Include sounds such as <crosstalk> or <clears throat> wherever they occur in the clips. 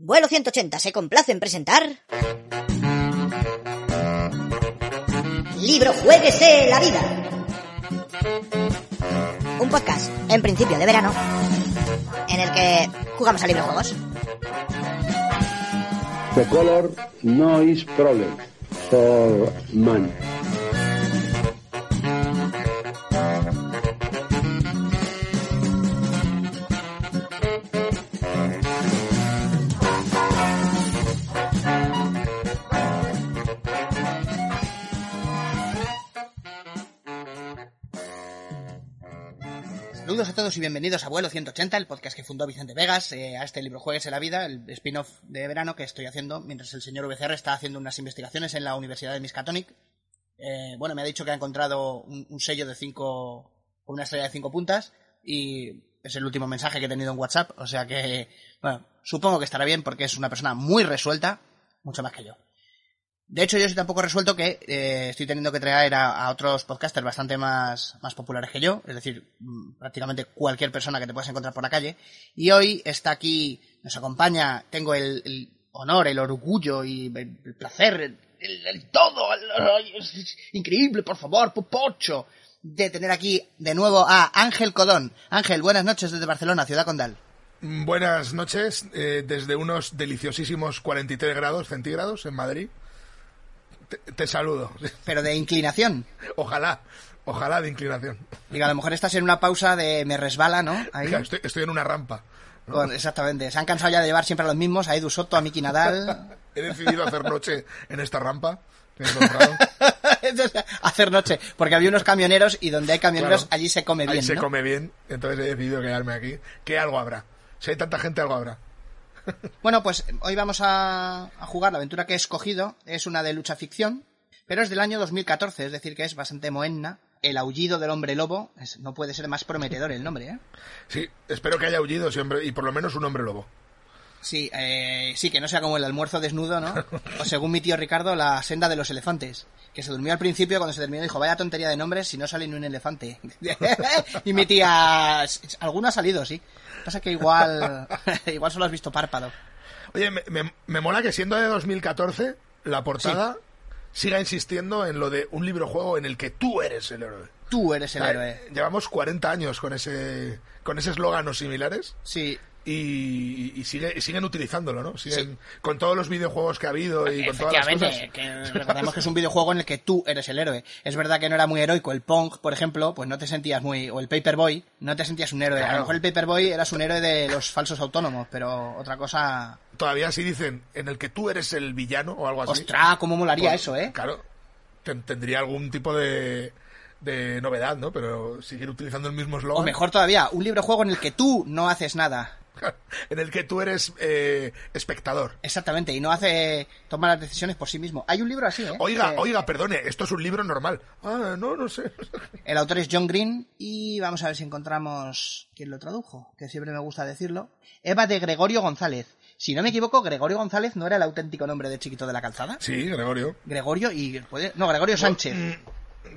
Vuelo 180 se complace en presentar. Libro Jueguese la vida. Un podcast, en principio de verano, en el que jugamos a librojuegos. The color no is problem for man. Todos y bienvenidos a Vuelo 180, el podcast que fundó Vicente Vegas, eh, a este libro Juegues en la Vida, el spin-off de verano que estoy haciendo mientras el señor VCR está haciendo unas investigaciones en la Universidad de Miskatonic. Eh, bueno, me ha dicho que ha encontrado un, sello de cinco, una estrella de cinco puntas y es el último mensaje que he tenido en WhatsApp, o sea que, bueno, supongo que estará bien porque es una persona muy resuelta, mucho más que yo. De hecho, yo estoy tampoco resuelto que eh, estoy teniendo que traer a, otros podcasters bastante más, más populares que yo, es decir, mm, prácticamente cualquier persona que te puedas encontrar por la calle. Y hoy está aquí, nos acompaña, tengo el, honor, el orgullo y el, placer, el, todo, increíble, por favor, popocho, de tener aquí de nuevo a Ángel Codón. Ángel, buenas noches desde Barcelona, Ciudad Condal. Buenas noches, eh, desde unos deliciosísimos 43 grados centígrados en Madrid. Te, te, saludo. Pero de inclinación. Ojalá, ojalá de inclinación. Diga, a lo mejor estás en una pausa de me resbala, ¿no? Ahí. Estoy, estoy, en una rampa. ¿no? Con, exactamente. Se han cansado ya de llevar siempre a los mismos, a Edu Soto, a Miki Nadal. <laughs> He decidido hacer noche en esta rampa. <laughs> hacer noche, porque había unos camioneros y donde hay camioneros Claro. allí se come bien. Se ¿no? come bien, entonces he decidido quedarme aquí. Que algo habrá. Si hay tanta gente, algo habrá. Bueno, pues hoy vamos a, a jugar la aventura que he escogido. Es una de lucha ficción, pero es del año 2014, es decir, que es bastante moenna. El aullido del hombre lobo. Es- no puede ser más prometedor el nombre, ¿eh? Sí, espero que haya aullido siempre, y por lo menos un hombre lobo. Sí, eh, sí, que no sea como el almuerzo desnudo, ¿no? O según mi tío Ricardo, la senda de los elefantes. Que se durmió al principio, cuando se terminó dijo, vaya tontería de nombres si no sale ni un elefante. <laughs> y mi tía, alguno ha salido, sí. Pasa que igual, <laughs> igual solo has visto párpado. Oye, me, me, me mola que siendo de 2014, la portada siga insistiendo en lo de un libro juego en el que tú eres el héroe. Tú eres el O sea, héroe. Llevamos 40 años con ese con ese eslogan o similares Sí, y, y sigue, y siguen utilizándolo, ¿no? Siguen con todos los videojuegos que ha habido y con todas las cosas. que recordemos que es un videojuego en el que tú eres el héroe. Es verdad que no era muy heroico. El Pong, por ejemplo, pues no te sentías muy... O el Paperboy, no te sentías un héroe. A lo mejor el Paperboy eras un héroe de los falsos autónomos, pero otra cosa... Todavía si dicen en el que tú eres el villano o algo así. ¡Ostras! ¿Cómo molaría pues, eso, eh? Claro, ten- tendría algún tipo de, de novedad, ¿no? Pero seguir utilizando el mismo eslogan. O mejor todavía, un libro juego en el que tú no haces nada. <laughs> en el que tú eres eh, espectador. Exactamente, y no hace... Toma las decisiones por sí mismo. Hay un libro así, ¿eh? Oiga, Que- oiga, perdone, esto es un libro normal. Ah, no, no sé. <laughs> El autor es John Green y vamos a ver si encontramos quién lo tradujo, que siempre me gusta decirlo. Eva de Gregorio González. Si no me equivoco, Gregorio González no era el auténtico nombre de Chiquito de la Calzada. Sí, Gregorio. Gregorio y... No, Gregorio Sánchez. Mm,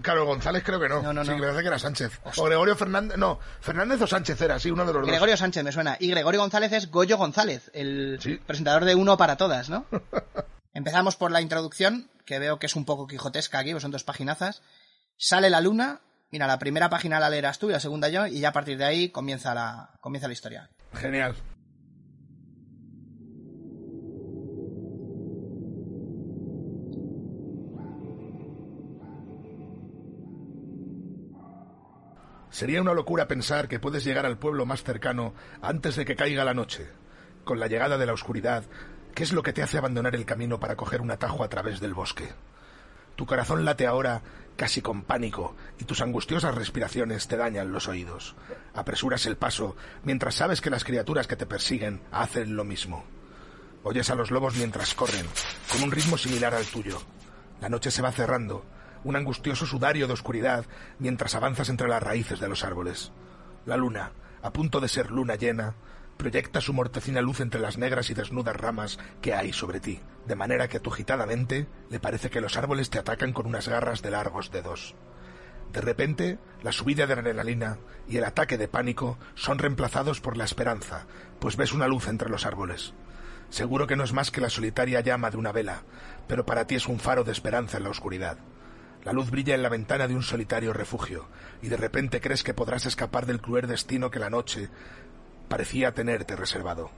Claro, González creo que no. No, no, sí, no. me parece que era Sánchez. O Gregorio Fernández. No, Fernández o Sánchez era, sí, uno de los Gregorio Sánchez me suena. Y Gregorio González es Goyo González, el Sí. presentador de Uno para Todas, ¿no? <laughs> Empezamos por la introducción, que veo que es un poco quijotesca aquí, pues son dos paginazas. Sale la luna, mira, la primera página la leerás tú y la segunda yo, y ya a partir de ahí comienza la, comienza la historia. dos. Genial. Sería una locura pensar que puedes llegar al pueblo más cercano antes de que caiga la noche. Con la llegada de la oscuridad, ¿qué es lo que te hace abandonar el camino para coger un atajo a través del bosque? Tu corazón late ahora casi con pánico y tus angustiosas respiraciones te dañan los oídos. Apresuras el paso mientras sabes que las criaturas que te persiguen hacen lo mismo. Oyes a los lobos mientras corren, con un ritmo similar al tuyo. La noche se va cerrando, un angustioso sudario de oscuridad mientras avanzas entre las raíces de los árboles. La luna, a punto de ser luna llena, proyecta su mortecina luz entre las negras y desnudas ramas que hay sobre ti, de manera que a tu agitada mente le parece que los árboles te atacan con unas garras de largos dedos. De repente, la subida de adrenalina y el ataque de pánico son reemplazados por la esperanza, pues ves una luz entre los árboles. Seguro que no es más que la solitaria llama de una vela, pero para ti es un faro de esperanza en la oscuridad. La luz brilla en la ventana de un solitario refugio, y de repente crees que podrás escapar del cruel destino que la noche parecía tenerte reservado.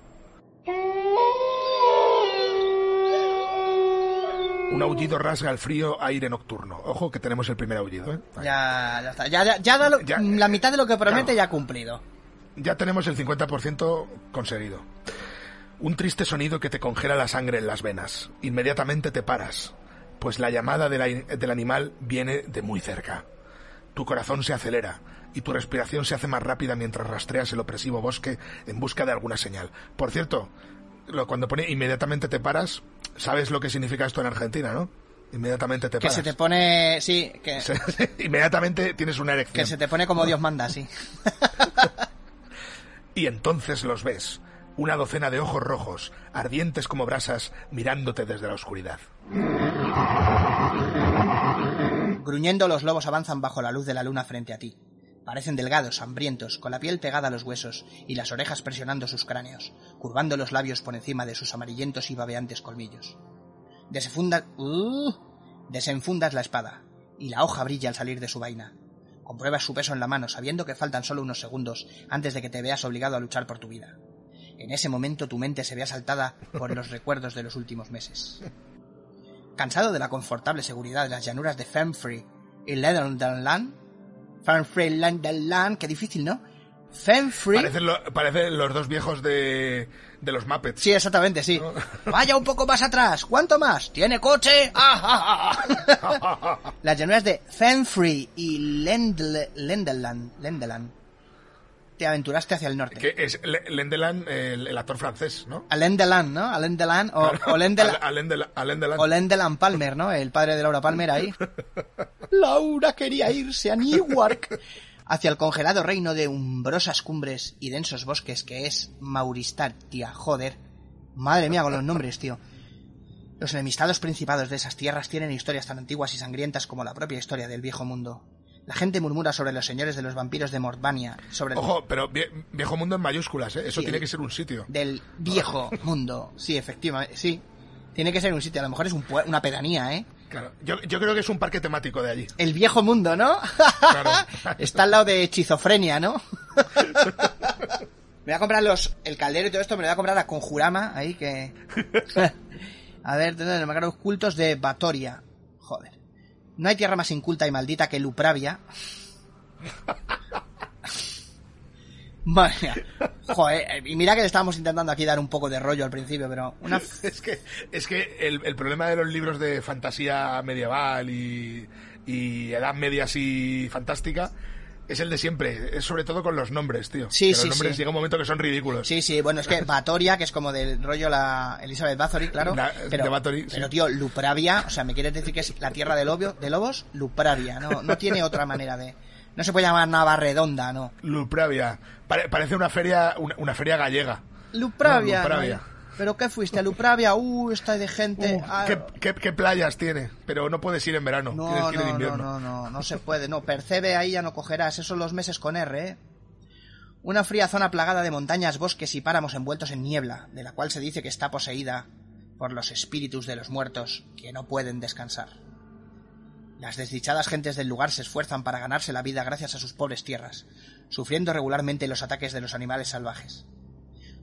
Un aullido rasga el frío aire nocturno. Ojo que tenemos el primer aullido, ¿eh? Ya, ya está. Ya, ya, ya da lo- Ya. la mitad de lo que promete ya ha cumplido. Ya tenemos el 50% conseguido. Un triste sonido que te congela la sangre en las venas. Inmediatamente te paras, pues la llamada de la- del animal viene de muy cerca. Tu corazón se acelera y tu respiración se hace más rápida mientras rastreas el opresivo bosque en busca de alguna señal. Por cierto, lo, cuando pone inmediatamente te paras, sabes lo que significa esto en Argentina, ¿no? Inmediatamente te Que paras. se te pone... Sí, que, <laughs> inmediatamente tienes una erección. que se te pone como <laughs> Dios manda, sí. <laughs> Y entonces los ves, una docena de ojos rojos, ardientes como brasas, mirándote desde la oscuridad. Gruñendo, los lobos avanzan bajo la luz de la luna frente a ti. Parecen delgados, hambrientos, con la piel pegada a los huesos y las orejas presionando sus cráneos, curvando los labios por encima de sus amarillentos y babeantes colmillos. Desefunda- ¡Uh! desenfundas la espada, y la hoja brilla al salir de su vaina. Compruebas su peso en la mano, sabiendo que faltan solo unos segundos antes de que te veas obligado a luchar por tu vida. En ese momento tu mente se ve asaltada por los recuerdos de los últimos meses. Cansado de la confortable seguridad de las llanuras de Fenfrey y Lenderland, Fenfrey Lenderland, qué difícil, ¿no? Fenfrey. Parecen, lo- parecen los dos viejos de, de los Muppets. Sí, exactamente, sí. <laughs> Vaya un poco más atrás. ¿Cuánto más? ¿Tiene coche? ¡Ah, ah, <laughs> ah! Las llanuras de Fenfrey y Lendl- Lenderland, Lenderland. Te aventuraste hacia el norte. que es Le- Lendelan, el, el actor francés, ¿no? A Lendeland, ¿no? A Lendeland o, o Lendel- A- a Lendela- a Lendelan. o Lendeland Palmer, ¿no? El padre de Laura Palmer ahí. <laughs> Laura quería irse a Newark. Hacia el congelado reino de umbrosas cumbres y densos bosques que es Mauristatia, joder. Madre mía con los nombres, tío. Los enemistados principados de esas tierras tienen historias tan antiguas y sangrientas como la propia historia del viejo mundo. La gente murmura sobre los señores de los vampiros de Mordvania, sobre el- Ojo, pero vie- viejo mundo en mayúsculas, ¿eh? Eso Sí, tiene el- que ser un sitio. del viejo <laughs> mundo. Sí, efectivamente, sí. Tiene que ser un sitio, a lo mejor es un pue- una pedanía, ¿eh? Claro. Yo, yo creo que es un parque temático de allí. El viejo mundo, ¿no? Claro. <laughs> Está al lado de esquizofrenia, ¿no? <laughs> me voy a comprar los, el caldero y todo esto, me lo voy a comprar a Conjurama, ahí que... a ver, tengo los cultos de Batoria. Joder. No hay tierra más inculta y maldita que Lupravia. Madre. Joder, y mira que le estábamos intentando aquí dar un poco de rollo al principio, pero una <laughs> Es que, es que el, el problema de los libros de fantasía medieval y, y edad media así fantástica es el de siempre. Es sobre todo con los nombres, tío. Sí, Que sí, Los nombres sí. llega un momento que son ridículos. Sí, sí, bueno, es que <laughs> Batoria, que es como del rollo la Elizabeth Bathory, claro. La- pero, de Bathory, sí. pero, tío, Lupravia, o sea, ¿me quieres decir que es la tierra de, lobio, de lobos? Lupravia, no, no tiene otra manera de... No se puede llamar Navarredonda, no. Lupravia. Pare- parece una feria, una, una feria gallega. Lupravia. No, Lupravia. ¿no? ¿Pero qué fuiste? ¿A Lupravia? Uh, está de gente... Uh, ah, ¿qué, qué, qué playas tiene? Pero no puedes ir en verano. No, tienes que ir en no, no, no, no se puede, no, percebe ahí ya no cogerás, esos son los meses con R, ¿eh? Una fría zona plagada de montañas, bosques y páramos envueltos en niebla, de la cual se dice que está poseída por los espíritus de los muertos que no pueden descansar. Las desdichadas gentes del lugar se esfuerzan para ganarse la vida gracias a sus pobres tierras, sufriendo regularmente los ataques de los animales salvajes.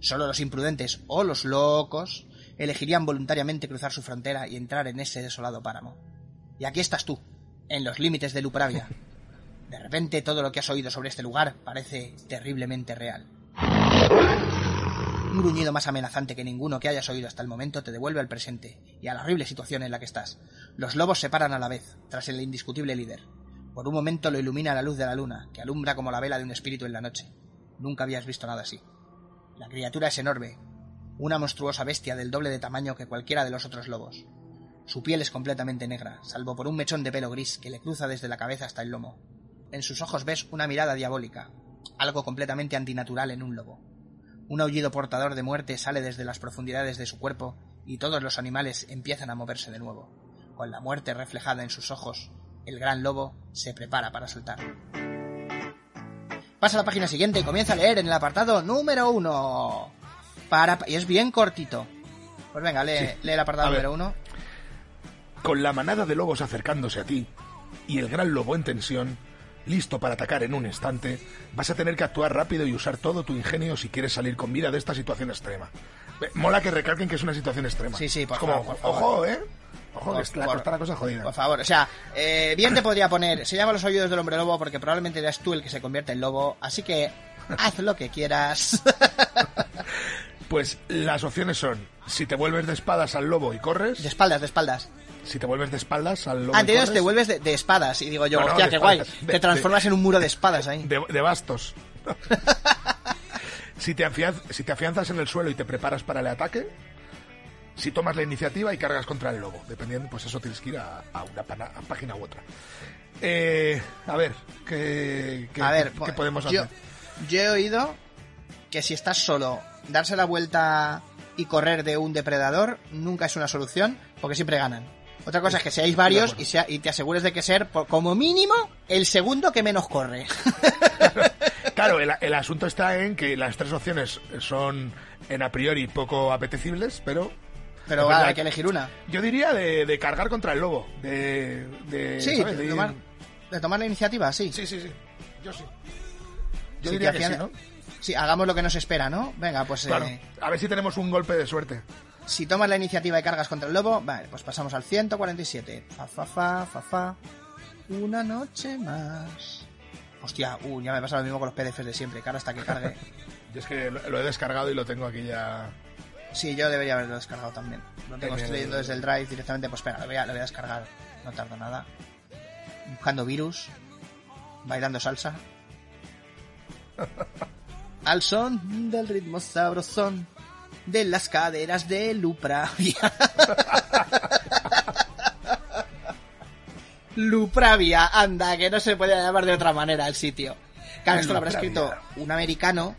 Solo los imprudentes o los locos elegirían voluntariamente cruzar su frontera y entrar en ese desolado páramo. Y aquí estás tú, en los límites de Lupravia. De repente todo lo que has oído sobre este lugar parece terriblemente real. Un gruñido más amenazante que ninguno que hayas oído hasta el momento te devuelve al presente y a la horrible situación en la que estás. Los lobos se paran a la vez, tras el indiscutible líder. Por un momento lo ilumina la luz de la luna, que alumbra como la vela de un espíritu en la noche. Nunca habías visto nada así. La criatura es enorme, una monstruosa bestia del doble de tamaño que cualquiera de los otros lobos. Su piel es completamente negra, salvo por un mechón de pelo gris que le cruza desde la cabeza hasta el lomo. En sus ojos ves una mirada diabólica, algo completamente antinatural en un lobo. Un aullido portador de muerte sale desde las profundidades de su cuerpo y todos los animales empiezan a moverse de nuevo. Con la muerte reflejada en sus ojos, el gran lobo se prepara para saltar. Pasa a la página siguiente y comienza a leer en el apartado número uno. Para, y es bien cortito. Pues venga, lee, lee el apartado A número uno. Con la manada de lobos acercándose a ti y el gran lobo en tensión, listo para atacar en un instante, vas a tener que actuar rápido y usar todo tu ingenio si quieres salir con vida de esta situación extrema. Mola que recalquen que es una situación extrema. Sí, sí, por Es como, favor, por favor. ojo, ¿eh? Ojo, que Por- la, por- está la cosa jodida. Por favor, o sea, eh, bien te podría poner, se llama los oídos del hombre lobo porque probablemente eres tú el que se convierte en lobo, así que haz lo que quieras. <laughs> Pues las opciones son, si te vuelves de espadas al lobo y corres, de espaldas, de espaldas. si te vuelves de espaldas al lobo Ah, y corres, te vuelves de, de espadas y digo yo, No, hostia, qué guay. De- te transformas en un muro de espadas ahí. de, bastos. <laughs> si, te afianz- si te afianzas en el suelo y te preparas para el ataque, si tomas la iniciativa y cargas contra el lobo, dependiendo, pues eso tienes que ir a, a una pana- a página u otra. Eh, a ver, ¿qué, qué- A ver, qué bueno, podemos yo, hacer? yo he oído que si estás solo, darse la vuelta y correr de un depredador nunca es una solución, porque siempre ganan. Otra cosa es que seáis varios y, sea, y te asegures de que ser, por- como mínimo, el segundo que menos corre. <laughs> Claro, el, el asunto está en que las tres opciones son en a priori poco apetecibles, pero Pero Es va, verdad. hay que elegir una. yo diría de, de cargar contra el lobo, de, de, Sí, ¿sabes? de tomar, de tomar la iniciativa, sí. sí, sí, sí, yo sí. Yo Sí, diría que que sí, ¿no? Sí, hagamos lo que nos espera, ¿no? Venga, pues Claro. eh, A ver si tenemos un golpe de suerte. si tomas la iniciativa y cargas contra el lobo, vale, pues pasamos al 147. Fa, fa, fa, fa, fa. Una noche más. Hostia, uh, ya me pasa lo mismo con los PDFs de siempre, cara hasta que cargue. <laughs> Yo es que lo, lo he descargado y lo tengo aquí ya. Sí, yo debería haberlo descargado también. Lo tengo, leyendo desde el Drive directamente, pues espera, lo voy a, lo voy a descargar. No tarda nada. Buscando virus. Bailando salsa. <laughs> Al son del ritmo sabrosón de las caderas de Lupravia. <laughs> Lupravia, anda, que no se puede llamar de otra manera el sitio. Claro, esto lo habrá escrito un americano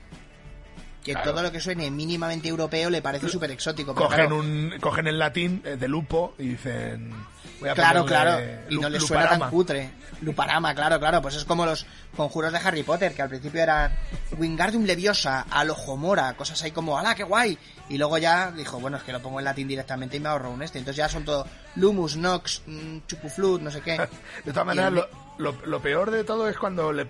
que Claro. todo lo que suene mínimamente europeo le parece súper exótico. Cogen, claro, un, cogen el latín eh, de lupo y dicen. Voy a Claro, claro. Y no les suena tan cutre. Luparama, claro, claro. Pues es como los conjuros de Harry Potter, que al principio eran Wingardium Leviosa, Alojomora, cosas ahí como, ¡hala, qué guay! Y luego ya dijo, bueno, es que lo pongo en latín directamente y me ahorro un este. Entonces ya son todo Lumus, Nox, mm, Chupuflut, no sé qué. <laughs> De todas maneras, el- lo, lo- lo peor de todo es cuando le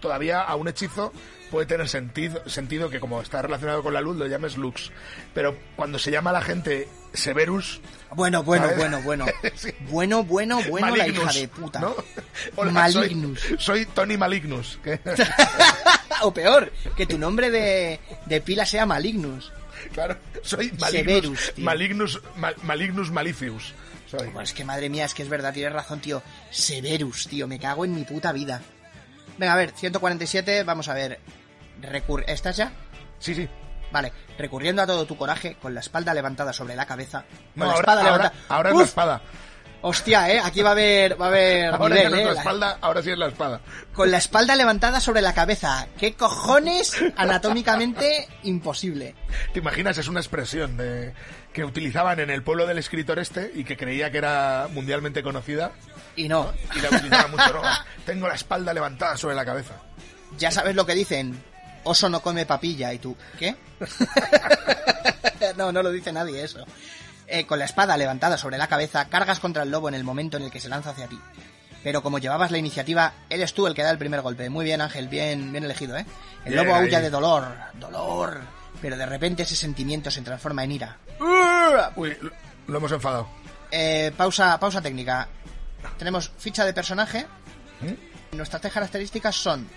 todavía a un hechizo puede tener sentido, sentido que como está relacionado con la luz lo llames Lux. Pero cuando se llama a la gente Severus... Bueno, bueno, ¿sabes? bueno, bueno. <laughs> Sí. Bueno, bueno, bueno, la Malignus, hija de puta. ¿no? <laughs> Hola, Malignus. Soy, soy Tony Malignus. <laughs> o peor, que tu nombre de, de pila sea Malignus. claro, soy Malignus, Severus. Malignus, Ma- Malignus Malicius. Soy. Pues es que madre mía, es que es verdad, tienes razón, tío. Severus, tío, me cago en mi puta vida. Venga, a ver, 147, vamos a ver. ¿Estás ya? Sí, sí. Vale, recurriendo a todo tu coraje, con la espalda levantada sobre la cabeza. Con No, la ahora, espada ahora, levantada. ahora es Uf, la espada. Hostia, eh, aquí va a haber, va a haber Ahora nivel, eh, la la- espalda, ahora sí es la espada. Con la espalda levantada sobre la cabeza. ¿Qué cojones? Anatómicamente imposible. ¿Te imaginas? Es una expresión de, que utilizaban en el pueblo del escritor este y que creía que era mundialmente conocida Y no, y la utilizaban mucho. ¿no? <laughs> Tengo la espalda levantada sobre la cabeza. ya sabes lo que dicen. Oso no come papilla. ¿Y tú? ¿Qué? <laughs> no, no lo dice nadie eso. Eh, con la espada levantada sobre la cabeza, cargas contra el lobo en el momento en el que se lanza hacia ti. Pero como llevabas la iniciativa, eres tú el que da el primer golpe. Muy bien, Ángel, bien, bien elegido, ¿eh? El lobo ahí. aúlla de dolor, dolor. Pero de repente ese sentimiento se transforma en ira. Uy, lo, lo hemos enfadado. Eh, pausa, pausa técnica. Tenemos ficha de personaje. ¿Mm? Nuestras tres características son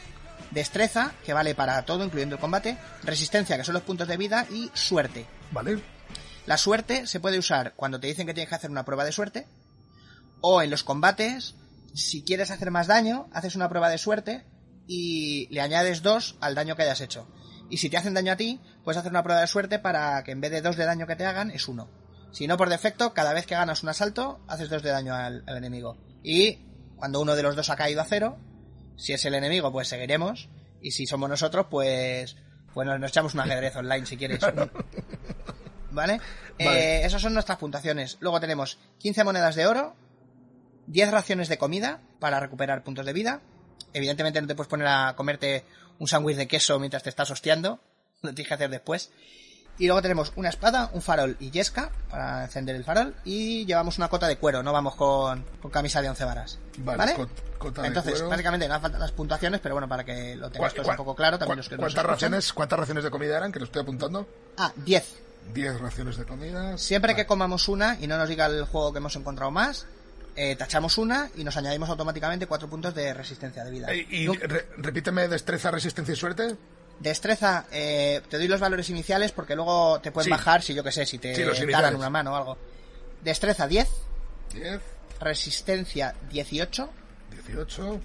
destreza, que vale para todo, incluyendo el combate, resistencia, que son los puntos de vida, y suerte. ¿Vale? La suerte se puede usar cuando te dicen que tienes que hacer una prueba de suerte, o en los combates, si quieres hacer más daño, haces una prueba de suerte y le añades dos al daño que hayas hecho. Y si te hacen daño a ti, puedes hacer una prueba de suerte para que en vez de dos de daño que te hagan, es uno. Si no, por defecto, cada vez que ganas un asalto, haces dos de daño al, al enemigo. Y cuando uno de los dos ha caído a cero, si es el enemigo, pues seguiremos. Y si somos nosotros, pues, pues nos, nos echamos un ajedrez online si quieres. <laughs> ¿Vale? Vale. Eh, esas son nuestras puntuaciones. Luego tenemos 15 monedas de oro, 10 raciones de comida para recuperar puntos de vida. Evidentemente no te puedes poner a comerte un sándwich de queso mientras te estás hostiando. <laughs> Lo tienes que hacer después. Y luego tenemos una espada, un farol y yesca para encender el farol. Y llevamos una cota de cuero, no vamos con, con camisa de once varas. Vale, ¿Vale? cot- cota de Entonces, cuero. básicamente no hace falta las puntuaciones, pero bueno, para que lo tengas todos un poco claro, también los que ¿Cuántas raciones, ¿Cuántas raciones de comida eran? Que lo estoy apuntando. Ah, 10. 10 raciones de comida. Siempre que comamos una y no nos diga el juego que hemos encontrado más, eh, tachamos una y nos añadimos automáticamente cuatro puntos de resistencia de vida. Eh, Y, re- repíteme destreza, resistencia y suerte. Destreza, eh, te doy los valores iniciales porque luego te pueden Sí. bajar si yo que sé, si te Sí, talan una mano o algo. Destreza 10, 10, resistencia 18 18.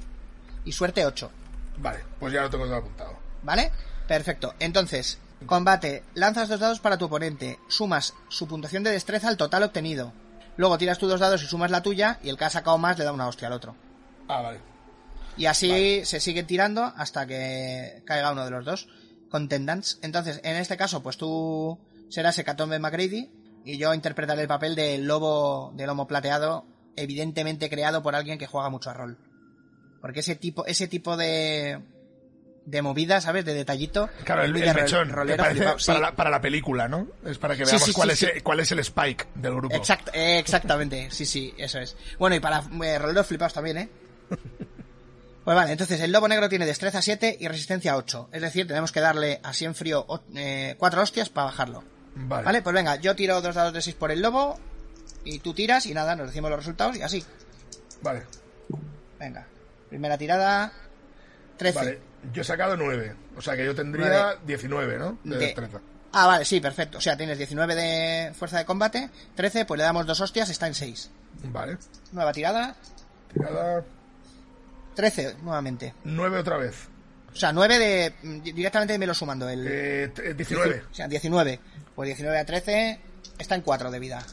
y suerte 8. Vale, pues ya lo tengo todo apuntado. ¿Vale? Perfecto. Entonces, combate, lanzas dos dados para tu oponente, sumas su puntuación de destreza al total obtenido. Luego tiras tú dos dados y sumas la tuya y el que ha sacado más le da una hostia al otro. Ah, vale. Y así se sigue tirando hasta que caiga uno de los dos contendants. Entonces, en este caso, pues tú serás Hecatombe McGrady y yo interpretaré el papel del lobo de lomo plateado, evidentemente creado por alguien que juega mucho a rol. Porque ese tipo, ese tipo de de movida, ¿sabes? De detallito. Claro, el, el mechón, rolero parece flipado. Sí, para, la, para la película, ¿no? Es para que veamos sí, cuál, es, el- cuál es el spike del grupo. Exact- eh, exactamente, sí, sí, eso es. Bueno, y para eh, roleros flipados también, ¿eh? <laughs> Pues vale, entonces el lobo negro tiene destreza 7 y resistencia 8. Es decir, tenemos que darle así en frío 4 hostias para bajarlo. Vale. Vale, pues venga, yo tiro dos dados de 6 por el lobo y tú tiras y nada, nos decimos los resultados y así. Vale. Venga, primera tirada, 13. Vale. Yo he sacado 9. O sea que yo tendría Nueve. 19, ¿no? De, De- destreza. Ah, vale, sí, perfecto. O sea, tienes 19 de fuerza de combate, 13, pues le damos dos hostias, está en 6. Vale. Nueva tirada, Tirada 13 nuevamente. 9 otra vez. O sea, 9 de. directamente me lo sumando. El, Eh, t- 19. O sea, 19. Pues 19 a 13 está en 4 de vida.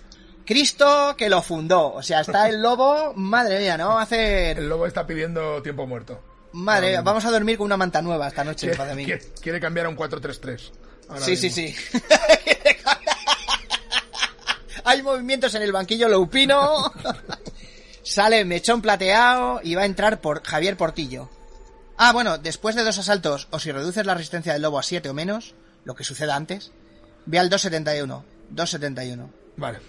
Cristo que lo fundó. O sea, está el lobo. <laughs> Madre mía, ¿no? Hacer. El lobo está pidiendo tiempo muerto. Madre mía, vamos a dormir con una manta nueva esta noche, Quiere, para mí. quiere- quiere cambiar a un 4-3-3. ahora Sí, sí, mismo. sí. <laughs> Hay movimientos en el banquillo loupino. <laughs> Sale mechón plateado y va a entrar por Javier Portillo. Ah, bueno, después de dos asaltos, o si reduces la resistencia del lobo a 7 o menos, lo que suceda antes, ve al 271. 271. Vale.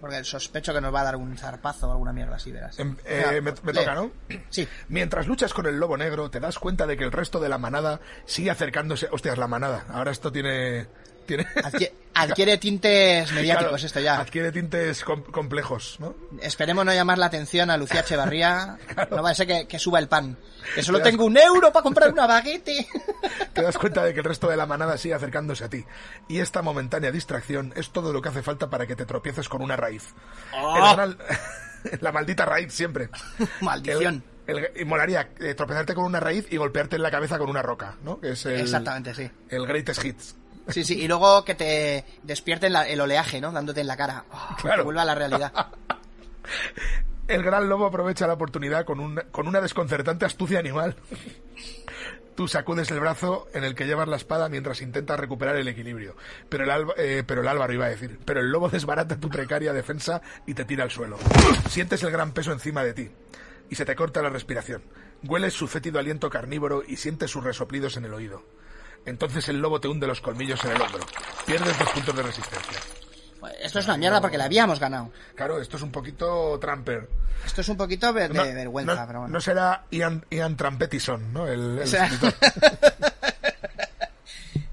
Porque sospecho que nos va a dar un zarpazo o alguna mierda así, verás. Em- eh, me, me toca, ¿no? Sí. Mientras luchas con el lobo negro, te das cuenta de que el resto de la manada sigue acercándose. Hostias, la manada. Ahora esto tiene. Tiene... Adquiere, adquiere tintes <laughs> mediáticos Claro, esto ya. Adquiere tintes com- complejos, ¿no? Esperemos no llamar la atención a Lucía Echevarría. <laughs> No va a ser que, que suba el pan. Que solo das- tengo un euro para comprar una baguette. <laughs> Te das cuenta de que el resto de la manada sigue acercándose a ti. Y esta momentánea distracción es todo lo que hace falta para que te tropieces con una raíz. Oh. Gran- la maldita raíz siempre. Maldición. El- el- y molaría eh, tropezarte con una raíz y golpearte en la cabeza con una roca, ¿no? Que es el, Exactamente, sí. el greatest hits. Sí, sí. Y luego que te despierten el oleaje, ¿no? Dándote en la cara. Oh, Claro. Que vuelva a la realidad. <laughs> El gran lobo aprovecha la oportunidad con, un- con una desconcertante astucia animal. Tú sacudes el brazo en el que llevas la espada mientras intentas recuperar el equilibrio. Pero el, alba- eh, pero el álvaro iba a decir. Pero el lobo desbarata tu precaria defensa y te tira al suelo. Sientes el gran peso encima de ti. Y se te corta la respiración. Hueles su fétido aliento carnívoro y sientes sus resoplidos en el oído. Entonces el lobo te hunde los colmillos en el hombro. Pierdes dos puntos de resistencia. Esto es una mierda porque la habíamos ganado. Claro, esto es un poquito tramper. Esto es un poquito de No- vergüenza, no- pero bueno. no será Ian, Ian Trampetison, ¿no? El, el O sea- escritor. <laughs>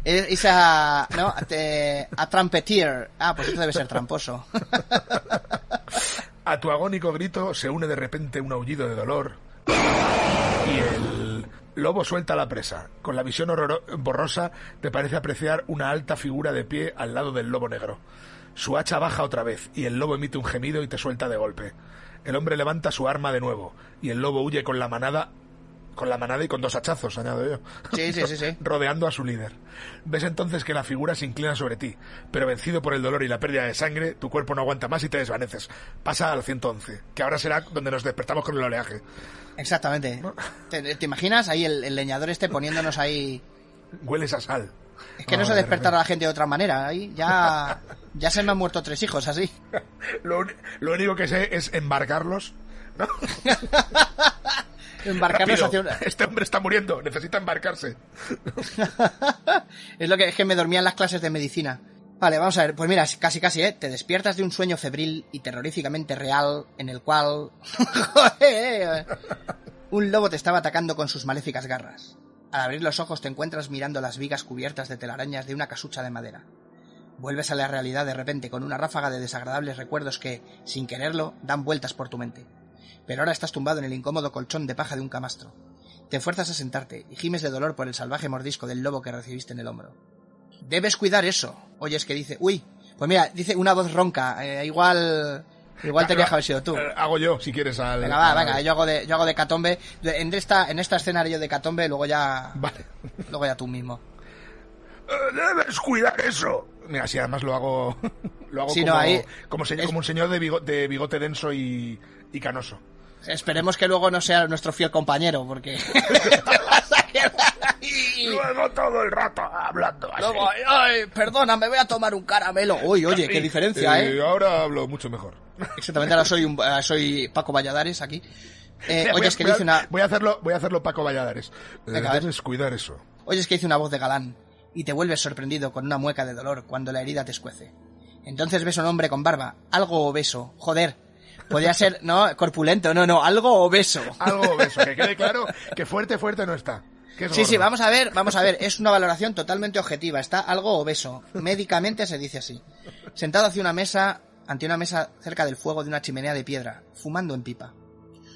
Esa, ¿no? Te- a trampeteer. Ah, pues esto debe ser tramposo. <laughs> A tu agónico grito se une de repente un aullido de dolor y el lobo suelta a la presa. Con la visión borrosa te parece apreciar una alta figura de pie al lado del lobo negro. Su hacha baja otra vez y el lobo emite un gemido y te suelta de golpe. El hombre levanta su arma de nuevo y el lobo huye con la manada con la manada y con dos hachazos, añado yo. Sí, sí, sí, sí. <laughs> rodeando a su líder. Ves entonces que la figura se inclina sobre ti, pero vencido por el dolor y la pérdida de sangre, tu cuerpo no aguanta más y te desvaneces. Pasa al 111, que ahora será donde nos despertamos con el oleaje. Exactamente. ¿Te, te imaginas ahí el, el leñador este poniéndonos ahí? Hueles a sal. Es que no Ah, se de despertará a la gente de otra manera. Ahí ya, ya se me han muerto tres hijos así. <laughs> Lo, único que sé es embarcarlos. ¿no? <laughs> Embarcarnos Rápido, hacia una... <laughs> Este hombre está muriendo, necesita embarcarse. es lo que es que me dormía en las clases de medicina. Vale, vamos a ver. Pues mira, casi casi, ¿eh? Te despiertas de un sueño febril y terroríficamente real en el cual... <laughs> Un lobo te estaba atacando con sus maléficas garras. Al abrir los ojos te encuentras mirando las vigas cubiertas de telarañas de una casucha de madera. Vuelves a la realidad de repente con una ráfaga de desagradables recuerdos que, sin quererlo, dan vueltas por tu mente. Pero ahora estás tumbado en el incómodo colchón de paja de un camastro. Te fuerzas a sentarte y gimes de dolor por el salvaje mordisco del lobo que recibiste en el hombro. Debes cuidar eso. Oyes que dice, uy, pues mira, dice una voz ronca, eh, igual... Igual que haber sido tú. Eh, hago yo, si quieres, al... Venga, va, al- venga, yo hago de, yo hago de catombe. En esta, en esta escena yo de catombe, luego ya, Vale. luego ya tú mismo. Eh, Debes cuidar eso. Mira, si además lo hago... <laughs> Lo hago Sí, como, no, ahí- como, se- es- como un señor de bigote, de bigote denso y, y canoso. Esperemos que luego no sea nuestro fiel compañero, porque <laughs> <laughs> te vas a quedar ahí. Luego todo el rato hablando así. Luego, ay, perdona, me voy a tomar un caramelo. Uy, oye, qué diferencia, ¿eh? Ahora hablo mucho mejor. Exactamente, ahora soy, un, eh, soy Paco Valladares aquí. Eh, Voy oye, a- es que voy dice una, Voy a hacerlo, voy a hacerlo Paco Valladares. Eh, Venga, debes cuidar eso. oyes que dice una voz de galán y te vuelves sorprendido con una mueca de dolor cuando la herida te escuece. Entonces ves a un hombre con barba, algo obeso, joder. Podría ser, no, corpulento, no, no, algo obeso. Algo de eso, que quede <laughs> claro que fuerte, fuerte no está. Que es Sí, sí, vamos a ver, vamos a ver, <laughs> es una valoración totalmente objetiva, está algo obeso, médicamente se dice así. Sentado hacia una mesa, ante una mesa cerca del fuego de una chimenea de piedra, fumando en pipa.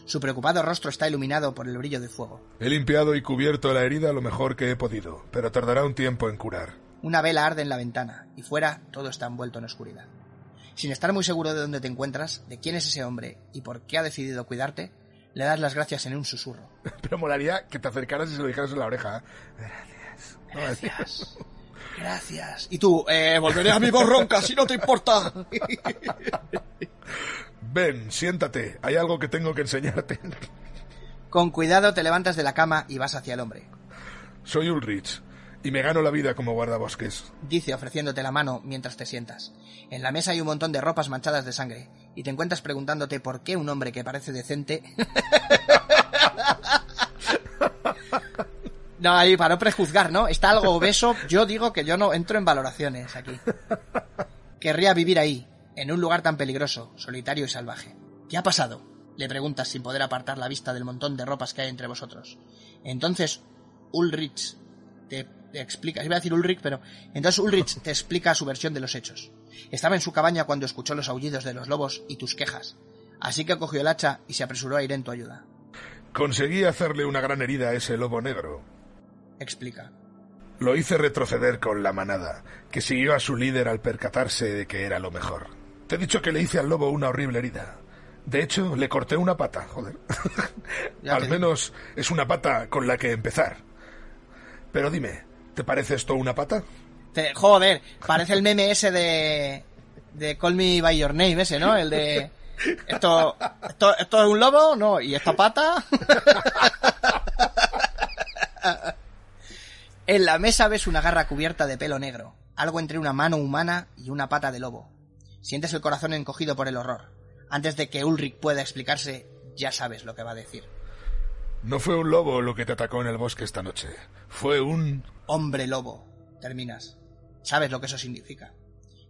Su preocupado rostro está iluminado por el brillo del fuego. He limpiado y cubierto la herida lo mejor que he podido, pero tardará un tiempo en curar. Una vela arde en la ventana, y fuera todo está envuelto en oscuridad. Sin estar muy seguro de dónde te encuentras, de quién es ese hombre y por qué ha decidido cuidarte, le das las gracias en un susurro. <laughs> Pero molaría que te acercaras y se lo dijeras en la oreja. ¿eh? Gracias. <laughs> Gracias. Y tú, eh, volveré a mi voz ronca si no te importa. <laughs> Ven, siéntate. Hay algo que tengo que enseñarte. Con cuidado te levantas de la cama y vas hacia el hombre. Soy Ulrich y me gano la vida como guardabosques. Dice ofreciéndote la mano mientras te sientas. En la mesa hay un montón de ropas manchadas de sangre y te encuentras preguntándote por qué un hombre que parece decente... No, ahí para no prejuzgar, ¿no? Está algo obeso. Yo digo que yo no entro en valoraciones aquí. Querría vivir ahí, en un lugar tan peligroso, solitario y salvaje. ¿Qué ha pasado? Le preguntas sin poder apartar la vista del montón de ropas que hay entre vosotros. Entonces Ulrich te, te explica, iba a decir Ulrich, pero entonces Ulrich te explica su versión de los hechos. Estaba en su cabaña cuando escuchó los aullidos de los lobos y tus quejas, así que cogió el hacha y se apresuró a ir en tu ayuda. Conseguí hacerle una gran herida a ese lobo negro. Explica. Lo hice retroceder con la manada, que siguió a su líder al percatarse de que era lo mejor. Te he dicho que le hice al lobo una horrible herida. De hecho, le corté una pata, joder. <laughs> Al menos es una pata con la que empezar. Pero dime, ¿te parece esto una pata? Te- joder, parece el meme ese de de Call Me by Your Name ese, ¿no? El de esto esto, esto es un lobo, no, y esta pata. En la mesa ves una garra cubierta de pelo negro, algo entre una mano humana y una pata de lobo. Sientes el corazón encogido por el horror. Antes de que Ulrich pueda explicarse, ya sabes lo que va a decir. No fue un lobo lo que te atacó en el bosque esta noche. Fue un... Hombre lobo. Terminas. Sabes lo que eso significa.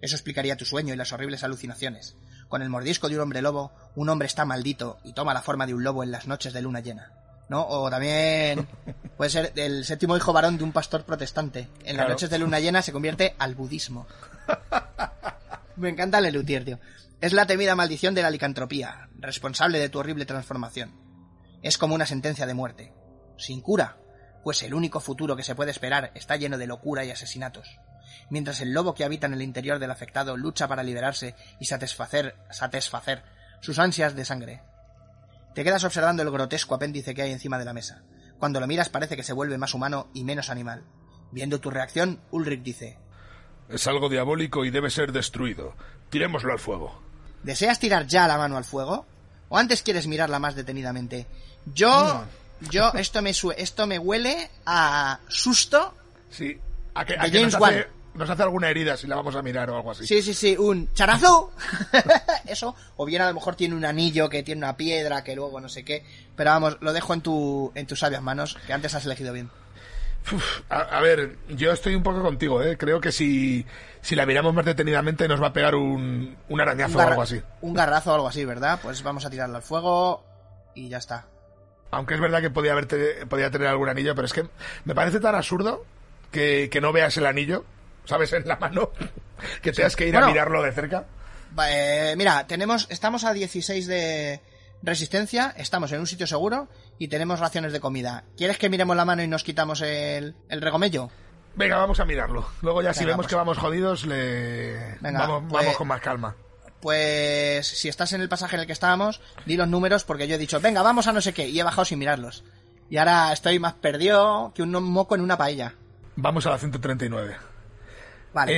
Eso explicaría tu sueño y las horribles alucinaciones. Con el mordisco de un hombre lobo, un hombre está maldito y toma la forma de un lobo en las noches de luna llena. ¿No? O también <laughs> puede ser el séptimo hijo varón de un pastor protestante. En las noches de luna llena se convierte al budismo. <laughs> Me encanta Lelutier, tío. Es la temida maldición de la licantropía, responsable de tu horrible transformación. Es como una sentencia de muerte. Sin cura, pues el único futuro que se puede esperar está lleno de locura y asesinatos. Mientras el lobo que habita en el interior del afectado lucha para liberarse y satisfacer, satisfacer sus ansias de sangre. Te quedas observando el grotesco apéndice que hay encima de la mesa. Cuando lo miras parece que se vuelve más humano y menos animal. Viendo tu reacción, Ulrich dice, Es algo diabólico y debe ser destruido. Tirémoslo al fuego. ¿Deseas tirar ya la mano al fuego? ¿O antes quieres mirarla más detenidamente? Yo, yo, esto me, sue- esto me huele a susto. Sí. A que, De a que James nos, hace, nos hace alguna herida si la vamos a mirar o algo así. Sí, sí, sí, un charazo. <laughs> Eso. O bien a lo mejor tiene un anillo que tiene una piedra que luego no sé qué. Pero vamos, lo dejo en tu, en tus sabias manos, que antes has elegido bien. Uf, a, a ver, yo estoy un poco contigo, ¿eh? Creo que si, si la miramos más detenidamente nos va a pegar un, un arañazo o algo así. Un garrazo o algo así, ¿verdad? Pues vamos a tirarlo al fuego y ya está. Aunque es verdad que podía, haberte, podía tener algún anillo, pero es que me parece tan absurdo que, que no veas el anillo, ¿sabes? En la mano, <laughs> que tengas que ir Bueno. a mirarlo de cerca. Eh, mira, tenemos, estamos a 16 de resistencia, estamos en un sitio seguro y tenemos raciones de comida. ¿Quieres que miremos la mano y nos quitamos el, el regomello? Venga, vamos a mirarlo. Luego ya si vemos pues. que vamos jodidos, le... Venga, vamos, pues- vamos con más calma. Pues si estás en el pasaje en el que estábamos, di los números porque yo he dicho, venga, vamos a no sé qué, y he bajado sin mirarlos. Y ahora estoy más perdido que un moco en una paella. Vamos a la 139. Vale.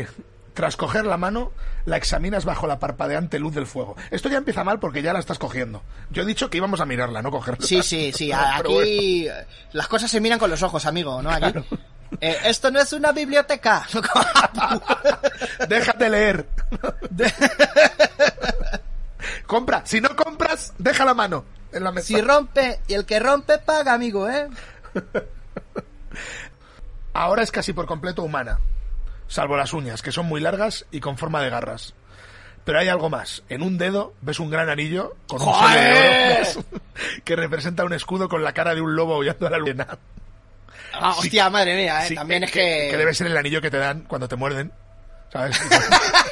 Eh, tras coger la mano, la examinas bajo la parpadeante luz del fuego. Esto ya empieza mal porque ya la estás cogiendo. Yo he dicho que íbamos a mirarla, no cogerla. Sí, sí, sí. <laughs> Bueno. Aquí las cosas se miran con los ojos, amigo, ¿no? Aquí. Eh, esto no es una biblioteca. <laughs> <laughs> Déjate leer. Compra. Si no compras, deja la mano en la mesa. si rompe y el que rompe paga, amigo, ¿eh? Ahora es casi por completo humana, salvo las uñas, que son muy largas y con forma de garras. Pero hay algo más. En un dedo ves un gran anillo con un sello de oro <laughs> que representa un escudo con la cara de un lobo aullando a la luna. Ah, Sí. hostia, madre mía, ¿eh? Sí, También es que... que debe ser el anillo que te dan cuando te muerden. ¿Sabes? <laughs>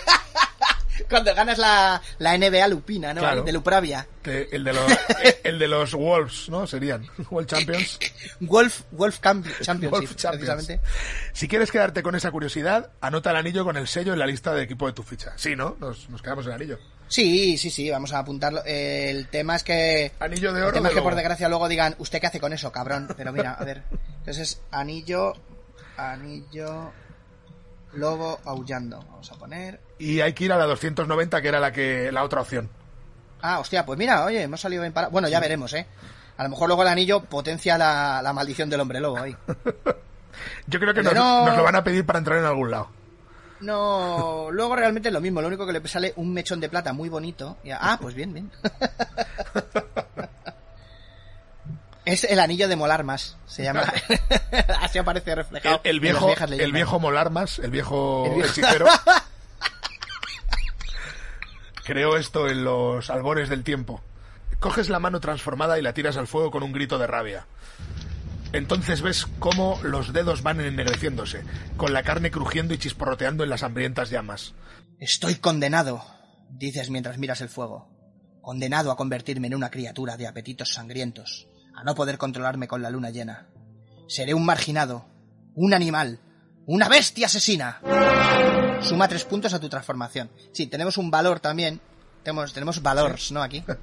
<laughs> Cuando ganas la, la NBA lupina, ¿no? Claro. De Lupravia. Que el de los <laughs> el de los Wolves, ¿no? Serían World Champions. Wolf, Wolf Camp- Championship, Wolf Champions. precisamente. Si quieres quedarte con esa curiosidad, anota el anillo con el sello en la lista de equipo de tu ficha. Sí, ¿no? Nos, nos quedamos el anillo. Sí, sí, sí, vamos a apuntarlo. El tema es que... Anillo de El oro. tema es que por desgracia luego digan, ¿usted qué hace con eso, cabrón? Pero mira, a ver. Entonces, anillo, anillo, lobo aullando. Vamos a poner... Y hay que ir a la 290, que era la que la otra opción. Ah, hostia, pues mira, oye, hemos salido bien para... Bueno, ya veremos, ¿eh? A lo mejor luego el anillo potencia la, la maldición del hombre lobo ahí. <laughs> Yo creo que nos, no- nos lo van a pedir para entrar en algún lado. No, luego realmente es lo mismo, lo único que le sale un mechón de plata muy bonito. Y- ah, pues bien, bien. <laughs> Es el anillo de molar más, se llama. <laughs> <laughs> Así aparece reflejado. el viejo, el viejo Molarmas, el viejo, El viejo- hechicero, <laughs> creó esto en los albores del tiempo. Coges la mano transformada y la tiras al fuego con un grito de rabia. Entonces ves cómo los dedos van ennegreciéndose, con la carne crujiendo y chisporroteando en las hambrientas llamas. Estoy condenado, dices mientras miras el fuego. Condenado a convertirme en una criatura de apetitos sangrientos, a no poder controlarme con la luna llena. Seré un marginado, un animal, una bestia asesina. Suma tres puntos a tu transformación. Sí, tenemos un valor también. Tenemos, tenemos valores, ¿no? Aquí. <laughs>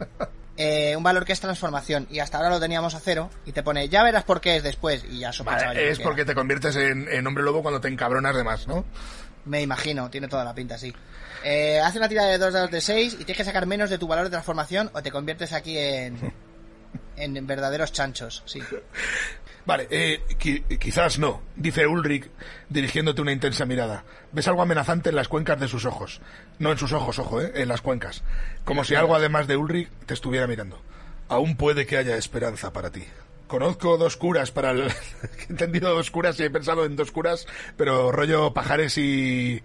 Eh, un valor que es transformación. Y hasta ahora lo teníamos a cero. Y te pone, ya verás por qué es después. Y ya sospechaba Vale, es que porque era. te conviertes en, en hombre lobo cuando te encabronas de más, ¿no? Me imagino, tiene toda la pinta, sí. Eh, hace una tirada de dos dados de 6 y tienes que sacar menos de tu valor de transformación o te conviertes aquí en, <laughs> en verdaderos chanchos, sí. Vale, eh, qui- quizás no, dice Ulrich, dirigiéndote una intensa mirada. Ves algo amenazante en las cuencas de sus ojos. No en sus ojos, ojo, eh, en las cuencas. Como si algo además de Ulrich te estuviera mirando. Aún puede que haya esperanza para ti. Conozco dos curas para el... <laughs> He entendido dos curas y he pensado en dos curas, pero rollo pajares y...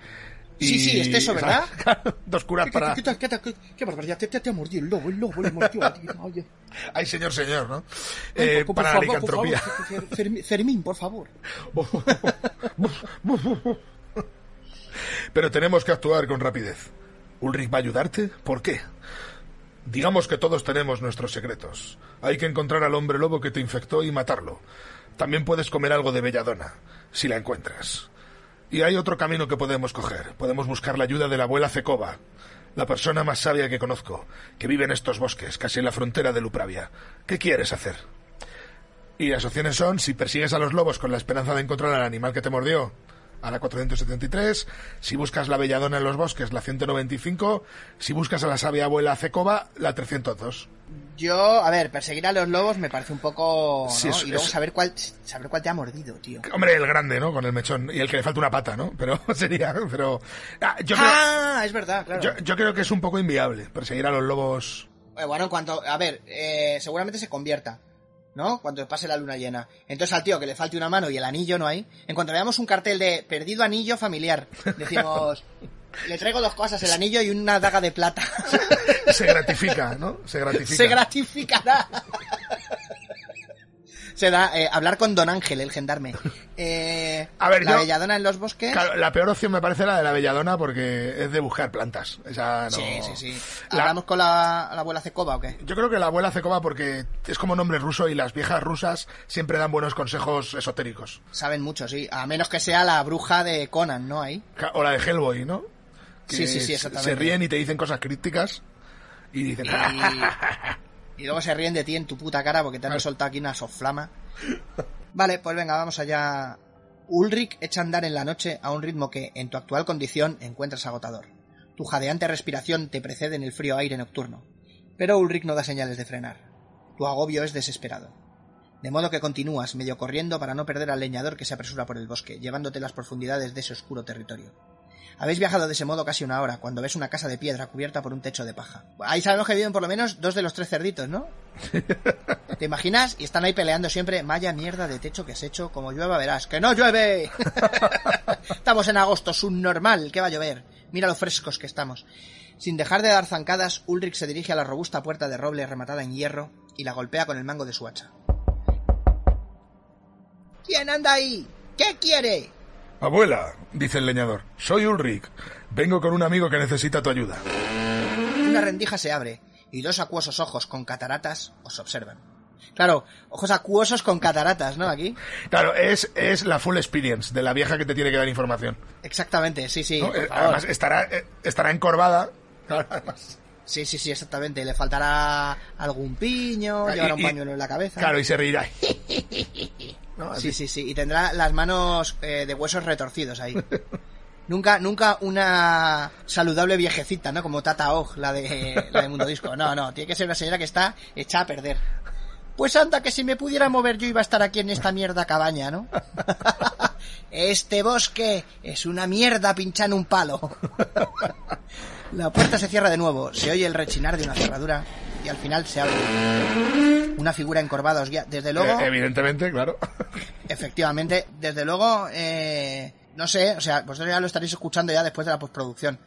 Sí, sí, este eso, ¿verdad? <laughs> dos curas ¿Qué, para... qué, qué, qué, qué- barbaridad? Te, te, te ha mordido el lobo, el lobo le mordió a ti. Oye. Ay, señor, señor, ¿no? Eh, por- por para la favor, por favor, licantropía. Fer- Fermín, Fermín, por favor. Pero tenemos que actuar con rapidez. ¿Ulrich va a ayudarte? ¿Por qué? Digamos que todos tenemos nuestros secretos. Hay que encontrar al hombre lobo que te infectó y matarlo. También puedes comer algo de belladona, si la encuentras. Y hay otro camino que podemos coger. Podemos buscar la ayuda de la abuela Cecova, la persona más sabia que conozco, que vive en estos bosques, casi en la frontera de Lupravia. ¿Qué quieres hacer? Y las opciones son si persigues a los lobos con la esperanza de encontrar al animal que te mordió, a la 473, si buscas la belladona en los bosques, la 195, si buscas a la sabia abuela Cecova, la 302. Yo, a ver, perseguir a los lobos me parece un poco... ¿no? Sí, es- y luego es- saber cuál saber cuál te ha mordido, tío. Hombre, el grande, ¿no? Con el mechón. Y el que le falta una pata, ¿no? Pero <laughs> sería... Pero... Ah, yo, creo, ah, es verdad, claro. yo, yo creo que es un poco inviable perseguir a los lobos... Eh, bueno, en cuanto... A ver, eh, seguramente se convierta. ¿no? Cuando pase la luna llena. Entonces al tío que le falte una mano y el anillo no hay, en cuanto veamos un cartel de perdido anillo familiar, decimos, <laughs> le traigo dos cosas, el anillo y una daga de plata. <laughs> Se gratifica, ¿no? Se gratifica. Se gratificará. Se da eh, hablar con Don Ángel, el gendarme. Eh, A ver, la yo- belladona en los bosques. Claro, la peor opción me parece la de la belladona porque es de buscar plantas. Esa no... Sí, sí, sí. La- ¿Hablamos con la, la abuela Cecoba o qué? Yo creo que la abuela Cecova porque es como nombre ruso y las viejas rusas siempre dan buenos consejos esotéricos. Saben mucho, sí. A menos que sea la bruja de Conan, ¿no? Ahí. O la de Hellboy, ¿no? Que Sí, sí, sí, se- exactamente. Se ríen y te dicen cosas crípticas y dicen... Y, <laughs> y luego se ríen de ti en tu puta cara porque te han soltado aquí una soflama. Vale, pues venga, vamos allá. Ulrich echa a andar en la noche a un ritmo que, en tu actual condición, encuentras agotador. Tu jadeante respiración te precede en el frío aire nocturno. Pero Ulrich no da señales de frenar. Tu agobio es desesperado. De modo que continúas, medio corriendo para no perder al leñador que se apresura por el bosque, llevándote a las profundidades de ese oscuro territorio. Habéis viajado de ese modo casi una hora, cuando ves una casa de piedra cubierta por un techo de paja. Ahí sabemos que viven por lo menos dos de los tres cerditos, ¿no? <laughs> ¿Te imaginas? Y están ahí peleando siempre. Vaya mierda de techo que has hecho. Como llueva verás. ¡Que no llueve! <laughs> estamos en agosto, subnormal. que va a llover? Mira lo frescos que estamos. Sin dejar de dar zancadas, Ulrich se dirige a la robusta puerta de roble rematada en hierro y la golpea con el mango de su hacha. ¿Quién anda ahí? ¿Qué quiere? Abuela, dice el leñador, soy Ulrich. Vengo con un amigo que necesita tu ayuda. Una rendija se abre y dos acuosos ojos con cataratas os observan. Claro, ojos acuosos con cataratas, ¿no? Aquí. Claro, es, es la full experience de la vieja que te tiene que dar información. Exactamente, sí, sí. ¿no? por Eh, favor. Además, estará, eh, estará encorvada. Además. Sí, sí, sí, exactamente. Le faltará algún piño, Ah, llevará un y- pañuelo en la cabeza. Claro, y se reirá. <laughs> Sí, sí, sí. Y tendrá las manos eh, de huesos retorcidos ahí. <laughs> nunca, nunca una saludable viejecita, ¿no? Como Tata Og, la de, la de Mundo Disco. No, no. Tiene que ser una señora que está hecha a perder. Pues anda, que si me pudiera mover yo iba a estar aquí en esta mierda cabaña, ¿no? <laughs> este bosque es una mierda pincha en un palo. La puerta se cierra de nuevo, se oye el rechinar de una cerradura y al final se abre. Una figura encorvada os guía. Desde luego, Eh, evidentemente, claro. efectivamente, desde luego, eh, no sé, o sea, vosotros ya lo estaréis escuchando ya después de la postproducción.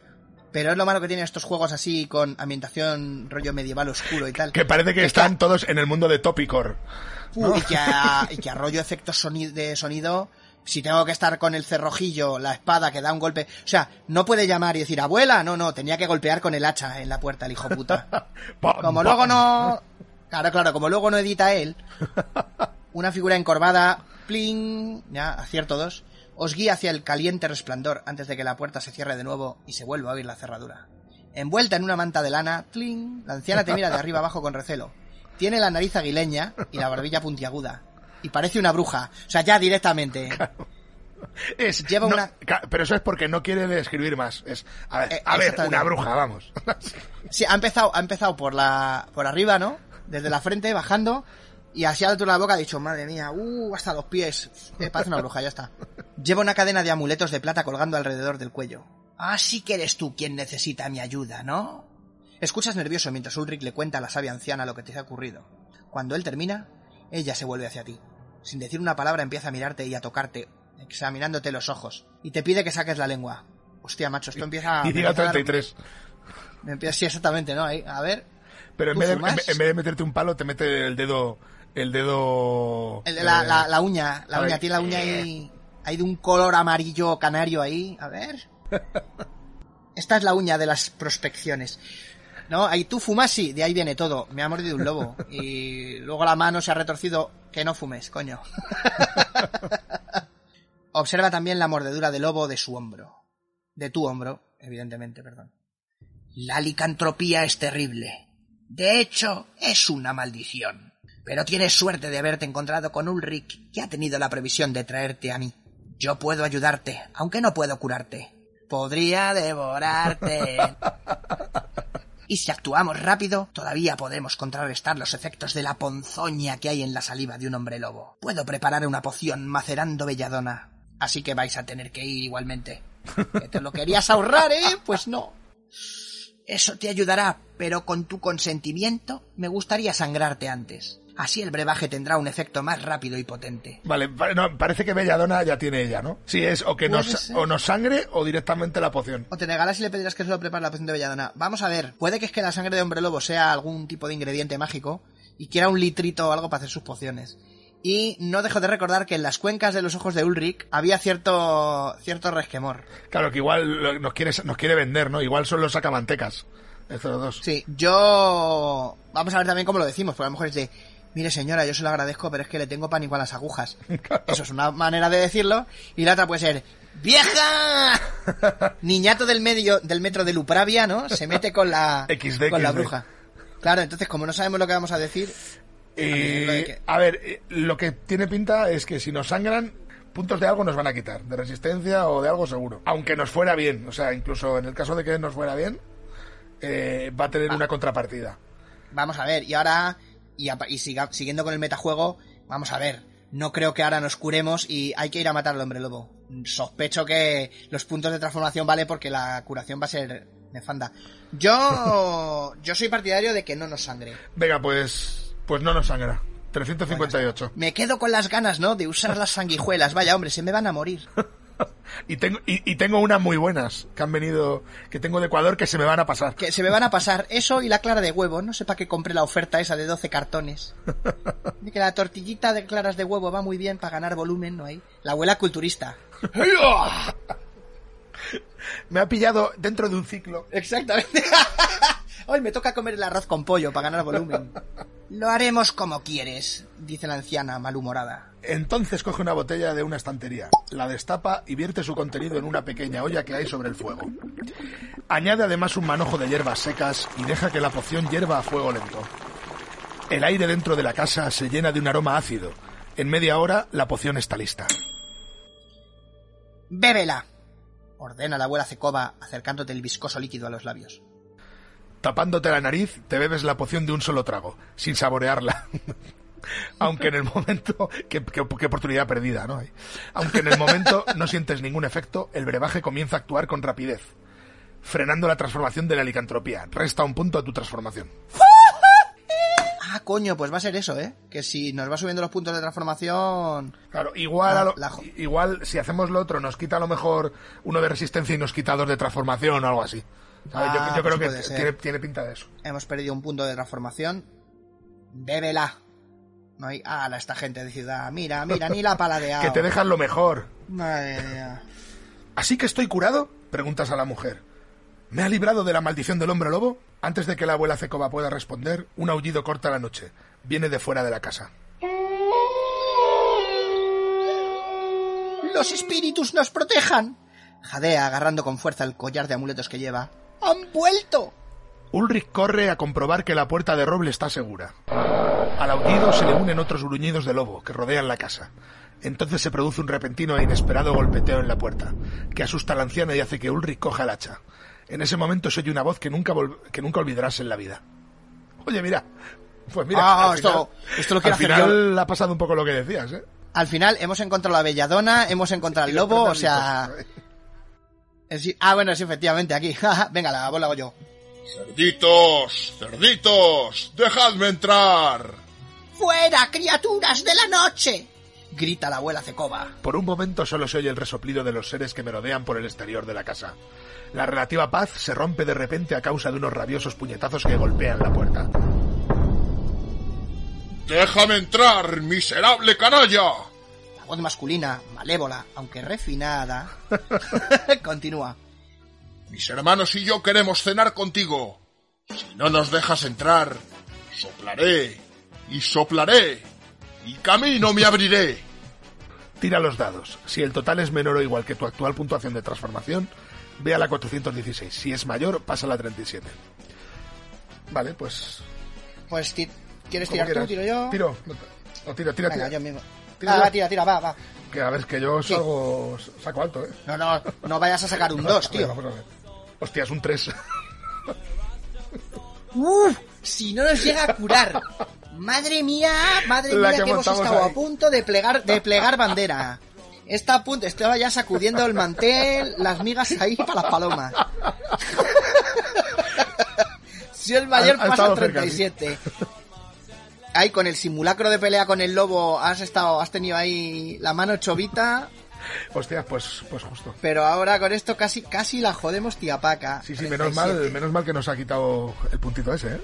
Pero es lo malo que tienen estos juegos así con ambientación rollo medieval oscuro y tal. Que parece que Es que- están todos en el mundo de Topicor. Uh, y, que a, y que a rollo efectos de sonido, si tengo que estar con el cerrojillo, la espada que da un golpe. O sea, no puede llamar y decir, abuela, no, no, tenía que golpear con el hacha en la puerta, el hijo puta. <laughs> Como luego no. Claro, claro, como luego no edita él, <laughs> una figura encorvada, pling, ya, acierto dos, os guía hacia el caliente resplandor antes de que la puerta se cierre de nuevo y se vuelva a abrir la cerradura. Envuelta en una manta de lana, tling, la anciana te mira de arriba abajo con recelo. Tiene la nariz aguileña y la barbilla puntiaguda. Y parece una bruja. O sea, ya directamente. Es- Lleva no, una- Pero eso es porque no quiere describir más. Es, a ver, Eh, a ver exactamente. una bruja, vamos. Sí, ha empezado, ha empezado por la, por arriba, ¿no? Desde la frente, bajando, y así a la altura de la boca ha dicho, madre mía, uh, hasta los pies. Eh, parece una bruja, ya está. Lleva una cadena de amuletos de plata colgando alrededor del cuello. Ah, sí que eres tú quien necesita mi ayuda, ¿no? Escuchas nervioso mientras Ulrich le cuenta a la sabia anciana lo que te ha ocurrido. Cuando él termina, ella se vuelve hacia ti. Sin decir una palabra empieza a mirarte y a tocarte, examinándote los ojos, y te pide que saques la lengua. Hostia, macho, esto empieza... y dar- 33. me empieza, sí, exactamente, ¿no? Ahí, a ver. Pero en ¿Tú vez, de, en, vez- de meterte un palo, te mete el dedo. El dedo. El de la, eh, la, la uña, la uña, ver. tiene la uña ahí, hay de un color amarillo canario ahí. A ver. <laughs> Esta es la uña de las prospecciones. No, ahí tú fumas, sí, de ahí viene todo. Me ha mordido un lobo. Y luego la mano se ha retorcido. Que no fumes, coño. <laughs> Observa también la mordedura de lobo de su hombro. De tu hombro, evidentemente, perdón. La licantropía es terrible. De hecho, es una maldición. Pero tienes suerte de haberte encontrado con Ulrich, que ha tenido la previsión de traerte a mí. Yo puedo ayudarte, aunque no puedo curarte. Podría devorarte. <laughs> Y si actuamos rápido, todavía podemos contrarrestar los efectos de la ponzoña que hay en la saliva de un hombre lobo. Puedo preparar una poción macerando belladona. Así que vais a tener que ir igualmente. ¿Que te lo querías ahorrar, eh? Pues no. Eso te ayudará, pero con tu consentimiento me gustaría sangrarte antes. Así el brebaje tendrá un efecto más rápido y potente. Vale, no, parece que Belladona ya tiene ella, ¿no? Sí, es o que nos, ser. o nos sangre o directamente la poción. O te negarás y le pedirás que solo prepare la poción de belladona. Vamos a ver, puede que es que la sangre de hombre lobo sea algún tipo de ingrediente mágico y quiera un litrito o algo para hacer sus pociones. Y no dejo de recordar que en las cuencas de los ojos de Ulrich había cierto cierto resquemor. Claro, que igual lo- nos quiere, nos quiere vender, ¿no? Igual son los sacamantecas. Estos dos. Sí, yo... Vamos a ver también cómo lo decimos, porque a lo mejor es de... Mire señora, yo se lo agradezco, pero es que le tengo pánico a las agujas. <laughs> Eso es una manera de decirlo. Y la otra puede ser... ¡Vieja! <laughs> Niñato del medio del metro de Lupravia, ¿no? Se mete con la, <laughs> XD, con la bruja. Claro, entonces como no sabemos lo que vamos a decir... De que- a ver, eh, lo que tiene pinta es que si nos sangran, puntos de algo nos van a quitar, de resistencia o de algo seguro. Aunque nos fuera bien, o sea, incluso en el caso de que nos fuera bien, eh, va a tener una contrapartida. Vamos a ver, y ahora... Y, a- y siga- siguiendo con el metajuego, vamos a ver. No creo que ahora nos curemos y hay que ir a matar al hombre lobo. Sospecho que los puntos de transformación vale porque la curación va a ser nefanda. Yo, <laughs> yo soy partidario de que no nos sangre. Venga, pues, pues no nos sangra. 358. Me quedo con las ganas, ¿no? De usar las sanguijuelas. Vaya, hombre, se me van a morir. <laughs> <laughs> Y tengo, y, y tengo unas muy buenas que han venido, que tengo de Ecuador que se me van a pasar. Que se me van a pasar eso y la clara de huevo. No sé para qué compré la oferta esa de 12 cartones. <laughs> Y que la tortillita de claras de huevo va muy bien para ganar volumen, ¿no hay? La abuela culturista. <laughs> Me ha pillado dentro de un ciclo. Exactamente. Hoy me toca comer el arroz con pollo para ganar volumen. Lo haremos como quieres, dice la anciana malhumorada. Entonces coge una botella de una estantería, la destapa y vierte su contenido en una pequeña olla que hay sobre el fuego. Añade además un manojo de hierbas secas y deja que la poción hierva a fuego lento. El aire dentro de la casa se llena de un aroma ácido. En media hora la poción está lista. ¡Bébela! Ordena la abuela Cecoba, acercándote el viscoso líquido a los labios. Tapándote la nariz, te bebes la poción de un solo trago, sin saborearla. <laughs> Aunque en el momento... Qué, qué- qué oportunidad perdida, ¿no? Aunque en el momento no sientes ningún efecto, el brebaje comienza a actuar con rapidez, frenando la transformación de la licantropía. Resta un punto a tu transformación. <laughs> Ah, coño, pues va a ser eso, ¿eh? Que si nos va subiendo los puntos de transformación... Claro, igual, a lo- igual si hacemos lo otro, nos quita a lo mejor uno de resistencia y nos quita dos de transformación o algo así. Yo- Ah, yo, creo pues que tiene, tiene pinta de eso. Hemos perdido un punto de transformación. Bébela. No hay... Ah, esta gente de ciudad. Mira, mira, ni la paladeado. <laughs> Que te dejan lo mejor. Madre mía. ¿Así que estoy curado? Preguntas a la mujer. ¿Me ha librado de la maldición del hombre lobo? Antes de que la abuela Cecoba pueda responder, un aullido corta la noche. Viene de fuera de la casa. ¡Los espíritus nos protejan! Jadea agarrando con fuerza el collar de amuletos que lleva. ¡Han vuelto! Ulrich corre a comprobar que la puerta de roble está segura. Al aullido se le unen otros gruñidos de lobo que rodean la casa. Entonces se produce un repentino e inesperado golpeteo en la puerta, que asusta a la anciana y hace que Ulrich coja el hacha. En ese momento se oye una voz que nunca, que nunca olvidarás en la vida. Oye, mira. Pues mira, Ah, al esto- final- esto lo quiero al hacer final ha pasado un poco lo que decías, ¿eh? Al final hemos encontrado la belladona, hemos encontrado el lobo, o sea... es decir- ah, bueno, sí, efectivamente, aquí. <laughs> Venga, la bola hago yo. Cerditos, cerditos, dejadme entrar. ¡Fuera, criaturas de la noche! Grita la abuela Cecoba. Por un momento solo se oye el resoplido de los seres que merodean por el exterior de la casa. La relativa paz se rompe de repente a causa de unos rabiosos puñetazos que golpean la puerta. Déjame entrar, miserable canalla. Voz masculina, malévola, aunque refinada, <laughs> <laughs> continúa. Mis hermanos y yo queremos cenar contigo. Si no nos dejas entrar, soplaré y soplaré y camino me abriré. Tira los dados. Si el total es menor o igual que tu actual puntuación de transformación, ve a la 416. Si es mayor, pasa a la 37. Vale, pues... Pues, ti- ¿quieres tirar tú? ¿Tiro yo? Tiro. Tira, tira, Venga, tira. yo mismo. Tira Va, tira, tira, va, va. Que a ver, que yo salgo... Saco alto, ¿eh? No, no, no vayas a sacar un <laughs> 2, Venga, tío. vamos a ver. Hostia, es un 3. Uf, si no nos llega a curar. Madre mía, madre La mía, que que, hemos estado ahí. a punto de plegar, de plegar bandera. Está a punto, estaba ya sacudiendo el mantel, las migas ahí para las palomas. <laughs> si el mayor pasa estado al cerca, sí. 37. ahí con el simulacro de pelea con el lobo has estado, has tenido ahí la mano chovita, Hostia, pues, pues justo. pero ahora con esto casi, casi la jodemos tía paca. Sí, sí, menos mal, 37. menos mal que nos ha quitado el puntito ese, ¿eh?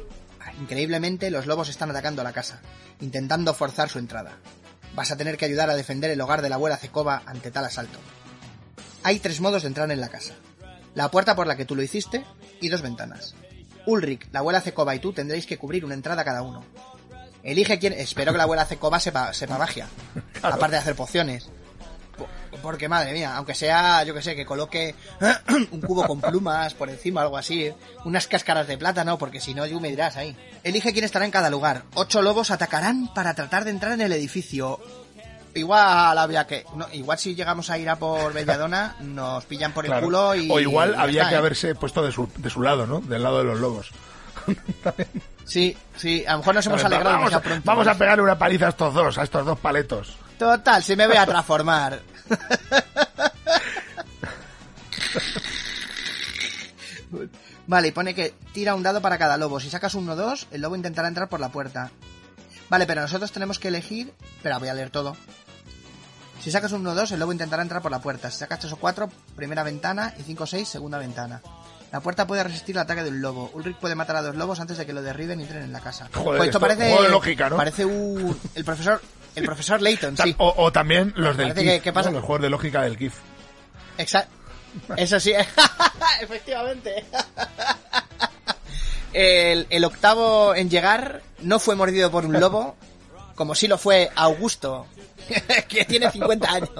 Increíblemente, los lobos están atacando la casa, intentando forzar su entrada. Vas a tener que ayudar a defender el hogar de la abuela Cecoba ante tal asalto. Hay tres modos de entrar en la casa. La puerta por la que tú lo hiciste y dos ventanas. Ulrich, la abuela Cecoba y tú tendréis que cubrir una entrada cada uno. Elige quién... Espero que la abuela Cecoba sepa, sepa magia. Aparte de hacer pociones. Po- Porque madre mía, aunque sea, yo que sé, que coloque <clears throat> un cubo con plumas por encima, algo así, unas cáscaras de plátano, porque si no, yo me dirás ahí. Elige quién estará en cada lugar. Ocho lobos atacarán para tratar de entrar en el edificio. Igual había que. no, igual si llegamos a ir a por Belladona, nos pillan por el Claro. culo y. o igual había está, que ¿eh? haberse puesto de su, de su lado, ¿no? Del lado de los lobos. Sí, sí, a lo mejor nos hemos alegrado vamos, demasiado pronto. vamos a pegarle una paliza a estos dos, a estos dos paletos. Total, si me voy a transformar. Vale, y pone que tira un dado para cada lobo. Si sacas un 1-2, el lobo intentará entrar por la puerta. Vale, pero nosotros tenemos que elegir... Espera, voy a leer todo. Si sacas un 1-2, el lobo intentará entrar por la puerta. Si sacas 3 o 4, primera ventana. Y 5 o 6, segunda ventana. La puerta puede resistir el ataque de un lobo. Ulrich puede matar a dos lobos antes de que lo derriben y entren en la casa. Joder, Pues esto esto- parece... lógica, ¿no? Parece un... El profesor... El profesor Layton, sí. O, o también los del Parece KIF, que- ¿qué pasa? ¿no? Los juegos de lógica del KIF. Exacto. Eso sí, <laughs> efectivamente. El, el octavo en llegar no fue mordido por un lobo, como sí lo fue Augusto, <laughs> que tiene 50 años.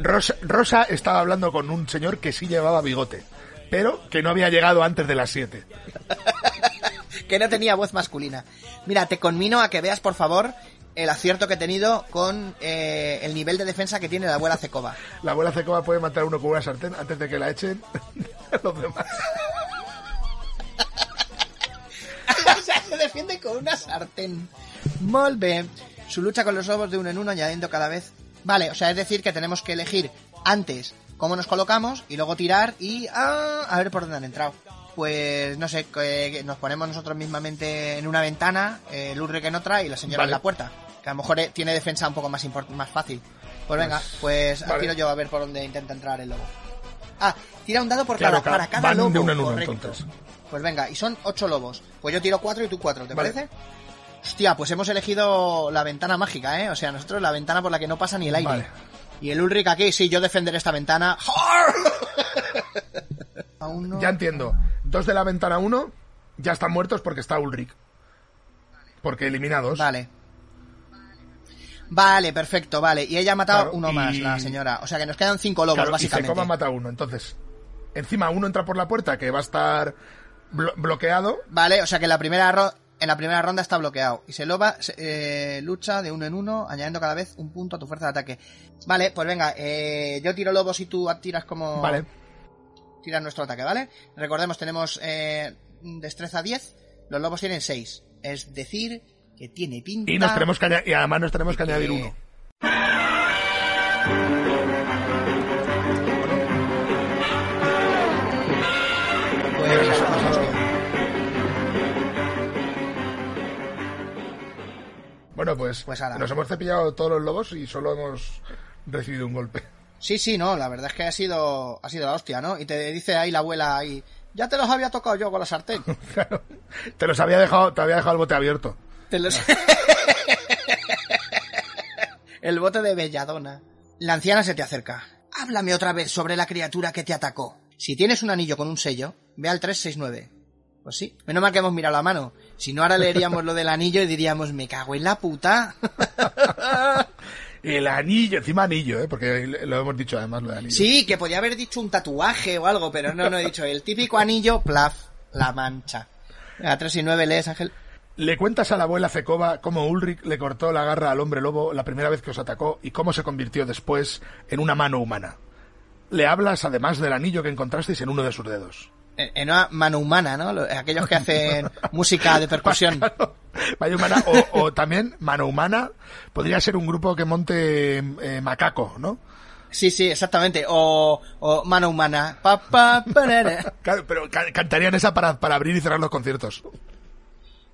Rosa, Rosa estaba hablando con un señor que sí llevaba bigote, pero que no había llegado antes de las 7. <laughs> que no tenía voz masculina. Mira, te conmino a que veas, por favor, el acierto que he tenido con eh, el nivel de defensa que tiene la abuela Cecoba. La abuela Cecoba puede matar a uno con una sartén antes de que la echen <laughs> los demás. <laughs> o sea, se defiende con una sartén. Molve. Su lucha con los lobos de uno en uno, añadiendo cada vez. Vale, o sea, es decir, que tenemos que elegir antes cómo nos colocamos y luego tirar y. ah, a ver por dónde han entrado. Pues no sé, que que nos ponemos nosotros mismamente en una ventana, eh, el Ulrich en otra y la señora Vale. en la puerta. Que a lo mejor eh, tiene defensa un poco más, más fácil. Pues venga, pues vale. tiro yo a ver por dónde intenta entrar el lobo. Ah, tira un dado por Claro, cada, ca- para cada van lobo. de en entonces. Pues venga, y son ocho lobos. Pues yo tiro cuatro y tú cuatro, ¿te Vale. parece? Hostia, pues hemos elegido la ventana mágica, ¿eh? O sea, nosotros la ventana por la que no pasa ni el aire. Vale. Y el Ulrich aquí, sí, yo defenderé esta ventana. A uno. <laughs> Ya entiendo. Dos de la ventana 1 ya están muertos porque está Ulrich. Porque eliminados. Vale. Vale, perfecto, vale. Y ella ha matado Claro, uno más, y- la señora. O sea que nos quedan cinco lobos, Claro, y básicamente. Cecoba mata a uno. Entonces, encima uno entra por la puerta que va a estar blo- bloqueado. Vale, o sea que la primera ro- en la primera ronda está bloqueado. Y se loba, se- eh, lucha de uno en uno, añadiendo cada vez un punto a tu fuerza de ataque. Vale, pues venga, eh, yo tiro lobos y tú tiras como... Vale. Tiras nuestro ataque, ¿vale? Recordemos, tenemos eh, destreza 10, los lobos tienen 6. Es decir, que tiene pinta... Y nos tenemos que y además nos tenemos que de añadir que- uno. Bueno, pues, Pues ala. nos hemos cepillado todos los lobos y solo hemos recibido un golpe. Sí, sí, no, la verdad es que ha sido, ha sido la hostia, ¿no? Y te dice ahí la abuela ahí, ya te los había tocado yo con la sartén. <laughs> Claro. Te los había dejado, te había dejado el bote abierto. Te los- <laughs> El bote de Belladona. La anciana se te acerca. Háblame otra vez sobre la criatura que te atacó. Si tienes un anillo con un sello, ve al 369. Pues sí, menos mal que hemos mirado la mano. Si no, ahora leeríamos lo del anillo y diríamos, me cago en la puta. <laughs> El anillo, encima anillo, ¿eh? Porque lo hemos dicho además lo de anillo. Sí, que podía haber dicho un tatuaje o algo, pero no, no he dicho el típico anillo, plaf, la mancha. A 3 y 9 lees, Ángel. Le cuentas a la abuela Cecoba cómo Ulrich le cortó la garra al hombre lobo la primera vez que os atacó y cómo se convirtió después en una mano humana. Le hablas además del anillo que encontrasteis en uno de sus dedos. En una mano humana, ¿no? Lo- Aquellos que hacen <laughs> música de percusión. Vaya humana, o, o también mano humana, podría ser un grupo que monte eh, macaco, ¿no? Sí, sí, exactamente. O, o mano humana. Pa, pa. <laughs> Claro, pero ca- cantarían esa para, para abrir y cerrar los conciertos.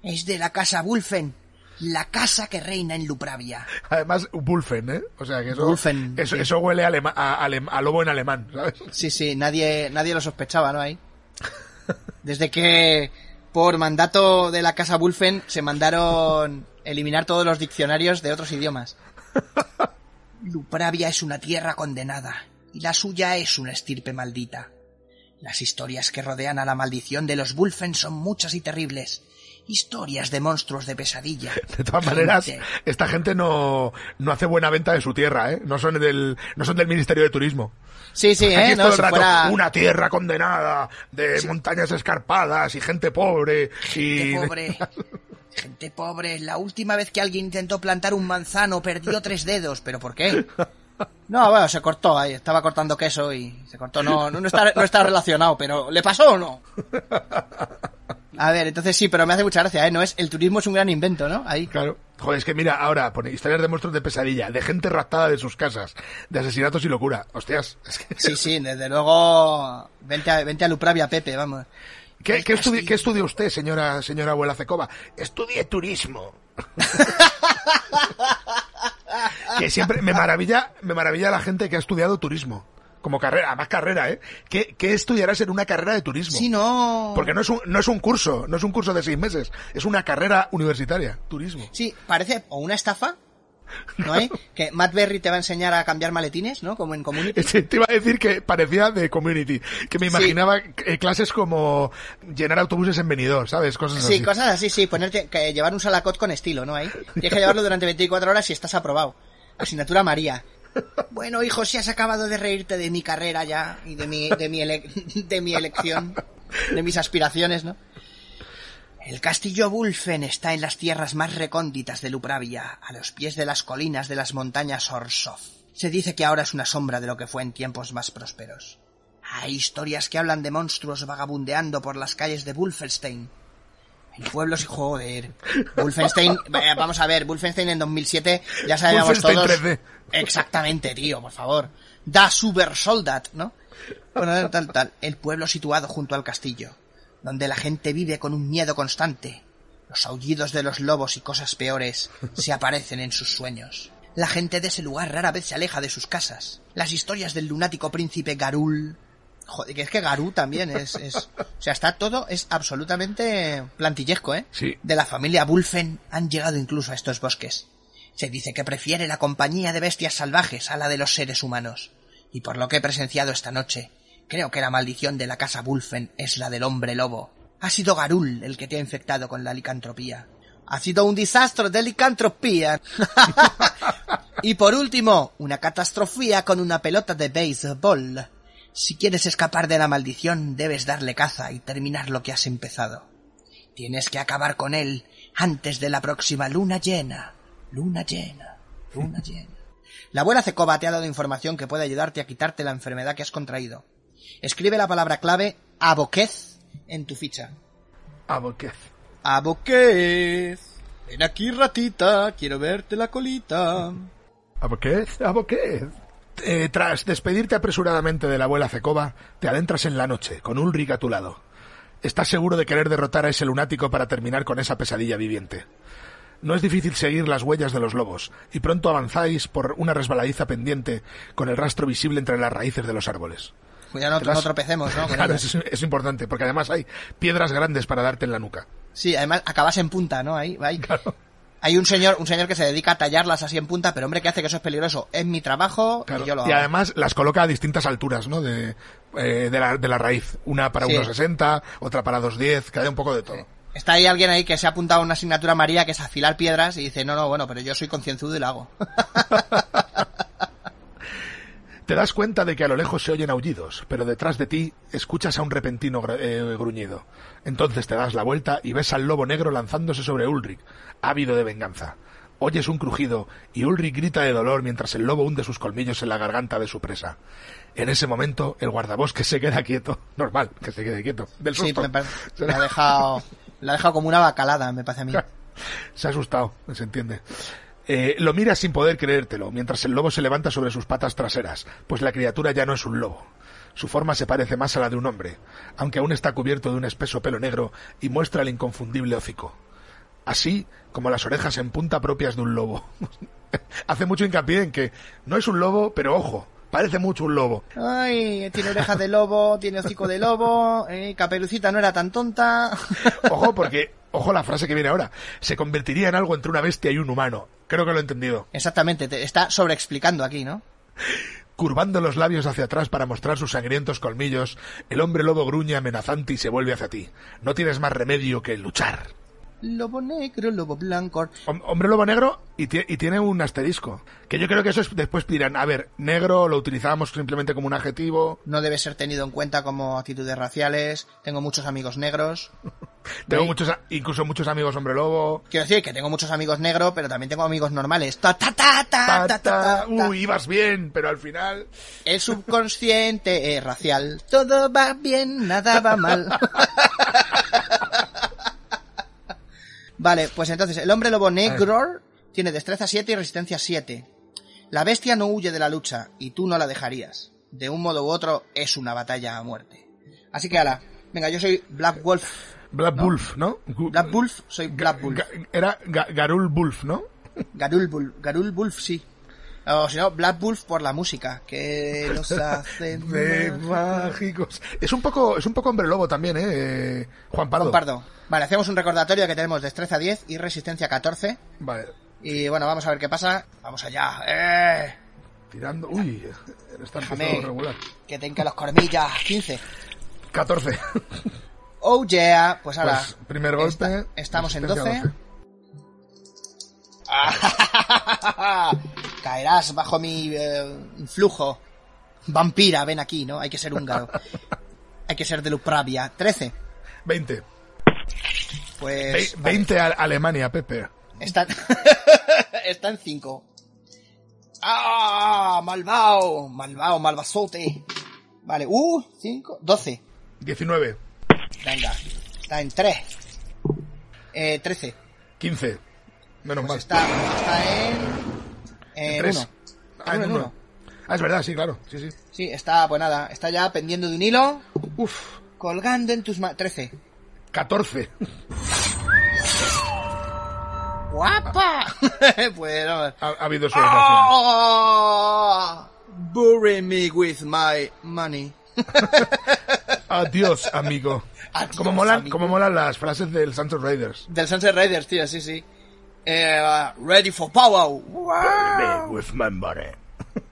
Es de la casa Wulfen, la casa que reina en Lupravia. Además, Bulfen, ¿eh? O sea, que eso, eso, sí. eso huele a, alema- a- alem- a lobo en alemán, ¿sabes? Sí, sí, nadie, nadie lo sospechaba, ¿no? Ahí. Desde que por mandato de la casa Wulfen se mandaron eliminar todos los diccionarios de otros idiomas. <laughs> Lupravia es una tierra condenada y la suya es una estirpe maldita. Las historias que rodean a la maldición de los Wulfen son muchas y terribles. Historias de monstruos de pesadilla. <laughs> De todas maneras, Gente- esta gente no, no hace buena venta de su tierra, ¿eh? No son del, no son del Ministerio de Turismo. Sí, sí, Aquí ¿eh? No, si rato fuera... una tierra condenada de montañas escarpadas y gente pobre y... Gente <laughs> pobre. Gente pobre. La última vez que alguien intentó plantar un manzano perdió tres dedos. ¿Pero por qué? No, bueno, se cortó ahí. Estaba cortando queso y se cortó. No, no, no está, no está relacionado, pero ¿le pasó o no? <laughs> A ver, entonces sí, pero me hace mucha gracia, ¿eh? No es, el turismo es un gran invento, ¿no? Ahí. Claro. Joder, es que mira, ahora pone historias de monstruos de pesadilla, de gente raptada de sus casas, de asesinatos y locura. Hostias, es que... Sí, <laughs> sí, desde luego. Vente a, vente a Lupravia, Pepe, vamos. ¿Qué, qué, estudi- castillo. qué estudia usted, señora, señora abuela Cecova? Estudié turismo. <laughs> que siempre me maravilla, me maravilla la gente que ha estudiado turismo. Como carrera, más carrera, ¿eh? ¿Qué, qué estudiarás en una carrera de turismo? Sí, no. Porque no es, un, no es un curso, no es un curso de seis meses, es una carrera universitaria, turismo. Sí, parece o una estafa, ¿no <laughs> hay? Que Matt Berry te va a enseñar a cambiar maletines, ¿no? Como en Community. <laughs> Sí, Te iba a decir que parecía de community, que me Sí. imaginaba eh, clases como llenar autobuses en venidor, ¿sabes? Cosas Sí, así. cosas así, sí, ponerte, que llevar un salacot con estilo, ¿no? Ahí. Tienes que llevarlo durante 24 horas si estás aprobado. Asignatura María. Bueno, hijo, si has acabado de reírte de mi carrera ya y de mi, de mi, ele- de mi elección, de mis aspiraciones, ¿no? El castillo Wulfen está en las tierras más recónditas de Lupravia, a los pies de las colinas de las montañas Orsov. Se dice que ahora es una sombra de lo que fue en tiempos más prósperos. Hay historias que hablan de monstruos vagabundeando por las calles de Wulfenstein. El pueblo sí, joder. Wolfenstein, <laughs> eh, vamos a ver, Wolfenstein en 2007 ya sabíamos todos. 3D. Exactamente, tío, por favor. Da Super Soldat, ¿no? Bueno, tal, tal. El pueblo situado junto al castillo, donde la gente vive con un miedo constante. Los aullidos de los lobos y cosas peores se aparecen en sus sueños. La gente de ese lugar rara vez se aleja de sus casas. Las historias del lunático príncipe Garul. Joder, que es que Garú también es, es- O sea, está todo, es absolutamente plantillesco, ¿eh? Sí. De la familia Bulfen han llegado incluso a estos bosques. Se dice que prefiere la compañía de bestias salvajes a la de los seres humanos. Y por lo que he presenciado esta noche, creo que la maldición de la casa Bulfen es la del hombre lobo. Ha sido Garul el que te ha infectado con la licantropía. Ha sido un desastre de licantropía. <laughs> y por último, una catastrofía con una pelota de béisbol. Si quieres escapar de la maldición, debes darle caza y terminar lo que has empezado. Tienes que acabar con él antes de la próxima luna llena. Luna llena. Luna <laughs> llena. La abuela Cecova te ha dado información que puede ayudarte a quitarte la enfermedad que has contraído. Escribe la palabra clave aboquez en tu ficha. Aboquez. Aboquez. Ven aquí, ratita. Quiero verte la colita. Aboquez, aboquez. Eh, tras despedirte apresuradamente de la abuela Cecova, te adentras en la noche, con Ulrich a tu lado. Estás seguro de querer derrotar a ese lunático para terminar con esa pesadilla viviente. No es difícil seguir las huellas de los lobos, y pronto avanzáis por una resbaladiza pendiente con el rastro visible entre las raíces de los árboles. Cuidado, no, tropecemos, ¿no? <laughs> Claro, es importante, porque además hay piedras grandes para darte en la nuca. Sí, además acabas en punta, ¿no? Ahí, ahí. <laughs> Claro. Hay un señor, un señor que se dedica a tallarlas así en punta, pero hombre, ¿qué hace que eso es peligroso? Es mi trabajo Claro. y yo lo Y hago. además las coloca a distintas alturas, ¿no? De, eh, de, la, de la raíz. Una para Sí. 1,60, otra para 2,10, que hay un poco de todo. Está ahí alguien ahí que se ha apuntado a una asignatura María que es afilar piedras y dice, no, no, bueno, pero yo soy concienzudo y lo hago. <laughs> Te das cuenta de que a lo lejos se oyen aullidos, pero detrás de ti escuchas a un repentino eh, gruñido. Entonces te das la vuelta y ves al lobo negro lanzándose sobre Ulrich, ávido de venganza. Oyes un crujido y Ulrich grita de dolor mientras el lobo hunde sus colmillos en la garganta de su presa. En ese momento, el guardabosques se queda quieto. Normal, que se quede quieto. Del Sí, susto. me parece- <laughs> le ha dejado, le ha dejado como una bacalada, me parece a mí. <laughs> Se ha asustado, se entiende. Eh, lo miras sin poder creértelo, mientras el lobo se levanta sobre sus patas traseras, pues la criatura ya no es un lobo. Su forma se parece más a la de un hombre, aunque aún está cubierto de un espeso pelo negro y muestra el inconfundible hocico. así como las orejas en punta propias de un lobo. <laughs> Hace mucho hincapié en que no es un lobo, pero ojo, parece mucho un lobo. Ay, tiene orejas de lobo, tiene hocico de lobo, eh, Caperucita no era tan tonta. <laughs> Ojo, porque, ojo la frase que viene ahora, se convertiría en algo entre una bestia y un humano. Creo que lo he entendido. Exactamente, te está sobreexplicando aquí, ¿no? Curvando los labios hacia atrás para mostrar sus sangrientos colmillos, el hombre lobo gruñe amenazante y se vuelve hacia ti. No tienes más remedio que luchar. Lobo negro, lobo blanco. Hom- Hombre lobo negro y, tie- y tiene un asterisco. Que yo creo que eso es, después dirán, a ver, negro lo utilizamos simplemente como un adjetivo. No debe ser tenido en cuenta como actitudes raciales. Tengo muchos amigos negros. <laughs> Tengo muchos, incluso muchos amigos hombre lobo. Quiero decir que tengo muchos amigos negros, pero también tengo amigos normales. Ta, ta, ta, ta, Ta, ta, ta, ta, ta. uy, ibas bien, pero al final... El subconsciente es racial. Todo va bien, nada va mal. <laughs> vale, pues entonces, el hombre lobo negro tiene destreza 7 y resistencia 7. La bestia no huye de la lucha, y tú no la dejarías. De un modo u otro, es una batalla a muerte. Así que, ala, venga, yo soy Black Wolf. Black Wolf, ¿no? Black Wolf, soy Black Wolf. Ga- Era Ga- Garul Wolf, ¿no? Garul Wolf, Garul Wolf, sí. O si no, Black Wolf por la música, que nos hace... <laughs> De mágicos. Es un poco, es un poco hombre lobo también, ¿eh? Juan Pardo. Juan Pardo. Vale, hacemos un recordatorio que tenemos destreza 10 y resistencia 14. Vale. Y bueno, vamos a ver qué pasa. Vamos allá. ¡Eh! Tirando. Uy, está empezando regular. que tenga los cormillas. 15. 14. Oh yeah. Pues ahora. Pues, primer golpe. esta- estamos en 12. resistencia <laughs> Caerás bajo mi eh, influjo. Vampira, ven aquí, ¿no? Hay que ser húngaro. <laughs> Hay que ser de Lupravia. 13. 20. Pues. Ve- vale. 20 a Alemania, Pepe. Está, <laughs> está en 5. ¡Ah! Malvao, malvao, malvazote. Vale, uh, 5, 12. 19. Venga, está en 3. Eh, 13. 15. Menos Pues mal. está, está en. En Tres. 1. Ah, en en uno. uno. Ah, es verdad, sí, claro. Sí, sí. Sí, está, pues nada, está ya pendiendo de un hilo, Uf. colgando en tus manos. 13. 14. ¡Guapa! <laughs> pues vamos. Ha, ha habido su. Oh, bury me with my money. <laughs> Adiós, amigo. Adiós, como molan, amigo. como molan las frases del Santos Raiders. Del Sunset Riders, tío, sí, sí. Eh, ready for power. Me with my money.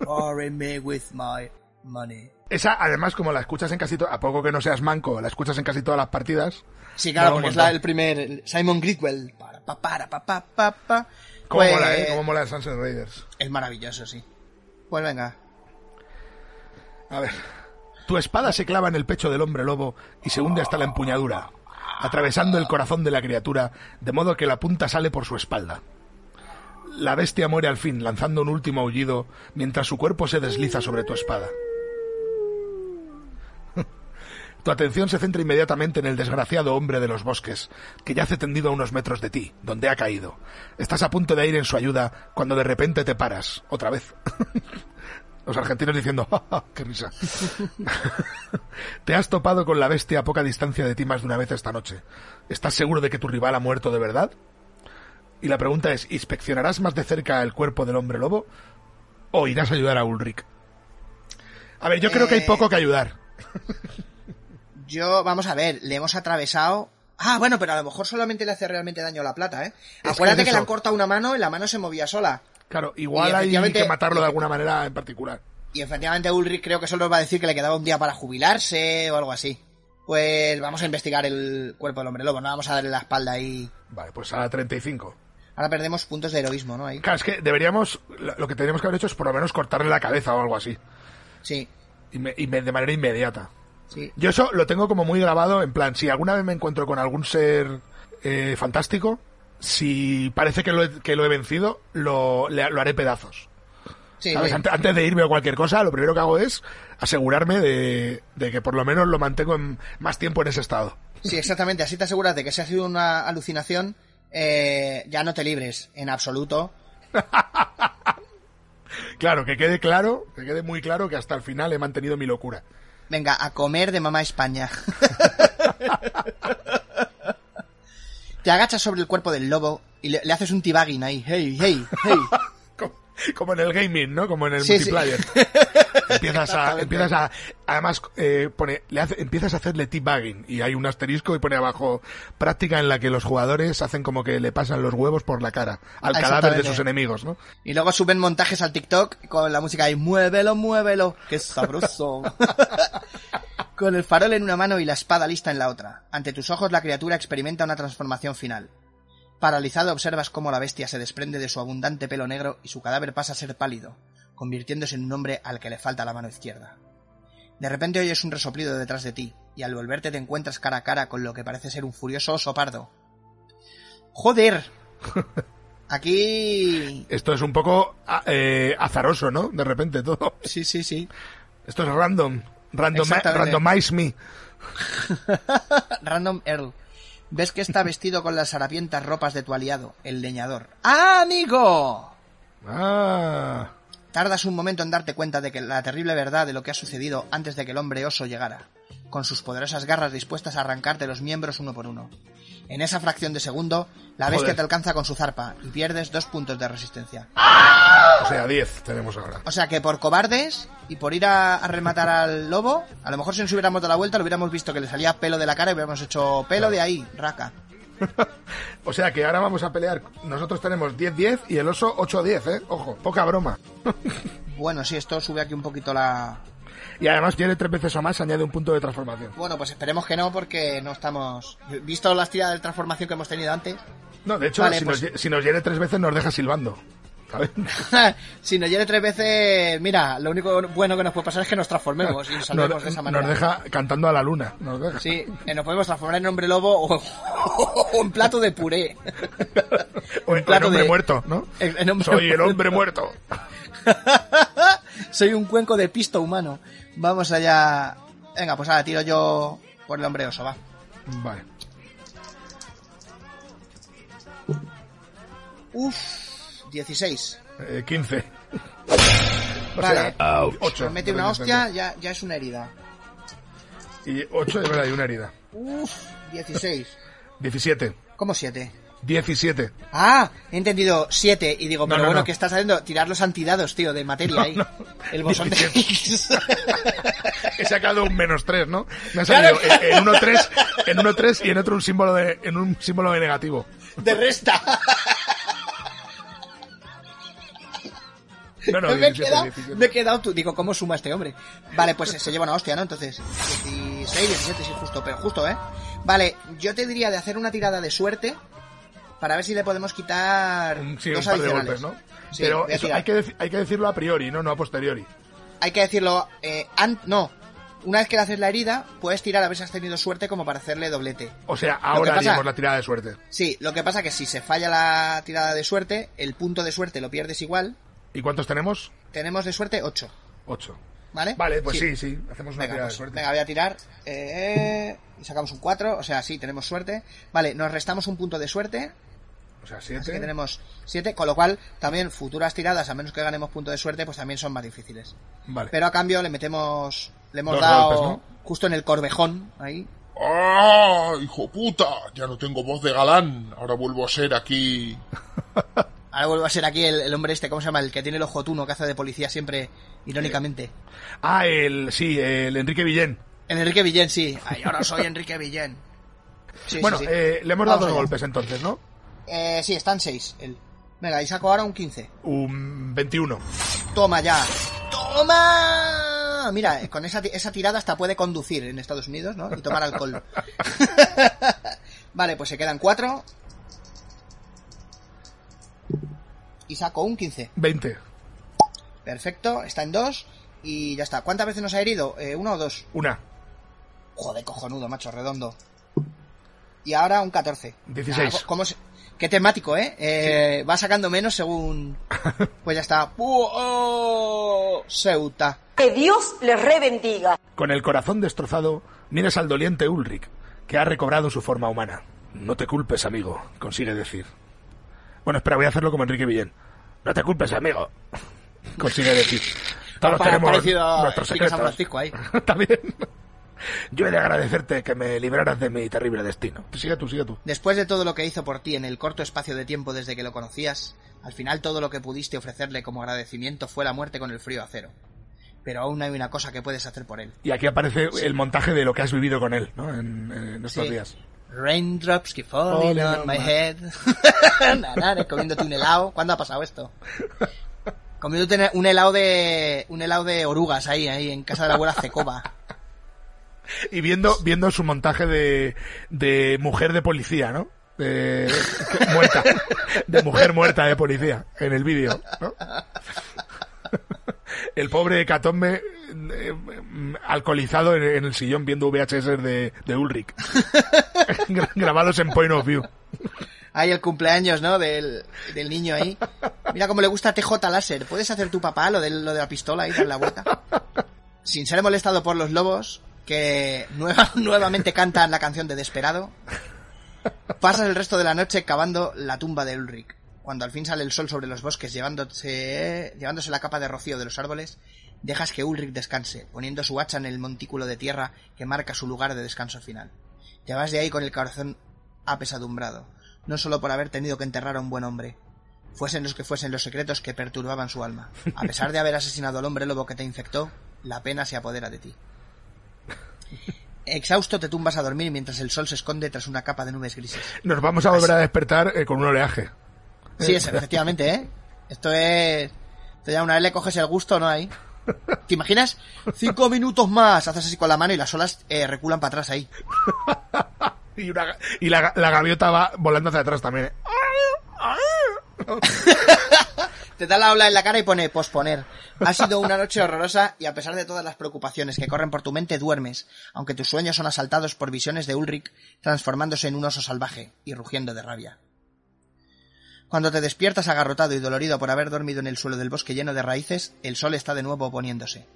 Bury me with my money. Esa, además, como la escuchas en casi a poco que no seas manco, la escuchas en casi todas las partidas. Sí, claro, porque es la- el primer el Simon Gritwell. Para, pa, para, pa, pa, pa, pa. Cómo Pues, mola, ¿eh? Cómo mola el Sunset Raiders. Es maravilloso, sí. Pues venga. A ver. Tu espada se clava en el pecho del hombre lobo y se hunde hasta la empuñadura, atravesando el corazón de la criatura, de modo que la punta sale por su espalda. La bestia muere al fin, lanzando un último aullido, mientras su cuerpo se desliza sobre tu espada. <laughs> Tu atención se centra inmediatamente en el desgraciado hombre de los bosques, que yace tendido a unos metros de ti, donde ha caído. Estás a punto de ir en su ayuda cuando de repente te paras, otra vez. <laughs> Los argentinos diciendo, "Ja, ja, ¡qué risa! <laughs> Te has topado con la bestia a poca distancia de ti más de una vez esta noche. ¿Estás seguro de que tu rival ha muerto de verdad? Y la pregunta es, ¿inspeccionarás más de cerca el cuerpo del hombre lobo? ¿O irás a ayudar a Ulrich? A ver, yo creo que hay Eh, poco que ayudar. <laughs> Yo, vamos a ver, le hemos atravesado. Ah, bueno, pero a lo mejor solamente le hace realmente daño a la plata, ¿eh? que Acuérdate es que, le han cortado una mano y la mano se movía sola. Claro, igual hay que matarlo de alguna manera en particular. Y efectivamente Ulrich creo que solo nos va a decir que le quedaba un día para jubilarse o algo así. Pues vamos a investigar el cuerpo del hombre lobo, no vamos a darle la espalda ahí. Vale, pues a la 35. Ahora perdemos puntos de heroísmo, ¿no? Ahí. Claro, es que deberíamos, lo lo que tendríamos que haber hecho es por lo menos cortarle la cabeza o algo así. Sí, Y me- y me- de manera inmediata. sí. Yo eso lo tengo como muy grabado, en plan, si alguna vez me encuentro con algún ser eh, fantástico, si parece que lo he, que lo he vencido, lo, le- lo haré pedazos. Sí, ¿Sabes? sí. Ante- Antes de irme a cualquier cosa, lo primero que hago es asegurarme de, de que por lo menos lo mantengo en más tiempo en ese estado. Sí, exactamente. Así te aseguras de que si ha sido una alucinación, eh, ya no te libres en absoluto. <laughs> Claro, que quede claro, que quede muy claro que hasta el final he mantenido mi locura. Venga, a comer de mamá España. <laughs> te agachas sobre el cuerpo del lobo y le, le haces un tibagging ahí. Hey, hey, hey. <laughs> Como, como en el gaming, ¿no? Como en el Sí, sí. multiplayer. <laughs> empiezas a, empiezas a, además, eh, pone, le hace- empiezas a hacerle teabagging y hay un asterisco y pone abajo práctica en la que los jugadores hacen como que le pasan los huevos por la cara al cadáver de sus enemigos, ¿no? Y luego suben montajes al TikTok con la música ahí, muévelo, muévelo, qué sabroso. <laughs> con el farol en una mano y la espada lista en la otra. Ante tus ojos la criatura experimenta una transformación final. Paralizado observas cómo la bestia se desprende de su abundante pelo negro y su cadáver pasa a ser pálido, convirtiéndose en un hombre al que le falta la mano izquierda. De repente oyes un resoplido detrás de ti, y al volverte te encuentras cara a cara con lo que parece ser un furioso oso pardo. ¡Joder! <laughs> Aquí... Esto es un poco a- eh, azaroso, ¿no? De repente todo. Sí, sí, sí. Esto es random. Random randomize me. <laughs> Random Earl. Ves que está vestido con las harapientas ropas de tu aliado, el leñador. ¡Ah, amigo! Ah. Tardas un momento en darte cuenta de que la terrible verdad de lo que ha sucedido antes de que el hombre oso llegara, con sus poderosas garras dispuestas a arrancarte los miembros uno por uno. En esa fracción de segundo, la bestia te alcanza con su zarpa y pierdes dos puntos de resistencia. O sea, 10 tenemos ahora. O sea que por cobardes y por ir a, a rematar al lobo, a lo mejor si nos hubiéramos dado la vuelta lo hubiéramos visto que le salía pelo de la cara y hubiéramos hecho pelo de ahí, raca. <laughs> O sea que ahora vamos a pelear. Nosotros tenemos 10-10 y el oso 8-10, ¿eh? Ojo, poca broma. <laughs> Bueno, sí, esto sube aquí un poquito la... Y además tiene tres veces o más, añade un punto de transformación. Bueno, pues esperemos que no porque no estamos... Visto las tiradas de transformación que hemos tenido antes, No, de hecho, Vale, si, pues- nos, si nos hiere tres veces nos deja silbando. <laughs> Si nos hiere tres veces, mira, lo único bueno que nos puede pasar es que nos transformemos y nos salvemos Nos, de esa nos manera. deja cantando a la luna. Nos deja. Sí, eh, nos podemos transformar en hombre lobo o, <laughs> o en plato de puré. <laughs> O, en plato hombre de- muerto, ¿no? en- en hombre Soy el muerto. hombre muerto. Soy un cuenco de pisto humano. Vamos allá. Venga, pues ahora tiro yo por el hombre oso, va. Vale. Uf, 16. Eh, 15. O Vale. sea, 8. Nos mete una hostia, ya, ya es una herida. Y 8 es verdad, y una herida. Uf, 16. 17. ¿Cómo 7? 17. Ah, he entendido 7 y digo, No, pero no, bueno, no. ¿qué estás haciendo? Tirar los antidados, tío, de materia ahí. El bosón de 17. Higgs. <laughs> He sacado un menos 3, ¿no? Me ha Claro. salido en- en uno 3, en uno 3 y en otro un símbolo de, en un símbolo de negativo. de resta. No, no, <laughs> me, he 17, quedado, 17. me he quedado, tú, digo, ¿cómo suma este hombre? Vale, pues se lleva una hostia, ¿no? Entonces, 16, 17, sí, justo, pero justo, ¿eh? Vale, yo te diría de hacer una tirada de suerte para ver si le podemos quitar Un- sí, un par de golpes, ¿no? Sí, Pero eso hay que, hay que decirlo a priori, ¿no? No a posteriori. Hay que decirlo, eh, an- no, una vez que le haces la herida, puedes tirar a ver si has tenido suerte como para hacerle doblete. O sea, ahora pasa- haríamos la tirada de suerte. Sí, lo que pasa que si se falla la tirada de suerte, el punto de suerte lo pierdes igual. ¿Y cuántos tenemos? Tenemos de suerte 8, 8. ¿vale? Vale, pues sí, sí, hacemos una Venga, tirada pues, de suerte. venga, voy a tirar. eh, y sacamos un 4, o sea, sí, tenemos suerte. Vale, nos restamos un punto de suerte. O sea, Así que 7. tenemos 7, con lo cual también futuras tiradas, a menos que ganemos punto de suerte, pues también son más difíciles. Vale. Pero a cambio le metemos. Le hemos Dos dado golpes, ¿no? justo en el corvejón, ahí. ¡Ah, hijo puta! Ya no tengo voz de galán. Ahora vuelvo a ser aquí. <laughs> Ahora vuelvo a ser aquí el, el hombre este, ¿cómo se llama? El que tiene el ojo tuno, que hace de policía siempre, irónicamente. Ah, el, sí, el Enrique Villén. El Enrique Villén, sí. Ay, ahora soy Enrique Villén. Sí, bueno, sí, sí. Eh, le hemos dado dos golpes entonces, ¿no? Eh, sí, están 6. Venga, y saco ahora un 15. Un 21. Toma ya. ¡Toma! Mira, eh, con esa, esa tirada hasta puede conducir en Estados Unidos, ¿no? Y tomar alcohol. <laughs> vale, pues se quedan 4. Y saco un 15. 20. Perfecto, está en 2. Y ya está. ¿Cuántas veces nos ha herido? Eh, ¿Uno o dos? Una. Joder, cojonudo, macho, redondo. Y ahora un 14. 16. Ah, ¿cómo se- Qué temático, ¿eh? Eh, Va sacando menos según... <laughs> Pues ya está. ¡Oh! Ceuta. Que Dios les rebendiga. Con el corazón destrozado, miras al doliente Ulrich, que ha recobrado su forma humana. No te culpes, amigo, consigue decir. Bueno, espera, voy a hacerlo como Enrique Villén. No te culpes, amigo, <laughs> consigue decir. Todos tenemos parecido a nuestros Chica San secretos. Francisco ahí. <laughs> También. Yo he de agradecerte que me libraras de mi terrible destino. Sigue tú, sigue tú. Después de todo lo que hizo por ti en el corto espacio de tiempo desde que lo conocías, al final todo lo que pudiste ofrecerle como agradecimiento fue la muerte con el frío acero. Pero aún hay una cosa que puedes hacer por él. Y aquí aparece el montaje de lo que has vivido con él, ¿no? En, en estos Sí. días. Raindrops keep falling on my head. <laughs> Comiéndote un helado. ¿Cuándo ha pasado esto? <laughs> Comiéndote un helado de un helado de orugas ahí, ahí en casa de la abuela Cecoba. Y viendo, viendo su montaje de, de mujer de policía, ¿no? De, <laughs> muerta. De mujer muerta de policía en el vídeo, ¿no? <laughs> El pobre Catombe eh, alcoholizado en, el sillón viendo VHS de, de Ulrich. <laughs> Gra- Grabados en point of view. Ahí el cumpleaños, ¿no? Del, del niño ahí. Mira cómo le gusta TJ láser. ¿Puedes hacer tu papá lo de, lo de la pistola y dar la vuelta? Sin ser molestado por los lobos, que nueva- <laughs> nuevamente cantan la canción de Desperado, pasas el resto de la noche cavando la tumba de Ulrich. Cuando al fin sale el sol sobre los bosques llevándose, llevándose la capa de rocío de los árboles, dejas que Ulrich descanse, poniendo su hacha en el montículo de tierra que marca su lugar de descanso final. Te vas de ahí con el corazón apesadumbrado, no solo por haber tenido que enterrar a un buen hombre, fuesen los que fuesen los secretos que perturbaban su alma. A pesar de haber asesinado al hombre lobo que te infectó, la pena se apodera de ti. Exhausto te tumbas a dormir mientras el sol se esconde tras una capa de nubes grises. Nos vamos a volver a despertar eh, con un oleaje. Sí, es, efectivamente, ¿eh? Esto es... Esto ya una vez le coges el gusto, ¿no? Ahí. ¿Te imaginas? Cinco minutos más, haces así con la mano y las olas eh, reculan para atrás ahí. <laughs> Y, una- y la, la gaviota va volando hacia atrás también. ¿eh? <laughs> Te da la ola en la cara y pone posponer. Ha sido una noche horrorosa y a pesar de todas las preocupaciones que corren por tu mente, duermes, aunque tus sueños son asaltados por visiones de Ulrich transformándose en un oso salvaje y rugiendo de rabia. Cuando te despiertas agarrotado y dolorido por haber dormido en el suelo del bosque lleno de raíces, el sol está de nuevo poniéndose.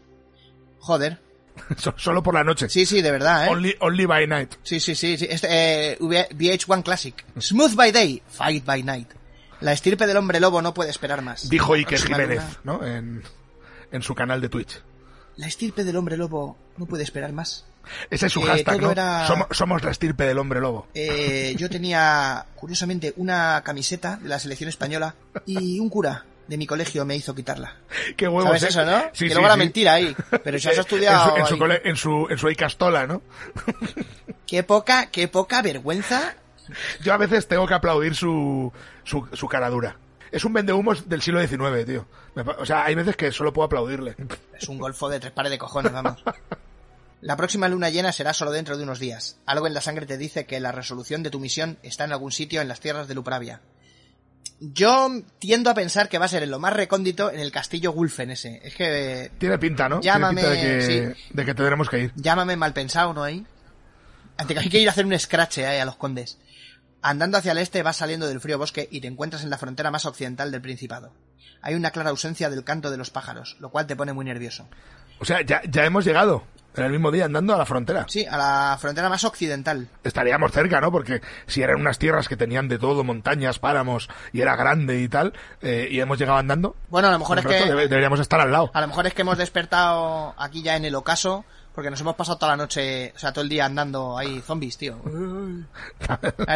Joder. <laughs> So- Solo por la noche. Sí, sí, de verdad, ¿eh? Only, only by night. Sí, sí, sí. sí. Este, eh, V- VH1 Classic. Smooth by day, fight by night. La estirpe del hombre lobo no puede esperar más. Dijo Iker Jiménez, ¿no? En, en su canal de Twitch. La estirpe del hombre lobo no puede esperar más. Ese es su Eh, hashtag, ¿no? era- Somos, somos la estirpe del hombre lobo. Eh, yo tenía, curiosamente, una camiseta de la selección española y un cura de mi colegio me hizo quitarla. Qué huevos, ¿Sabes ¿eh? eso, no? Sí, que sí, luego era sí. mentira ahí. Pero si has <laughs> En su- estudiado... En su, ahí. cole- en su, en su ¿no? <laughs> Qué poca, qué poca vergüenza. Yo a veces tengo que aplaudir su, su, su cara dura. Es un vendehumos del siglo XIX, tío. O sea, hay veces que solo puedo aplaudirle. Es un golfo de tres pares de cojones, vamos. La próxima luna llena será solo dentro de unos días. Algo en la sangre te dice que la resolución de tu misión está en algún sitio en las tierras de Lupravia. Yo tiendo a pensar que va a ser en lo más recóndito en el castillo Gulfen ese. Es que Tiene pinta, ¿no? Llámame, Tiene pinta de que, de que tendremos que ir. llámame mal pensado, ¿no? Ahí. Ante que hay que ir a hacer un scratch ahí a los condes. Andando hacia el este vas saliendo del frío bosque y te encuentras en la frontera más occidental del Principado. Hay una clara ausencia del canto de los pájaros, lo cual te pone muy nervioso. O sea, ya, ya hemos llegado. En el mismo día andando a la frontera. Sí, a la frontera más occidental. Estaríamos cerca, ¿no? Porque si eran unas tierras que tenían de todo, montañas, páramos, y era grande y tal, eh, y hemos llegado andando. Bueno, a lo mejor es que deberíamos estar al lado. a lo mejor es que hemos despertado aquí ya en el ocaso porque nos hemos pasado toda la noche, o sea, todo el día andando ahí zombies, tío.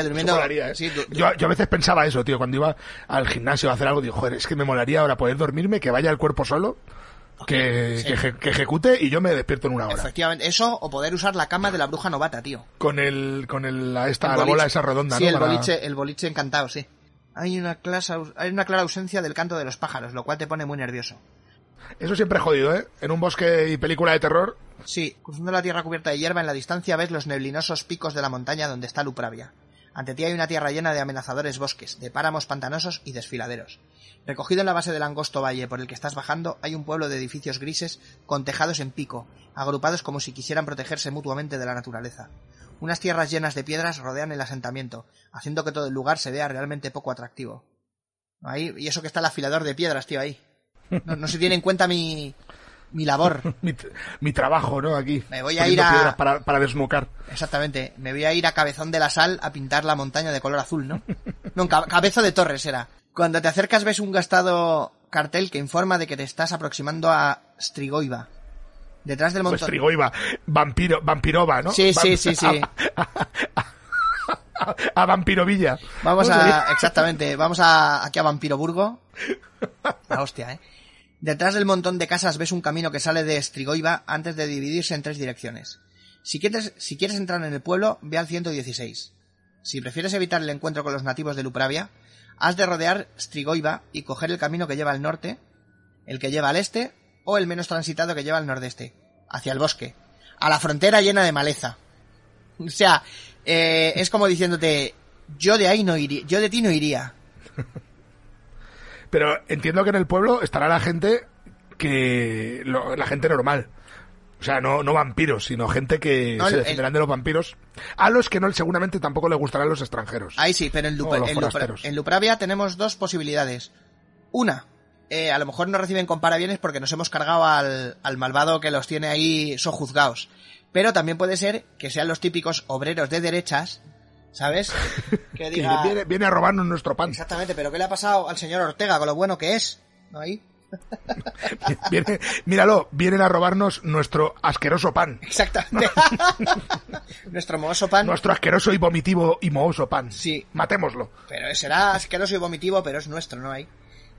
Durmiendo- molaría, ¿eh? sí, du- du- yo, yo a veces pensaba eso, tío, cuando iba al gimnasio a hacer algo, digo, joder, es que me molaría ahora poder dormirme, que vaya el cuerpo solo, que, Sí. que, eje- que ejecute y yo me despierto en una hora. Efectivamente, eso o poder usar la cama de la bruja novata, tío. Con el, con el, la, esta, El la bola esa redonda, Sí, ¿no? el Para- boliche, el boliche encantado, sí. Hay una, clase, hay una clara ausencia del canto de los pájaros, lo cual te pone muy nervioso. Eso siempre es jodido, ¿eh? En un bosque y película de terror, Sí, cruzando la tierra cubierta de hierba en la distancia ves los neblinosos picos de la montaña donde está Lupravia. Ante ti hay una tierra llena de amenazadores bosques, de páramos pantanosos y desfiladeros. Recogido en la base del angosto valle por el que estás bajando hay un pueblo de edificios grises con tejados en pico, agrupados como si quisieran protegerse mutuamente de la naturaleza. Unas tierras llenas de piedras rodean el asentamiento, haciendo que todo el lugar se vea realmente poco atractivo. Ahí, y eso que está el afilador de piedras, tío, ahí. No, no se tiene en cuenta mi, mi labor. <laughs> mi, mi trabajo, ¿no? Aquí. Me voy a ir a- Para, para desnucar. Exactamente. Me voy a ir a Cabezón de la Sal a pintar la montaña de color azul, ¿no? No, Ca- Cabezo de Torres era. Cuando te acercas ves un gastado cartel que informa de que te estás aproximando a Strigoiva. Detrás del O montón... Estrigoiva, vampiro, vampirova, ¿no? Sí, sí, sí, sí. <laughs> A, Vampirovilla. Vamos a, exactamente, vamos a, aquí a Vampiroburgo. La hostia, eh. Detrás del montón de casas ves un camino que sale de Estrigoiva antes de dividirse en tres direcciones. Si quieres, si quieres entrar en el pueblo, ve al 116. Si prefieres evitar el encuentro con los nativos de Lupravia, has de rodear Strigoiva y coger el camino que lleva al norte, el que lleva al este o el menos transitado que lleva al nordeste, hacia el bosque, a la frontera llena de maleza. <laughs> O sea, eh, es como diciéndote, yo de ahí no iría, yo de ti no iría. <laughs> Pero entiendo que en el pueblo estará la gente que... lo- la gente normal. O sea, no, no vampiros, sino gente que No, se el- defenderán de los vampiros. A los que no, seguramente tampoco le gustarán los extranjeros. Ahí sí, pero en, Lupa- Lupra- en Lupravia tenemos dos posibilidades. Una, eh, a lo mejor no reciben comparabienes porque nos hemos cargado al, al malvado que los tiene ahí sojuzgados. Pero también puede ser que sean los típicos obreros de derechas, ¿sabes? <laughs> Que Que diga... viene, viene a robarnos nuestro pan. Exactamente, pero ¿qué le ha pasado al señor Ortega con lo bueno que es? ¿No ahí? <laughs> Viene- míralo, vienen a robarnos nuestro asqueroso pan. Exactamente. <laughs> Nuestro mohoso pan. Nuestro asqueroso y vomitivo y mohoso pan. Sí. Matémoslo. Pero será asqueroso y vomitivo, pero es nuestro, ¿no hay?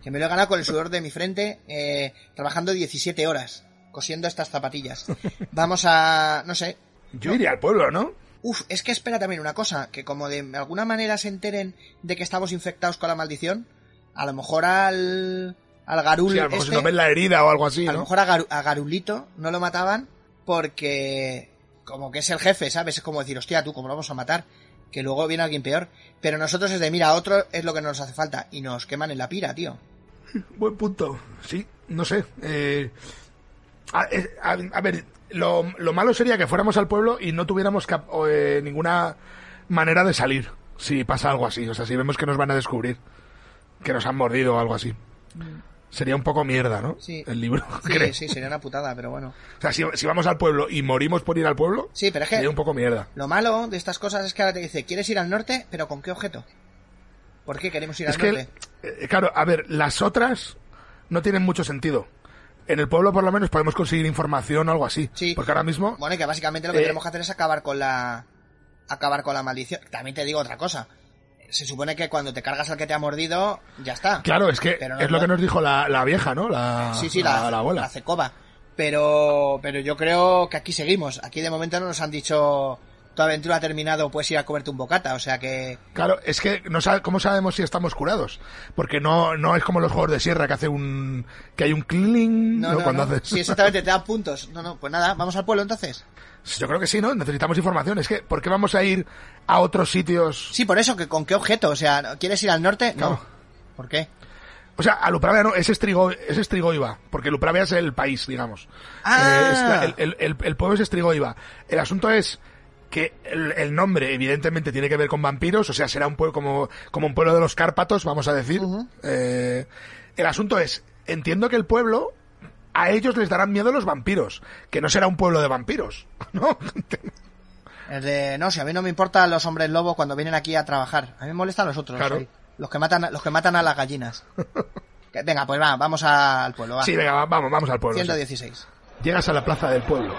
Que me lo he ganado con el sudor de mi frente, eh, trabajando 17 horas, cosiendo estas zapatillas. Vamos a, no sé. Yo iría al pueblo, ¿no? Uf, es que espera también una cosa, que como de alguna manera se enteren de que estamos infectados con la maldición, a lo mejor al, al garul Sí, a lo mejor este, si nos ven la herida o algo así, a lo ¿no? mejor a, Garu- a Garulito no lo mataban porque como que es el jefe, ¿sabes? Es como decir, hostia, tú, ¿cómo lo vamos a matar? Que luego viene alguien peor. Pero nosotros es de, mira, otro es lo que nos hace falta. Y nos queman en la pira, tío. Buen punto. Sí, no sé. Eh, a, a- a ver, lo, lo malo sería que fuéramos al pueblo y no tuviéramos o, eh, ninguna manera de salir si pasa algo así. O sea, si vemos que nos van a descubrir que nos han mordido o algo así. Sería un poco mierda, ¿no? Mm. Sí. El libro, Sí, <laughs> creo. sí, sería una putada, pero bueno. O sea, si, si vamos al pueblo y morimos por ir al pueblo, Sí, pero es que sería un poco mierda. lo malo de estas cosas es que ahora te dice, ¿quieres ir al norte? ¿Pero con qué objeto? ¿Por qué queremos ir Es al que, norte? eh, claro, a ver, las otras no tienen mucho sentido. En el pueblo por lo menos podemos conseguir información o algo así. Sí. Porque ahora mismo... Bueno, y que básicamente lo que Eh, tenemos que hacer es acabar con la acabar con la maldición. También te digo otra cosa. Se supone que cuando te cargas al que te ha mordido, ya está. Claro, es que no- es lo que nos dijo la, la vieja, ¿no? La, Sí, sí, la, la abuela. la cecoba. Pero, pero yo creo que aquí seguimos. Aquí de momento no nos han dicho tu aventura ha terminado, puedes ir a comerte un bocata. O sea que, Claro, es que no sabe, ¿cómo sabemos si estamos curados? Porque no, no es como los juegos de sierra que hace un, que hay un cleaning, no, ¿no? no, Cuando no. haces- Sí, exactamente, te da puntos. No, no, pues nada, vamos al pueblo entonces. Yo creo que sí, ¿no? Necesitamos información. Es que, ¿por qué vamos a ir a otros sitios? Sí, por eso, que con qué objeto. O sea, ¿quieres ir al norte? No. No. ¿Por qué? O sea, a Lupravia no, es, Estrigo, es Estrigoiva, porque Lupravia es el país, digamos. Ah. Eh, es el, el- el- el pueblo es Estrigoiva. El asunto es que el, el nombre evidentemente tiene que ver con vampiros, o sea, será un pueblo como, como un pueblo de los Cárpatos, vamos a decir. Eh, el asunto es, entiendo que el pueblo, a ellos les darán miedo los vampiros, que no será un pueblo de vampiros, <laughs> ¿no? El de, no, si a mí no me importan los hombres lobo cuando vienen aquí a trabajar. A mí me molestan los otros. Claro. sí. Los que matan, los que matan a las gallinas. <laughs> Venga, pues va, vamos al pueblo, va. sí, venga, va- vamos, vamos al pueblo. sí. 116. Llegas a la plaza del pueblo,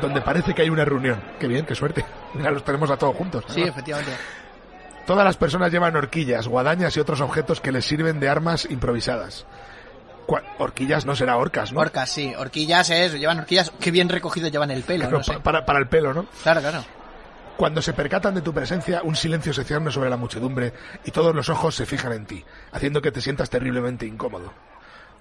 donde parece que hay una reunión. Qué bien, qué suerte. Mira, los tenemos a todos juntos. Sí, efectivamente. Todas las personas llevan horquillas, guadañas y otros objetos que les sirven de armas improvisadas. Horquillas no será orcas, ¿no? Orcas, sí. Horquillas es, llevan horquillas, qué bien recogido llevan el pelo, Claro, no sé. pa- para, para el pelo, ¿no? Claro, claro. Cuando se percatan de tu presencia, un silencio se cierne sobre la muchedumbre y todos los ojos se fijan en ti, haciendo que te sientas terriblemente incómodo.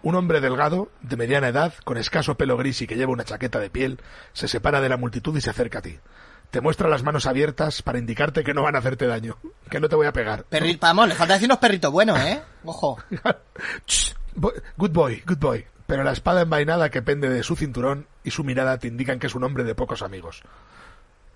Un hombre delgado, de mediana edad, con escaso pelo gris y que lleva una chaqueta de piel, se separa de la multitud y se acerca a ti. Te muestra las manos abiertas para indicarte que no van a hacerte daño, que no te voy a pegar. Perri, vamos, le falta decirnos perrito bueno, ¿eh? Ojo. <laughs> Good boy, good boy. Pero la espada envainada que pende de su cinturón y su mirada te indican que es un hombre de pocos amigos.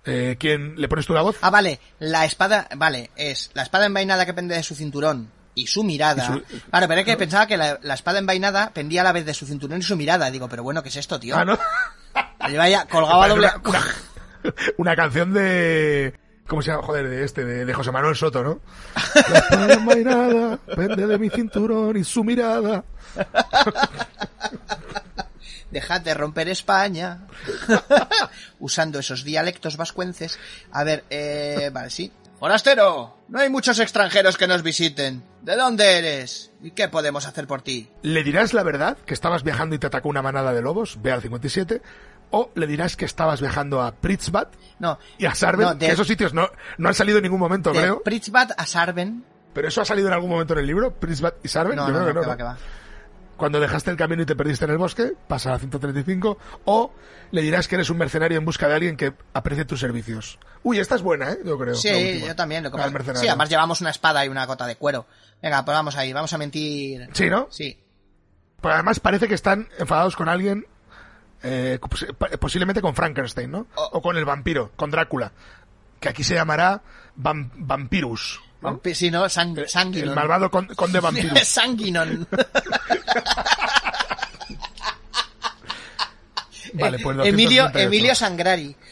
Eh, ¿Quién le pones tú la voz? Ah, vale, la espada, vale, es la espada envainada que pende de su cinturón y su mirada. Y su- Claro, pero es que pensaba que la, la espada envainada pendía a la vez de su cinturón y su mirada. Digo, pero bueno, ¿qué es esto, tío? Ah, ¿no? <laughs> La lleva ya colgado a Parece doble. Una, una- una canción de... ¿Cómo se llama? Joder, de este, de, de José Manuel Soto, ¿no? La espada envainada pende de mi cinturón y su mirada. <laughs> dejad de romper España. <laughs> Usando esos dialectos vascuences. A ver, eh, vale, sí. Forastero, no hay muchos extranjeros que nos visiten. ¿De dónde eres? ¿Y qué podemos hacer por ti? ¿Le dirás la verdad, que estabas viajando y te atacó una manada de lobos, ve al 57, o le dirás que estabas viajando a Pritzbat No, y a Sarben, No, de- que esos sitios no, no han salido en ningún momento, de creo, Pritzbat a Sarben. pero eso ha salido en algún momento en el libro, Pritzbat y Sarben, No, yo no, creo no, que que no, va, ¿no? que va. Cuando dejaste el camino y te perdiste en el bosque, pasa a 135, o le dirás que eres un mercenario en busca de alguien que aprecie tus servicios. Uy, esta es buena, ¿eh? Yo creo. Sí, yo también. Lo que mercenario. sí, además llevamos una espada y una cota de cuero. Venga, pues vamos ahí, vamos a mentir. Sí, ¿no? Sí. Pues además parece que están enfadados con alguien, eh, pos- posiblemente con Frankenstein, ¿no? O- O con el vampiro, con Drácula, que aquí se llamará Vam- Vampirus. Vampi- Sí, ¿no? Sang El Sanguinon. malvado con- conde Vampirus. <laughs> Sanguinon. <laughs> Vale, pues Emilio, 238. Emilio Sangrari. <laughs>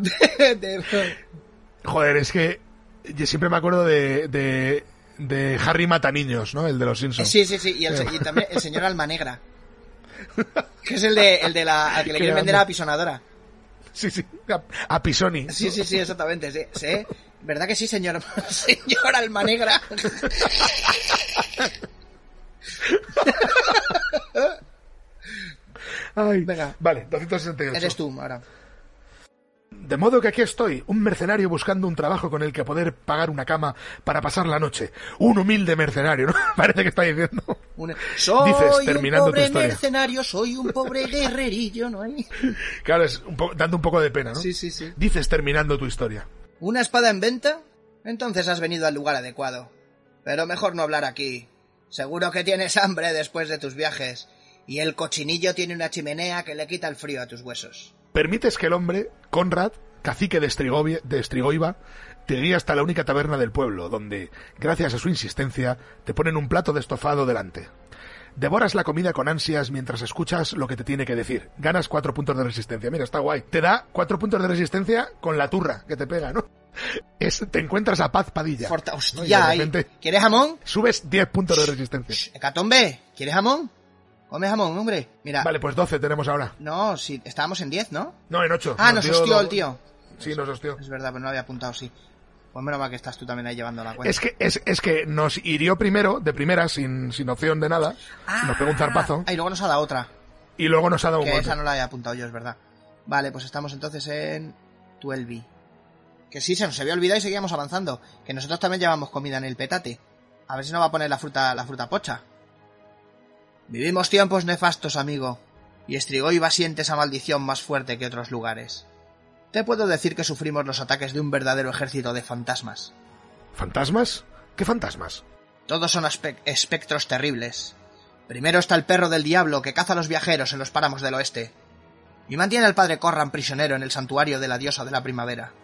De- de- Joder, es que yo siempre me acuerdo de, de, de Harry Mataniños, ¿no? El de los Simpsons. sí, sí, sí. Y, el- y también el señor Almanegra. Que es el de, el de la, al que le quieren vender a la pisonadora. Sí, sí, a, a Pisoni. Sí, sí, sí, exactamente. Sí, sí. ¿Verdad que sí, señor? <laughs> Señor Almanegra. Ay, Venga. Vale, 268. Eres tú ahora. De modo que aquí estoy, un mercenario buscando un trabajo con el que poder pagar una cama para pasar la noche. Un humilde mercenario, ¿no? <laughs> Parece que está diciendo. Un- Soy Dices, terminando un tu pobre historia. mercenario, soy un pobre <laughs> guerrerillo, ¿no hay? Claro, es un poco- dando un poco de pena, ¿no? Sí, sí, sí. Dices terminando tu historia. ¿Una espada en venta? Entonces has venido al lugar adecuado. Pero mejor no hablar aquí. Seguro que tienes hambre después de tus viajes. Y el cochinillo tiene una chimenea que le quita el frío a tus huesos. Permites que el hombre, Conrad, cacique de, Estrigovia- de Estrigoiva, te guíe hasta la única taberna del pueblo, donde, gracias a su insistencia, te ponen un plato de estofado delante. Devoras la comida con ansias mientras escuchas lo que te tiene que decir. Ganas cuatro puntos de resistencia. Mira, está guay. Te da cuatro puntos de resistencia con la turra que te pega, ¿no? Es, te encuentras a Paz Padilla. Forta- ¿no? Y ¡Hostia! de ahí. repente ¿Quieres jamón? subes 10 puntos de resistencia. Hecatombe, ¿quieres jamón? Come jamón, hombre. Mira. Vale, pues 12 tenemos ahora. No, si estábamos en 10, ¿no? No, en 8. Ah, nos hostió el tío. Sí, nos hostió. Es verdad, pero no lo había apuntado, sí. Pues menos mal que estás tú también ahí llevando la cuenta. Es que, es, es que nos hirió primero, de primera, sin, sin opción de nada. nos pegó un zarpazo. Ah, y luego nos ha dado otra. Y luego nos ha dado un Que golpe. esa no la había apuntado yo, es verdad. Vale, pues estamos entonces en 12. Que sí, se nos había olvidado y seguíamos avanzando. Que nosotros también llevamos comida en el petate. A ver si nos va a poner la fruta, la fruta pocha. Vivimos tiempos nefastos, amigo. Y Estrigoiva siente esa maldición más fuerte que otros lugares. Te puedo decir que sufrimos los ataques de un verdadero ejército de fantasmas. ¿Fantasmas? ¿Qué fantasmas? Todos son espectros terribles. Primero está el perro del diablo que caza a los viajeros en los páramos del oeste. Y mantiene al padre Corran prisionero en el santuario de la diosa de la primavera.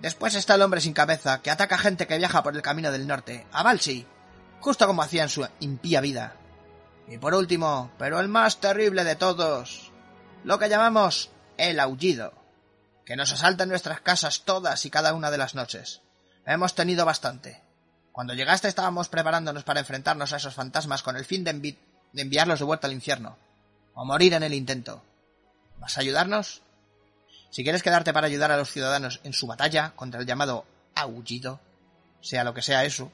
Después está el hombre sin cabeza que ataca a gente que viaja por el camino del norte, a Balsi, justo como hacía en su impía vida. Y por último, pero el más terrible de todos, lo que llamamos el aullido, que nos asalta en nuestras casas todas y cada una de las noches. Hemos tenido bastante. Cuando llegaste estábamos preparándonos para enfrentarnos a esos fantasmas con el fin de, envi- de enviarlos de vuelta al infierno, o morir en el intento. ¿Vas a ayudarnos? Si quieres quedarte para ayudar a los ciudadanos en su batalla contra el llamado aullido, sea lo que sea eso,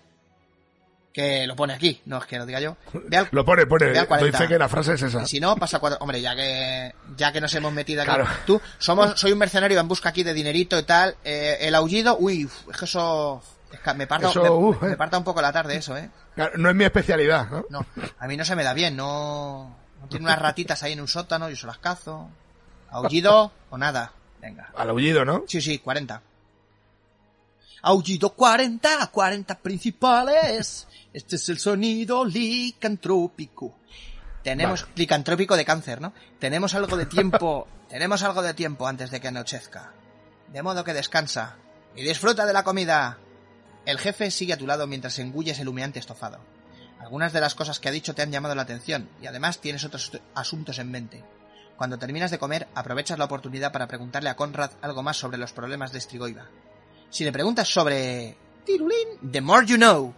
que lo pone aquí, no es que lo diga yo, al- Lo pone, pone. Ve al 40. Dice que la frase es esa. y si no, pasa cuatro. Hombre, ya que ya que nos hemos metido aquí. Claro. Tú, somos, soy un mercenario en busca aquí de dinerito y tal. eh, el aullido, uy, es que eso. es que me parta, Eso, me, me eh. parta un poco la tarde eso, eh. Claro, No es mi especialidad, ¿no? No, a mí no se me da bien, no. no tiene unas ratitas ahí en un sótano, yo se las cazo. Aullido o nada. Venga. Al aullido, ¿no? Sí, sí, 40. Aullido 40, 40 principales. Este es el sonido licantrópico. Tenemos licantrópico de cáncer, ¿no? Tenemos algo de tiempo, <laughs> tenemos algo de tiempo antes de que anochezca. De modo que descansa y disfruta de la comida. El jefe sigue a tu lado mientras engulles el humeante estofado. Algunas de las cosas que ha dicho te han llamado la atención y además tienes otros asuntos en mente. Cuando terminas de comer, aprovechas la oportunidad para preguntarle a Conrad algo más sobre los problemas de Strigoiva. Si le preguntas sobre... Tirulín, the more you know.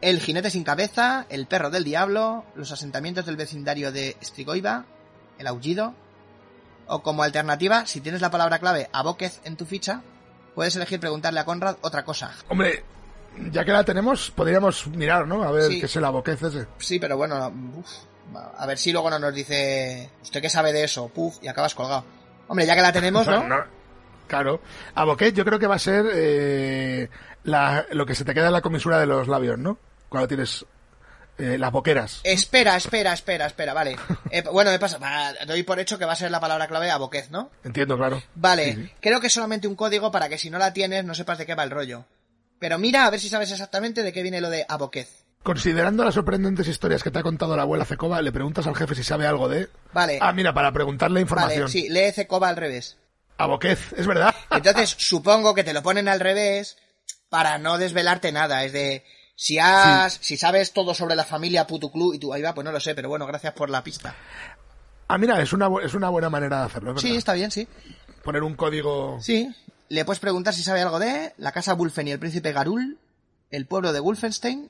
El jinete sin cabeza, el perro del diablo, los asentamientos del vecindario de Strigoiva, el aullido. O como alternativa, si tienes la palabra clave Abóquez en tu ficha, puedes elegir preguntarle a Conrad otra cosa. Hombre, ya que la tenemos, podríamos mirar, ¿no? A ver Sí. qué es el aboquez ese. Sí, pero bueno, uf, a ver si luego no nos dice, ¿usted qué sabe de eso? Puf, y acabas colgado. Hombre, ya que la tenemos, ¿no? No, Claro. Aboquez yo creo que va a ser eh, la- lo que se te queda en la comisura de los labios, ¿no? Cuando tienes eh, las boqueras. Espera, espera, espera, espera, vale. <laughs> Eh, bueno, me pasa, doy por hecho que va a ser la palabra clave aboquez, ¿no? Entiendo, claro. Vale, Sí, sí. creo que es solamente un código para que si no la tienes no sepas de qué va el rollo. Pero mira a ver si sabes exactamente de qué viene lo de aboquez. Considerando las sorprendentes historias que te ha contado la abuela Cecova, le preguntas al jefe si sabe algo de... Vale. Ah, mira, para preguntarle información. Vale, sí, lee Cecoba al revés. Aboquez, es verdad. <laughs> Entonces, supongo que te lo ponen al revés para no desvelarte nada. Es de, si has, si sabes todo sobre la familia Putuclu y tú ahí va, pues no lo sé, pero bueno, gracias por la pista. Ah, mira, es una, es una buena manera de hacerlo, Sí, está bien, sí. Poner un código... Sí. Le puedes preguntar si sabe algo de la casa Wulfen y el príncipe Garul, el pueblo de Wolfenstein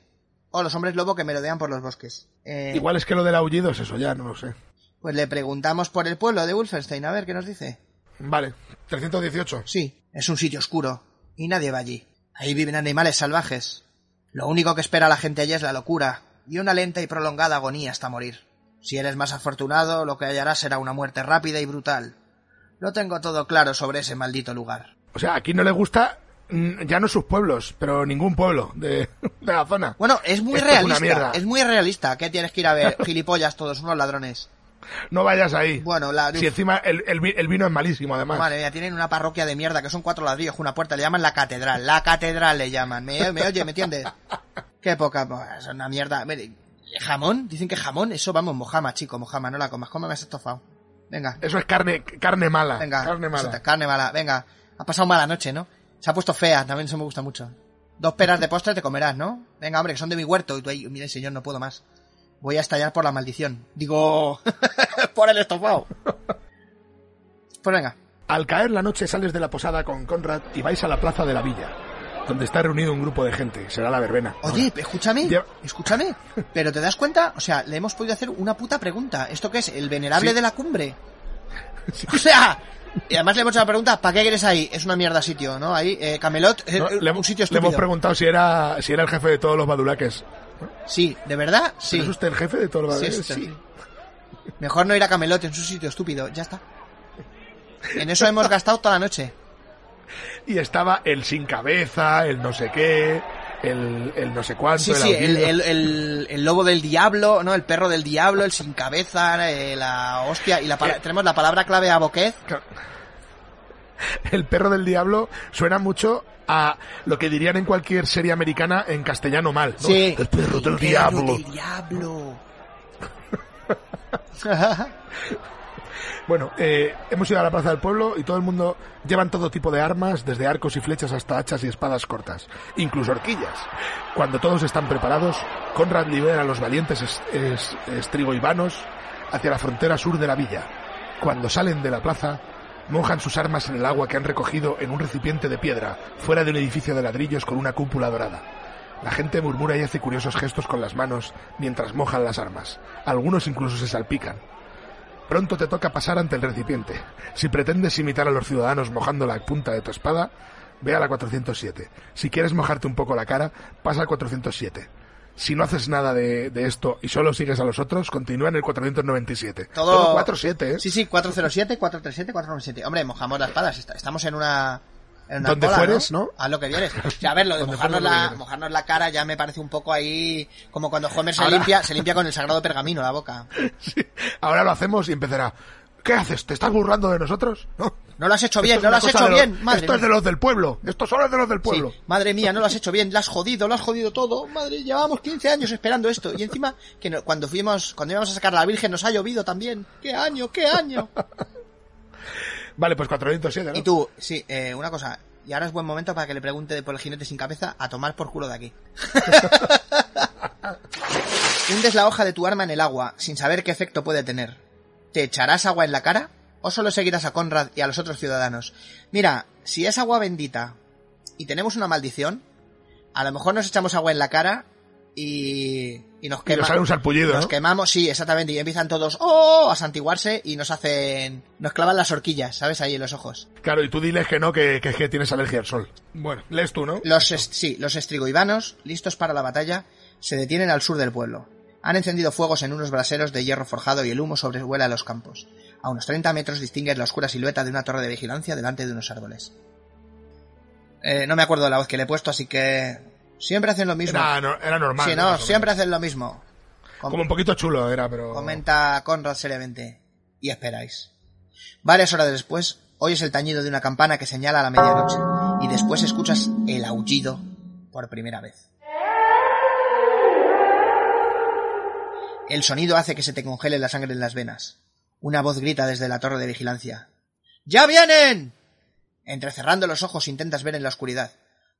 o los hombres lobo que merodean por los bosques. Eh, Igual es que lo del aullido es eso, ya, no lo sé. Pues le preguntamos por el pueblo de Wolfenstein, a ver qué nos dice. Vale, 318. Sí, es un sitio oscuro y nadie va allí. Ahí viven animales salvajes. Lo único que espera la gente allí es la locura y una lenta y prolongada agonía hasta morir. Si eres más afortunado, lo que hallarás será una muerte rápida y brutal. Lo tengo todo claro sobre ese maldito lugar. O sea, aquí no le gusta mm, ya no sus pueblos, pero ningún pueblo de, <laughs> de la zona. Bueno, es muy Esto es realista. mierda. Es muy realista. ¿Qué tienes que ir a ver? Gilipollas todos, unos ladrones. No vayas ahí. Bueno, la... Si encima el, el vi- el vino es malísimo, además. Madre mía, tienen una parroquia de mierda que son cuatro ladrillos una puerta. Le llaman la catedral. La catedral le llaman. ¿Me, me oye? ¿Me entiendes? <laughs> Qué poca... pues, Es una mierda. ¿Jamón? Dicen que jamón. Eso, vamos, mojama, chico, mojama. No la comas. Cómeme ese estofado. Venga, Eso es carne, carne mala. venga. Carne mala. Carne mala. Venga. Ha pasado mala noche, ¿no? Se ha puesto fea. También eso me gusta mucho. Dos peras de postre te comerás, ¿no? Venga, hombre, que son de mi huerto. Y tú ahí, mire, señor, no puedo más. Voy a estallar por la maldición. Digo, <laughs> por el estofado. Pues venga. Al caer la noche sales de la posada con Conrad y vais a la plaza de la villa, donde está reunido un grupo de gente. Será la verbena. Oye, escúchame, escúchame. <laughs> Pero te das cuenta, o sea, le hemos podido hacer una puta pregunta. ¿Esto qué es? ¿El venerable Sí. de la cumbre? <laughs> O sea, y además le hemos hecho la pregunta, ¿para qué quieres ahí? Es una mierda sitio, ¿no? Ahí, eh, Camelot, eh, No, le, un sitio le estúpido. hemos preguntado si era, si era el jefe de todos los badulaques. Sí, ¿de verdad? Sí. ¿Es usted el jefe de los Sí, usted. Mejor no ir a Camelot, en su sitio estúpido. Ya está. En eso hemos gastado toda la noche. Y estaba el sin cabeza, el no sé qué, el, el no sé cuánto, Sí, el sí, el, el, lobo del diablo, ¿no? El perro del diablo, el sin cabeza, eh, la hostia. Y la Eh. tenemos la palabra clave a boquez. El perro del diablo suena mucho a lo que dirían en cualquier serie americana en castellano mal. ¿no? Sí. El perro del El diablo. del diablo. <laughs> Bueno, eh, hemos ido a la plaza del pueblo y todo el mundo llevan todo tipo de armas, desde arcos y flechas hasta hachas y espadas cortas, incluso horquillas. Cuando todos están preparados, Conrad libera a los valientes es- es- estrigoivanos hacia la frontera sur de la villa. Cuando salen de la plaza, mojan sus armas en el agua que han recogido en un recipiente de piedra, fuera de un edificio de ladrillos con una cúpula dorada. La gente murmura y hace curiosos gestos con las manos mientras mojan las armas. Algunos incluso se salpican. Pronto te toca pasar ante el recipiente. Si pretendes imitar a los ciudadanos mojando la punta de tu espada, ve a la 407. Si quieres mojarte un poco la cara, pasa al 407. Si no haces nada de, de esto y solo sigues a los otros, continúa en el 497. Todo- 47, ¿eh? Sí, sí, 407, 437, 497. Hombre, mojamos las espadas. est- Estamos en una. En una Donde cola, fueres, ¿no? A lo que vienes. O sea, a ver, lo de mojarnos la, mojarnos la cara ya me parece un poco ahí. Como cuando Homer se Ahora- limpia, se limpia con el sagrado pergamino la boca. <laughs> Sí. Ahora lo hacemos y empezará. ¿Qué haces? ¿Te estás burlando de nosotros? No. No lo has hecho bien, no lo has hecho los- bien, madre Esto es de los del pueblo. Esto solo es de los del pueblo. Sí, madre mía, no lo has hecho bien, lo has jodido, lo has jodido todo. Madre, llevábamos 15 años esperando esto. Y encima, que no- cuando fuimos, cuando íbamos a sacar a la Virgen nos ha llovido también. ¡Qué año, qué año! <laughs> Vale, pues 407, ¿no? Y tú, sí, eh, una cosa. Y ahora es buen momento para que le pregunte por el jinete sin cabeza a tomar por culo de aquí. <laughs> <laughs> Hundes la hoja de tu arma en el agua, sin saber qué efecto puede tener. ¿Te echarás agua en la cara? ¿O solo seguirás a Conrad y a los otros ciudadanos? Mira, si es agua bendita y tenemos una maldición, a lo mejor nos echamos agua en la cara y, y nos Y quema. nos sale un sarpullido, Nos ¿no? quemamos, sí, exactamente. Y empiezan todos ¡oh! a santiguarse y nos hacen. Nos clavan las horquillas, ¿sabes? Ahí en los ojos. Claro, y tú diles que no, que, que, que tienes alergia al sol. Bueno, lees tú, ¿no? Los, est- sí, los estrigoivanos, listos para la batalla, se detienen al sur del pueblo. Han encendido fuegos en unos braseros de hierro forjado y el humo sobrevuela los campos. A unos 30 metros distingues la oscura silueta de una torre de vigilancia delante de unos árboles. Eh, no me acuerdo de la voz que le he puesto, así que... Siempre hacen lo mismo. Era, no- era normal. sí, ¿no? siempre hacen lo mismo. Com- Como un poquito chulo era, pero... Comenta Conrad seriamente. Y esperáis. Varias horas después, oyes el tañido de una campana que señala a la medianoche. Y después escuchas el aullido por primera vez. El sonido hace que se te congele la sangre en las venas. Una voz grita desde la torre de vigilancia. ¡Ya vienen! Entrecerrando los ojos intentas ver en la oscuridad.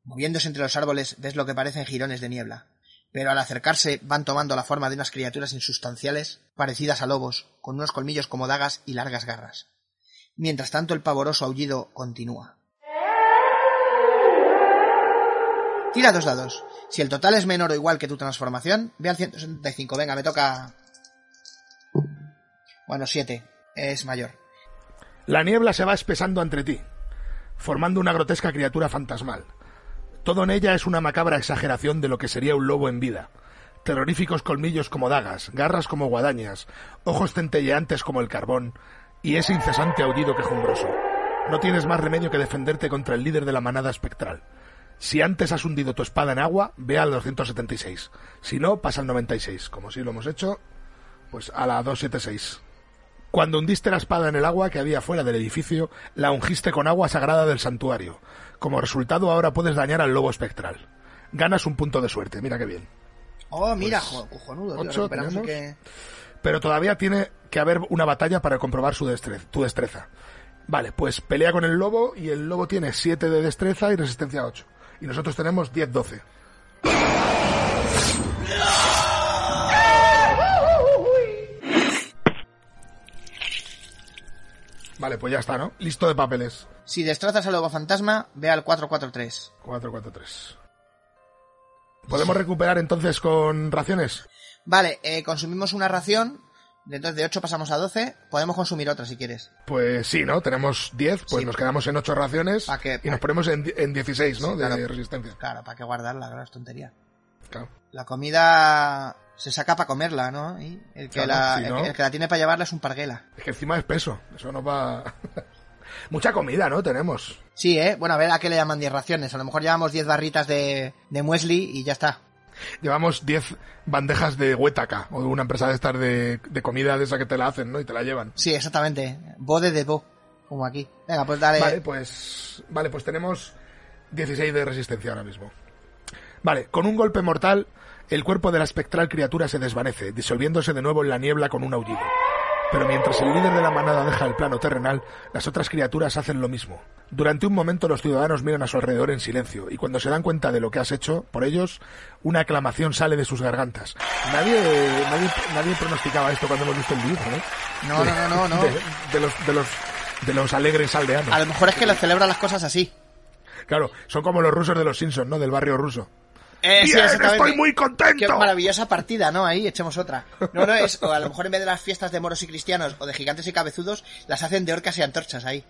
Moviéndose entre los árboles ves lo que parecen jirones de niebla. Pero al acercarse van tomando la forma de unas criaturas insustanciales, parecidas a lobos, con unos colmillos como dagas y largas garras. Mientras tanto el pavoroso aullido continúa. Tira dos dados. Si el total es menor o igual que tu transformación, ve al 175. Venga, me toca... Bueno, 7. Es mayor. La niebla se va espesando entre ti, formando una grotesca criatura fantasmal. Todo en ella es una macabra exageración de lo que sería un lobo en vida. Terroríficos colmillos como dagas, garras como guadañas, ojos centelleantes como el carbón, y ese incesante aullido quejumbroso. No tienes más remedio que defenderte contra el líder de la manada espectral. Si antes has hundido tu espada en agua, ve al 276. Si no, pasa al 96. Como si lo hemos hecho, pues a la 276. Cuando hundiste la espada en el agua que había fuera del edificio, la ungiste con agua sagrada del santuario. Como resultado, ahora puedes dañar al lobo espectral. Ganas un punto de suerte, mira qué bien. Oh, mira, Pues, jo- cojonudo, tío. ocho que- Pero todavía tiene que haber una batalla para comprobar su destreza, tu destreza. Vale, pues pelea con el lobo y el lobo tiene 7 de destreza y resistencia 8. Y nosotros tenemos 10-12. Vale, pues ya está, ¿no? Listo de papeles. Si destrozas al lobo fantasma, ve al 443. 4-4-3. ¿Podemos recuperar entonces con raciones? Vale, eh, consumimos una ración. Entonces de 8 pasamos a 12. Podemos consumir otra si quieres. Pues sí, ¿no? Tenemos 10, pues Sí. nos quedamos en 8 raciones Pa' que- y nos ponemos en, en 16, ¿no? Sí, de resistencia. Claro, ¿para qué guardarla? Claro, es tontería. Claro. La comida se saca para comerla, ¿no? Y el, que Claro, la, si el no- que- el que la tiene para llevarla es un parguela. Es que encima es peso, eso nos va... <laughs> Mucha comida, ¿no? Tenemos. Sí, ¿eh? Bueno, a ver a qué le llaman 10 raciones. A lo mejor llevamos 10 barritas de, de muesli y ya está. Llevamos 10 bandejas de huetaca, o de una empresa de estas de, de comida de esa que te la hacen, ¿no? Y te la llevan. Sí, exactamente. Bode de bo. Como aquí. Venga, pues dale. Vale, pues... Vale, pues tenemos 16 de resistencia ahora mismo. Vale, con un golpe mortal, el cuerpo de la espectral criatura se desvanece, disolviéndose de nuevo en la niebla con un aullido. Pero mientras el líder de la manada deja el plano terrenal, las otras criaturas hacen lo mismo. Durante un momento los ciudadanos miran a su alrededor en silencio, y cuando se dan cuenta de lo que has hecho por ellos, una aclamación sale de sus gargantas. Nadie, nadie, nadie pronosticaba esto cuando hemos visto el dibujo, ¿no? No, no, no, no, no. De, de los, de los, de los alegres aldeanos. A lo mejor es que lo celebran las cosas así. Claro, son como los rusos de los Simpsons, ¿no? Del barrio ruso. Eh, Bien, estoy muy contento. Qué maravillosa partida, ¿no? Ahí echemos otra. No, no, es, o a lo mejor en vez de las fiestas de moros y cristianos o de gigantes y cabezudos, las hacen de orcas y antorchas ahí.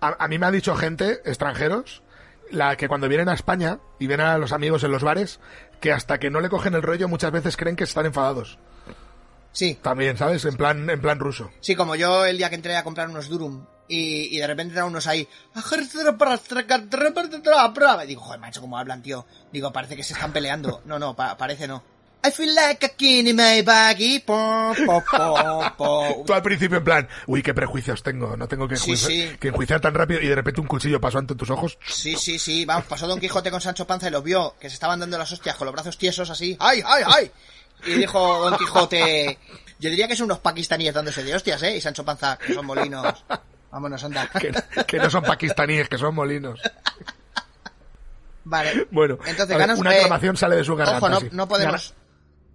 A, a mí me ha dicho gente, extranjeros, la que cuando vienen a España y ven a los amigos en los bares, que hasta que no le cogen el rollo muchas veces creen que están enfadados. Sí, También, ¿sabes? En plan, en plan ruso. sí, como yo el día que entré a comprar unos durum y, y de repente eran unos ahí. Y digo, joder, macho, cómo hablan, tío. Digo, parece que se están peleando. No, no, pa- parece no. I feel like a king in my baggy. Po, po, po, po. Tú al principio en plan, uy, qué prejuicios tengo, no tengo que, Sí, enjuiciar- sí. que enjuiciar tan rápido y de repente un cuchillo pasó ante tus ojos. Sí, sí, sí, vamos, pasó Don Quijote con Sancho Panza y los vio, que se estaban dando las hostias con los brazos tiesos así, ¡ay, ay, ay! Y dijo Don Quijote, yo diría que son unos pakistaníes dándose de hostias, ¿eh? Y Sancho Panza, que son molinos. Vámonos, anda. Que, que no son pakistaníes, que son molinos. Vale. Bueno, Entonces ver, ganas... una eh, aclamación sale de su garganta. Ojo, no, sí. no podemos...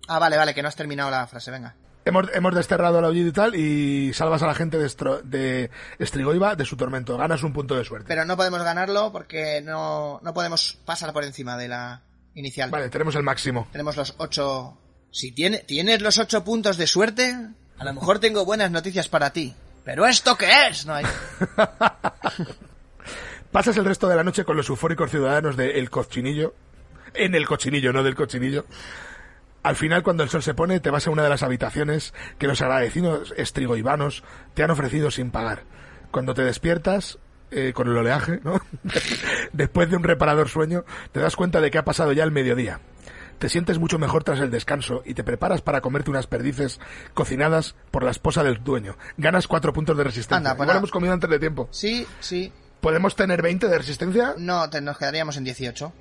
Ah, vale, vale, que no has terminado la frase, venga. Hemos, hemos desterrado al aullido y tal y salvas a la gente de, Estro- de Estrigoiva de su tormento. Ganas un punto de suerte. Pero no podemos ganarlo porque no, no podemos pasar por encima de la... inicial. Vale, tenemos el máximo. Tenemos los ocho... Si tiene, tienes los ocho puntos de suerte, a lo mejor tengo buenas noticias para ti. ¿Pero esto qué es? No hay... <laughs> Pasas el resto de la noche con los eufóricos ciudadanos de El Cochinillo. En el cochinillo, no del cochinillo. Al final, cuando el sol se pone, te vas a una de las habitaciones que los agradecidos estrigoivanos te han ofrecido sin pagar. Cuando te despiertas, eh, con el oleaje, ¿no? <laughs> Después de un reparador sueño, te das cuenta de que ha pasado ya el mediodía. Te sientes mucho mejor tras el descanso y te preparas para comerte unas perdices cocinadas por la esposa del dueño. Ganas cuatro puntos de resistencia. Anda, pues Igual nada. hemos comido antes de tiempo. Sí, sí. ¿Podemos tener 20 de resistencia? No, te- nos quedaríamos en 18.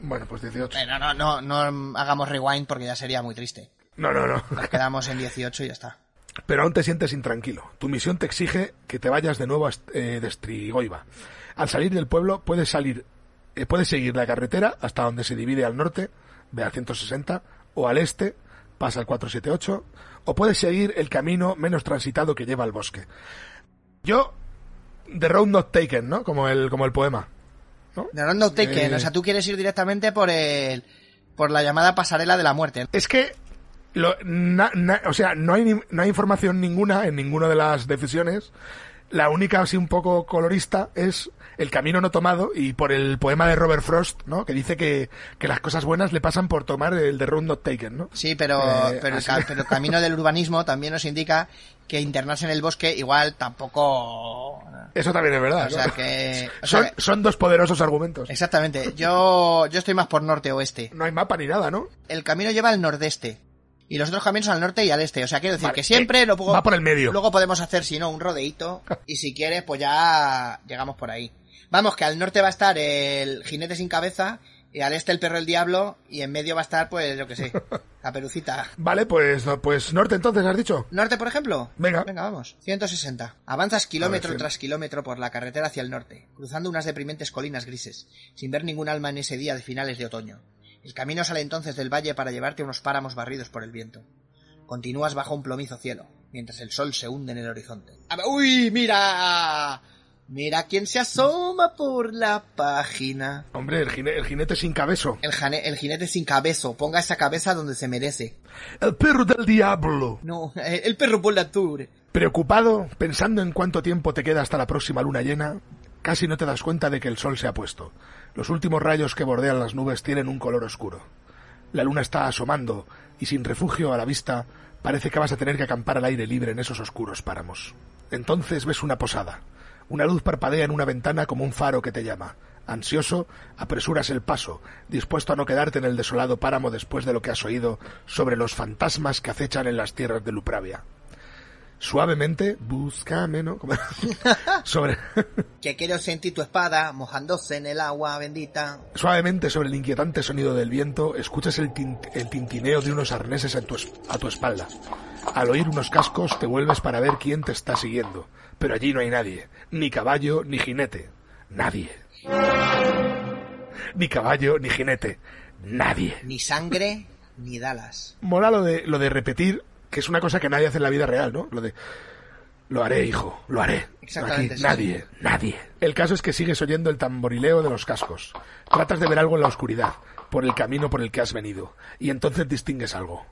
Bueno, pues 18. Eh, no, no, no, no hagamos rewind porque ya sería muy triste. No, no, no. Nos quedamos en 18 y ya está. Pero aún te sientes intranquilo. Tu misión te exige que te vayas de nuevo a eh, de. Al salir del pueblo puedes salir, eh, puedes seguir la carretera hasta donde se divide al norte, ve al 160, o al este, pasa al 478, o puedes seguir el camino menos transitado que lleva al bosque. Yo, The Road Not Taken, ¿no? Como el, como el poema. The Road Not Taken, Eh. o sea, tú quieres ir directamente por el por la llamada pasarela de la muerte. Es que, lo- na- na- o sea, no hay, no hay información ninguna en ninguna de las decisiones. La única, así un poco colorista, es el camino no tomado y por el poema de Robert Frost, ¿no? Que dice que, que las cosas buenas le pasan por tomar el de Road Not Taken, ¿no? Sí, pero, Eh, pero, el así. ca- pero el camino del urbanismo también nos indica que internarse en el bosque igual tampoco... Eso también es verdad. O sea ¿no? que... o son, sea son dos poderosos argumentos. Exactamente. Yo, yo estoy más por norte-oeste. No hay mapa ni nada, ¿no? El camino lleva al nordeste. Y los otros caminos al norte y al este. O sea, quiero decir Vale, que siempre eh, lo puedo- va por el medio. Luego podemos hacer, si no, un rodeíto. <laughs> y si quieres, pues ya llegamos por ahí. Vamos, que al norte va a estar el jinete sin cabeza. Y al este el perro el diablo. Y en medio va a estar, pues, yo que sé, <laughs> la perucita. Vale, pues, pues norte entonces, has dicho. ¿Norte, por ejemplo? Venga. Venga, vamos. 160. Avanzas kilómetro tras kilómetro por la carretera hacia el norte, cruzando unas deprimentes colinas grises, sin ver ningún alma en ese día de finales de otoño. El camino sale entonces del valle para llevarte a unos páramos barridos por el viento. Continúas bajo un plomizo cielo, mientras el sol se hunde en el horizonte. ¡Ah, ¡Uy, mira! Mira quién se asoma por la página. Hombre, el, jine- el jinete sin cabezo. El, jane- el jinete sin cabezo. Ponga esa cabeza donde se merece. El perro del diablo. No, eh, el perro por la tour. Preocupado, pensando en cuánto tiempo te queda hasta la próxima luna llena, casi no te das cuenta de que el sol se ha puesto. Los últimos rayos que bordean las nubes tienen un color oscuro. La luna está asomando y sin refugio a la vista parece que vas a tener que acampar al aire libre en esos oscuros páramos. Entonces ves una posada. Una luz parpadea en una ventana como un faro que te llama. Ansioso, apresuras el paso, dispuesto a no quedarte en el desolado páramo después de lo que has oído sobre los fantasmas que acechan en las tierras de Lupravia. Suavemente, búscame, ¿no? Como- <laughs> sobre, <laughs> Que quiero sentir tu espada mojándose en el agua bendita. suavemente sobre el inquietante sonido del viento, escuchas el, tin- el tintineo de unos arneses a tu, a tu espalda. Al oír unos cascos te vuelves para ver quién te está siguiendo. Pero allí no hay nadie, ni caballo ni jinete. Nadie. Ni caballo ni jinete. Nadie. Ni sangre, ni Dallas. Mola lo de, lo de repetir, que es una cosa que nadie hace en la vida real, ¿no? Lo de... Lo haré, hijo, lo haré. Exactamente, Aquí, sí. nadie, nadie. El caso es que sigues oyendo el tamborileo de los cascos. Tratas de ver algo en la oscuridad, por el camino por el que has venido, y entonces distingues algo.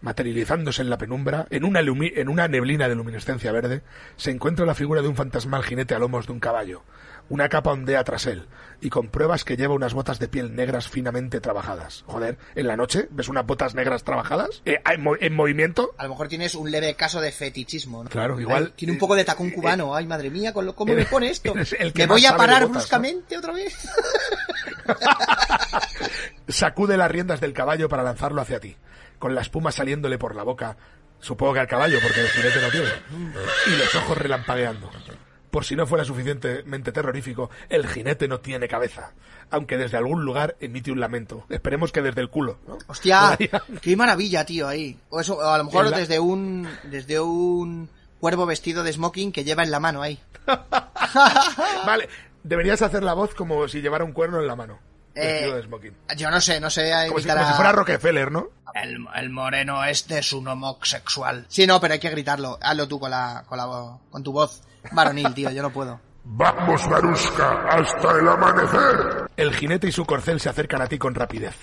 Materializándose en la penumbra, en una, en una neblina de luminescencia verde, se encuentra la figura de un fantasmal jinete a lomos de un caballo. Una capa ondea tras él, y compruebas que lleva unas botas de piel negras finamente trabajadas. Joder, ¿en la noche ves unas botas negras trabajadas? Eh, ¿en, mo- en movimiento? A lo mejor tienes un leve caso de fetichismo, ¿no? Claro, igual- Ay, tiene un poco de tacón cubano. Ay, madre mía, con lo, ¿cómo me pone esto? el que ¿Me voy a parar botas, ¿no? bruscamente otra vez? <laughs> Sacude las riendas del caballo para lanzarlo hacia ti, con la espuma saliéndole por la boca, supongo que al caballo, porque el jinete no tiene, y los ojos relampagueando. Por si no fuera suficientemente terrorífico, el jinete no tiene cabeza, aunque desde algún lugar emite un lamento. Esperemos que desde el culo, ¿no? Hostia, qué maravilla, tío, ahí. O eso, o a lo mejor la- desde un, desde un cuervo vestido de smoking que lleva en la mano ahí. <laughs> Vale, deberías hacer la voz como si llevara un cuerno en la mano. Vestido Eh, de smoking. Yo no sé, no sé Como si, como si fuera Rockefeller, ¿no? El, el moreno este es un homosexual. Sí, no, pero hay que gritarlo. Hazlo tú con la, con la con tu voz varonil, tío. Yo no puedo. Vamos, Maruska, hasta el amanecer. El jinete y su corcel se acercan a ti con rapidez.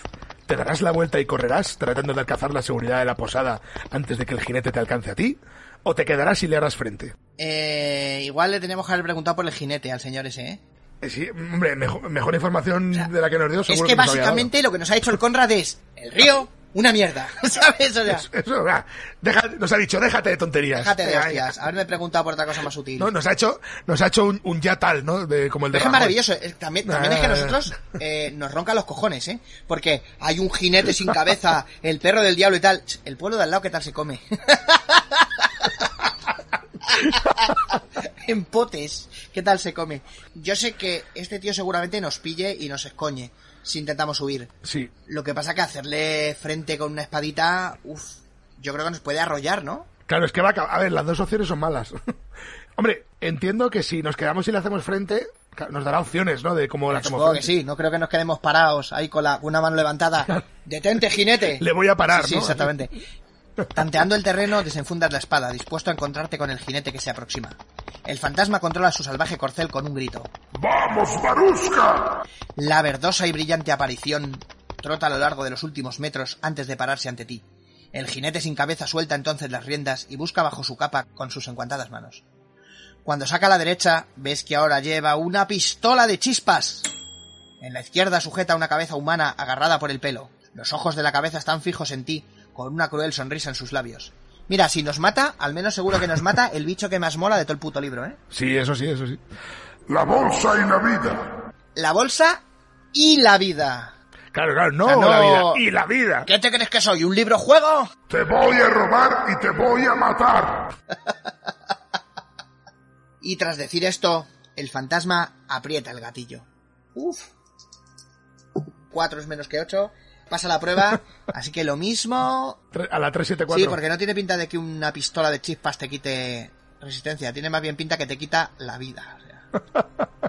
¿Te darás la vuelta y correrás tratando de alcanzar la seguridad de la posada antes de que el jinete te alcance a ti? ¿O te quedarás y le harás frente? Eh, igual le tenemos que haber preguntado por el jinete al señor ese, ¿eh? Eh, Sí, hombre, mejor, mejor información de la que nos dio Es seguro que nos había dado. básicamente lo que nos ha hecho el Conrad es el río, una mierda, <laughs> ¿sabes? O sea, Eso, eso, va, deja- nos ha dicho, déjate de tonterías. déjate de hostias, haberme preguntado por otra cosa más útil. No, nos ha hecho, nos ha hecho un, un ya tal, ¿no? De, como el de es maravilloso. eh, También, también es que Ah. nosotros eh, nos roncan los cojones, ¿eh? Porque hay un jinete sin cabeza, el perro del diablo y tal. El pueblo de al lado, ¿qué tal se come? <laughs> en potes, ¿qué tal se come? Yo sé que este tío seguramente nos pille y nos escoñe si intentamos huir. Sí. Lo que pasa que hacerle frente con una espadita, uff, yo creo que nos puede arrollar, ¿no? Claro, es que va a, acabar- a ver, las dos opciones son malas. <laughs> Hombre, entiendo que si nos quedamos y le hacemos frente, nos dará opciones, ¿no? De cómo le hacemos Supongo que frente. sí, no creo que nos quedemos parados ahí con la, una mano levantada. <laughs> ¡Detente, jinete! Le voy a parar, Sí, sí, ¿no? exactamente. Tanteando el terreno, desenfundas la espada, dispuesto a encontrarte con el jinete que se aproxima. El fantasma controla su salvaje corcel con un grito. ¡Vamos, Maruska! La verdosa y brillante aparición trota a lo largo de los últimos metros antes de pararse ante ti. El jinete sin cabeza suelta entonces las riendas y busca bajo su capa con sus encuantadas manos. Cuando saca a la derecha, ves que ahora lleva una pistola de chispas. En la izquierda sujeta una cabeza humana agarrada por el pelo. Los ojos de la cabeza están fijos en ti, con una cruel sonrisa en sus labios. Mira, si nos mata, al menos seguro que nos mata el bicho que más mola de todo el puto libro, ¿eh? Sí, eso sí, eso sí. La bolsa y la vida. La bolsa y la vida. Claro, claro, no, O sea, no- la vida. Y la vida. ¿Qué te crees que soy? ¿Un libro juego? Te voy a robar y te voy a matar. <laughs> Y tras decir esto, el fantasma aprieta el gatillo. Uf. 4 es menos que 8. Pasa la prueba. <laughs> Así que lo mismo. A la 374. Sí, porque no tiene pinta de que una pistola de chispas te quite resistencia. Tiene más bien pinta que te quita la vida. <laughs>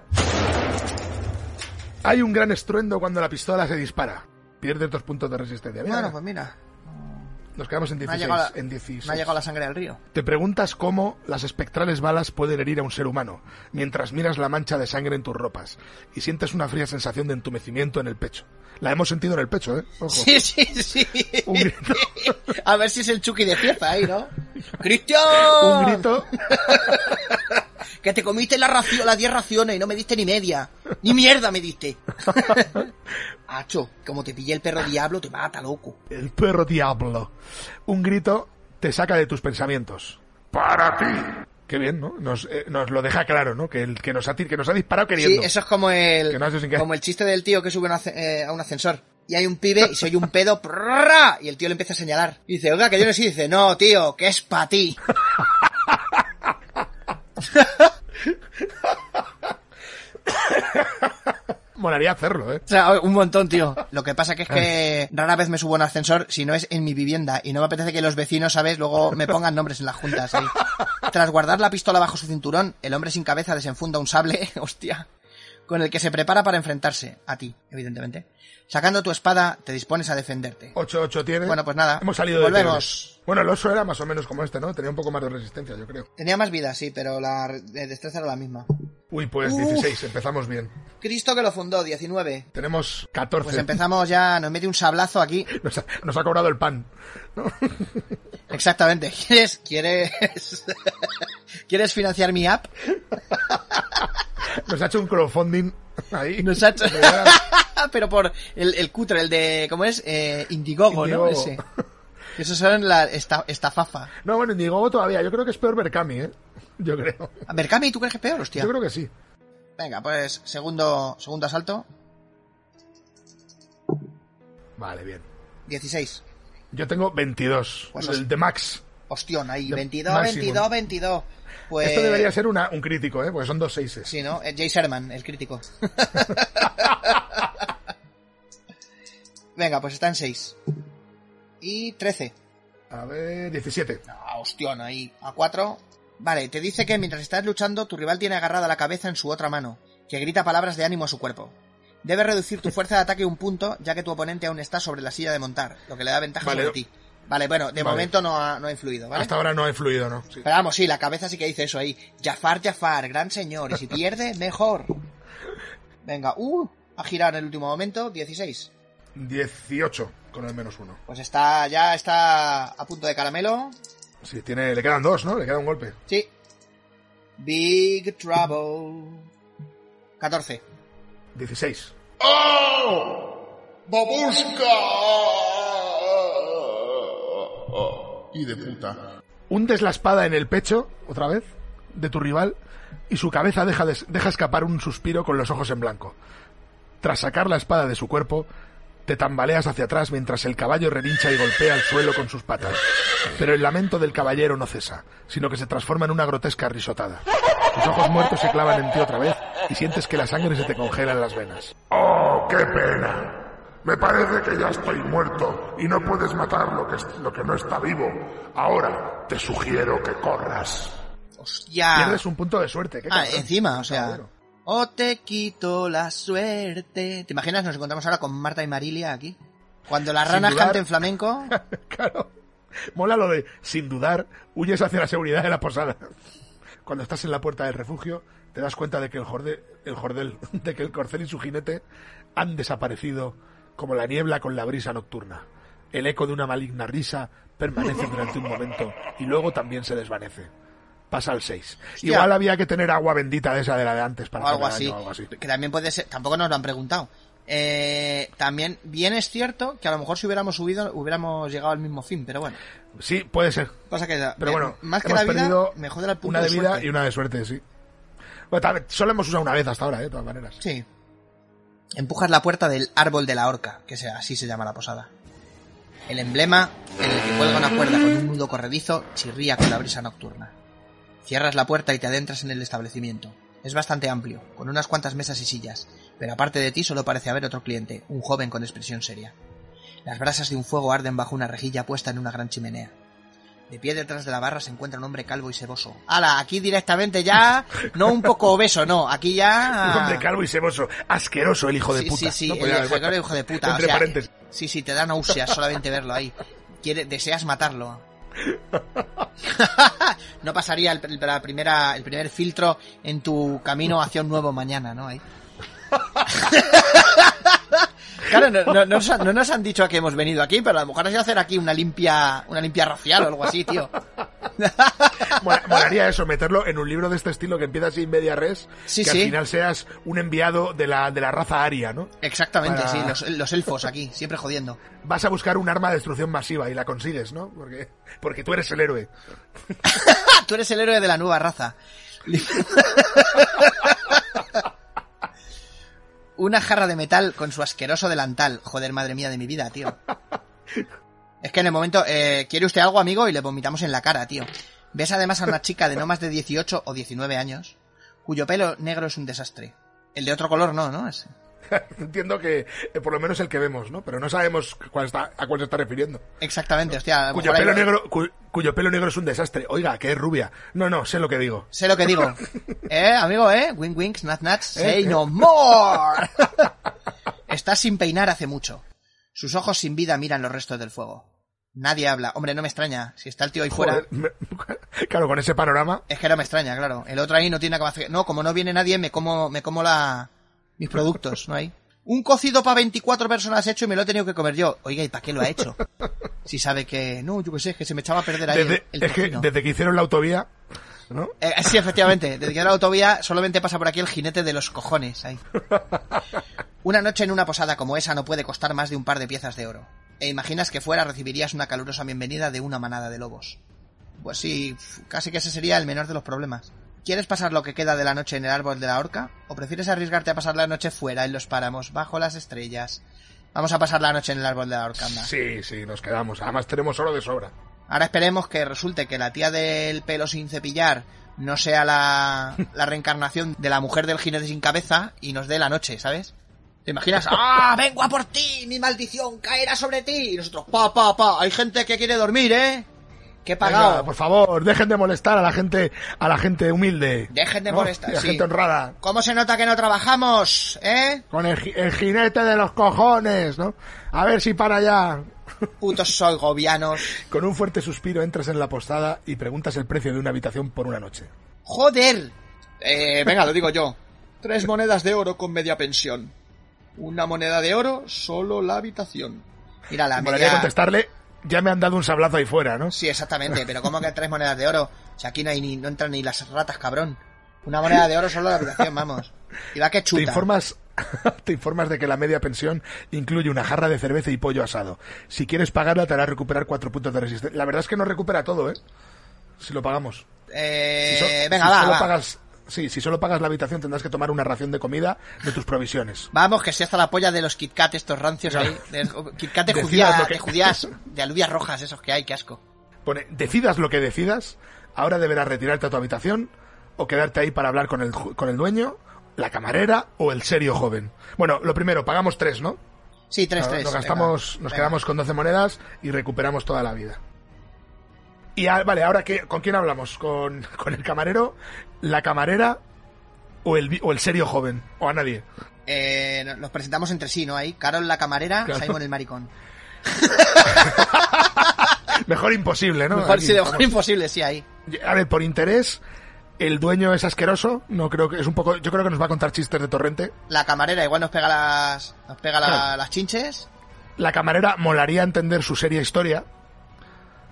Hay un gran estruendo cuando la pistola se dispara. Pierdes dos puntos de resistencia. Mira, Bueno, pues mira. Nos quedamos en Me ha, 16. llegado la, en 16. me ha llegado la sangre al río. Te preguntas cómo las espectrales balas pueden herir a un ser humano, mientras miras la mancha de sangre en tus ropas y sientes una fría sensación de entumecimiento en el pecho. La hemos sentido en el pecho, ¿eh? Ojo. Sí, sí, sí. Un grito. <laughs> A ver si es el Chucky de pieza ahí, ¿no? <laughs> ¡Cristian! Un grito. <laughs> Que te comiste la ración, las 10 raciones y no me diste ni media. Ni mierda me diste. Hacho, como te pillé el perro diablo, te mata, loco. El perro diablo. Un grito te saca de tus pensamientos. Para ti. Qué bien, ¿no? Nos, eh, nos lo deja claro, ¿no? Que, el, que, nos ha, que nos ha disparado Sí, queriendo. eso es como el, Que no como el chiste del tío que sube a un asce- eh, a un ascensor. Y hay un pibe y se oye un pedo, <laughs> y el tío le empieza a señalar. Y dice, oiga, que yo no sé. Y dice, no, tío, que es para ti. Molaría hacerlo, ¿eh? O sea, un montón, tío. <laughs> Lo que pasa que es que rara vez me subo a un ascensor si no es en mi vivienda y no me apetece que los vecinos, ¿sabes? Luego me pongan nombres en las juntas. ahí. Tras guardar la pistola bajo su cinturón, el hombre sin cabeza desenfunda un sable, <laughs> hostia, con el que se prepara para enfrentarse a ti, evidentemente. Sacando tu espada, te dispones a defenderte. 8-8 tiene. Bueno, pues nada. Hemos salido de Volvemos. Bueno, el oso era más o menos como este, ¿no? Tenía un poco más de resistencia, yo creo. Tenía más vida, sí, pero la re- de destreza era la misma. Uy, pues Uf. 16, empezamos bien. Cristo que lo fundó, 19. Tenemos 14. Pues empezamos ya, nos mete un sablazo aquí. <laughs> Nos ha, nos ha cobrado el pan. ¿no? <laughs> Exactamente. ¿Quieres, quieres, <laughs> quieres financiar mi app? Nos ha hecho un crowdfunding <laughs> ahí. Nos ha hecho- Pero por el, el cutre, el de, ¿cómo es? Eh, Indiegogo, ¿no? Ese. <laughs> Esos son la esta, estafafa. No, bueno, Indiegogo todavía. Yo creo que es peor Berkami, ¿eh? Yo creo. Cami, ¿tú crees que es peor, hostia? Yo creo que sí. Venga, pues segundo, segundo asalto, Vale, bien. 16. Yo tengo 22. Pues el de Max. Ostión, ahí, De 22, máximo. 22, 22. Pues... Esto debería ser una, un crítico, ¿eh? Porque son dos seises. Sí, ¿no? Eh, Jay Sherman, el crítico. <laughs> Venga, pues está en 6. Y 13. A ver, 17. Ah, hostión, ahí. A 4. Vale, te dice que mientras estás luchando, tu rival tiene agarrada la cabeza en su otra mano, que grita palabras de ánimo a su cuerpo. Debes reducir tu fuerza de ataque un punto, ya que tu oponente aún está sobre la silla de montar, lo que le da ventaja Vale. sobre ti. Vale, bueno, de Vale. momento no ha, no ha influido, ¿vale? Hasta ahora no ha influido, ¿no? Sí. Pero vamos, sí, la cabeza sí que dice eso ahí. Jafar, Jafar, gran señor, y si pierde, mejor. Venga, uh, a girar en el último momento, 16. 18 con el menos uno. Pues está, ya está a punto de caramelo. Sí, tiene, le quedan dos, ¿no? Le queda un golpe. Sí. Big Trouble. 14. 16. ¡Oh! ¡Babusca! Y de puta. Hundes la espada en el pecho, otra vez, de tu rival, y su cabeza deja, de- deja escapar un suspiro con los ojos en blanco. Tras sacar la espada de su cuerpo, te tambaleas hacia atrás mientras el caballo relincha y golpea el suelo con sus patas. Pero el lamento del caballero no cesa, sino que se transforma en una grotesca risotada. Tus ojos muertos se clavan en ti otra vez y sientes que la sangre se te congela en las venas. ¡Oh, qué pena! Me parece que ya estoy muerto y no puedes matar lo que, es- lo que no está vivo. Ahora te sugiero que corras. Hostia. Pierdes un punto de suerte. qué Ah, cabrón. encima, o sea. O te quito la suerte. ¿Te imaginas? Nos encontramos ahora con Marta y Marilia aquí. Cuando las ranas dudar. canten flamenco. <laughs> claro. Mola lo de, sin dudar, huyes hacia la seguridad de la posada. Cuando estás en la puerta del refugio, te das cuenta de que el, jorde, el jordel, <laughs> de que el corcel y su jinete han desaparecido como la niebla con la brisa nocturna. El eco de una maligna risa permanece durante un momento y luego también se desvanece. Pasa al 6. Hostia. Igual había que tener agua bendita de esa de la de antes para o algo así. daño o algo así. Que también puede ser. Tampoco nos lo han preguntado. Eh, también, bien es cierto que a lo mejor si hubiéramos subido, hubiéramos llegado al mismo fin, pero bueno. Sí, puede ser. Pasa que, Pero eh, bueno, más que la vida, perdido me jode el punto una de, vida suerte. y una de suerte, sí. Bueno, tal vez- solo hemos usado una vez hasta ahora, ¿eh? de todas maneras. Sí. Empujas la puerta del árbol de la horca, que así se llama la posada. El emblema, en el que cuelga una cuerda con un nudo corredizo, chirría con la brisa nocturna. Cierras la puerta y te adentras en el establecimiento. Es bastante amplio, con unas cuantas mesas y sillas, pero aparte de ti solo parece haber otro cliente, un joven con expresión seria. Las brasas de un fuego arden bajo una rejilla puesta en una gran chimenea. De pie detrás de la barra se encuentra un hombre calvo y seboso. ¡Hala! Aquí directamente ya, no un poco obeso, no, aquí ya... Un hombre calvo y seboso. Asqueroso el hijo de Sí, puta. sí, sí, ¿no? el Pues ya, hijo, de puta. o Entre sea, paréntesis. Sí, sí, te da náuseas solamente verlo ahí. Quiere, deseas matarlo. <laughs> no pasaría el, el- la primera, el primer filtro en tu camino hacia un nuevo mañana, ¿no? Ahí. <laughs> Claro, no, no- no nos han- no nos han dicho a que hemos venido aquí, pero a lo mejor has ido a hacer aquí una limpia, una limpia racial o algo así, tío. <laughs> Mola- Molaría eso, meterlo en un libro de este estilo que empieza así en media res, Sí, que sí. al final seas un enviado de la, de la raza aria, ¿no? Exactamente, Para- sí, los, los elfos aquí, siempre jodiendo. Vas a buscar un arma de destrucción masiva y la consigues, ¿no? Porque, porque tú eres el héroe. <laughs> Tú eres el héroe de la nueva raza. <laughs> Una jarra de metal con su asqueroso delantal. Joder, madre mía de mi vida, tío. Es que en el momento, eh, ¿quiere usted algo, amigo? Y le vomitamos en la cara, tío. Ves además a una chica de no más de 18 o 19 años, cuyo pelo negro es un desastre. El de otro color no, ¿no? Es- <laughs> Entiendo que eh, por lo menos el que vemos, ¿no? Pero no sabemos cuál está, a cuál se está refiriendo. Exactamente, hostia. Cuyo pelo, hay- negro, cu- cuyo pelo negro es un desastre. Oiga, que es rubia. No, no, sé lo que digo. Sé lo que digo. <laughs> ¿Eh, amigo, eh? Wink, snat, nat, say Eh, eh. no more. <laughs> Está sin peinar hace mucho. Sus ojos sin vida miran los restos del fuego. Nadie habla. Hombre, no me extraña. Si está el tío ahí fuera, me- claro, con ese panorama. es que no me extraña, claro. El otro ahí no tiene hacer. No, como no viene nadie, me como, me como la, mis productos, ¿no hay? Un cocido para 24 personas hecho y me lo he tenido que comer yo. Oiga, ¿y para qué lo ha hecho? Si sabe que, no, yo qué sé, que se me echaba a perder ahí Desde, el, el es que desde que hicieron la autovía, ¿no? Eh, sí, efectivamente. Desde que era la autovía solamente pasa por aquí el jinete de los cojones. Ahí. Una noche en una posada como esa no puede costar más de un par de piezas de oro. E imaginas que fuera recibirías una calurosa bienvenida de una manada de lobos. Pues sí, casi que ese sería el menor de los problemas. ¿Quieres pasar lo que queda de la noche en el árbol de la horca? ¿O prefieres arriesgarte a pasar la noche fuera, en los páramos, bajo las estrellas? Vamos a pasar la noche en el árbol de la horca, anda. Sí, sí, nos quedamos. Además tenemos oro de sobra. Ahora esperemos que resulte que la tía del pelo sin cepillar no sea la, la reencarnación de la mujer del jinete sin cabeza y nos dé la noche, ¿sabes? ¿Te imaginas? <laughs> ¡Ah, vengo a por ti! ¡Mi maldición caerá sobre ti! Y nosotros, pa, pa, pa, hay gente que quiere dormir, ¿eh? Que he pagado. Venga, por favor, dejen de molestar a la gente, a la gente humilde. Dejen de ¿no? molestar, Y a la sí. gente honrada. ¿Cómo se nota que no trabajamos, eh? Con el, ji- el jinete de los cojones, ¿no? A ver si para allá. Putos soigovianos. <laughs> Con un fuerte suspiro entras en la postada y preguntas el precio de una habitación por una noche. ¡Joder! Eh, venga, lo digo yo. Tres monedas de oro con media pensión. Una moneda de oro, solo la habitación. Mira, la Molaría media... contestarle, ya me han dado un sablazo ahí fuera, ¿no? Sí, exactamente, pero ¿cómo que tres monedas de oro? Si aquí no hay ni, no entran ni las ratas, cabrón. Una moneda de oro solo la habitación, vamos. Y va que Te chuta. informas, <laughs> te informas de que la media pensión incluye una jarra de cerveza y pollo asado. Si quieres pagarla, te hará recuperar cuatro puntos de resistencia. La verdad es que no recupera todo, ¿eh? Si lo pagamos. Eh, Si so- venga, si va, solo va. pagas, sí, si solo pagas la habitación tendrás que tomar una ración de comida de tus provisiones. Vamos, que si hasta la polla de los Kit Kat estos rancios ahí. De, Kit Kat de, judía, que- judías, <laughs> de alubias rojas, esos que hay, qué asco. Pone, decidas lo que decidas, ahora deberás retirarte a tu habitación o quedarte ahí para hablar con el, con el dueño, la camarera o el serio joven. Bueno, lo primero, pagamos tres, ¿no? Sí, tres, tres. Nos venga, gastamos, nos venga. quedamos con 12 monedas y recuperamos toda la vida. Y vale, ahora qué, ¿con quién hablamos? ¿Con, <laughs> con el camarero, la camarera o el, o el serio joven? ¿O a nadie? Eh, no- nos presentamos entre sí, ¿no? Ahí, Carol la camarera, Claro. Simon el maricón. <laughs> Mejor imposible, ¿no? Mejor, Aquí sí, mejor imposible, sí, ahí. A ver, por interés, el dueño es asqueroso. No creo que es un poco. Yo creo que nos va a contar chistes de torrente. La camarera igual nos pega las, nos pega la- Claro. las chinches. La camarera molaría entender su seria historia,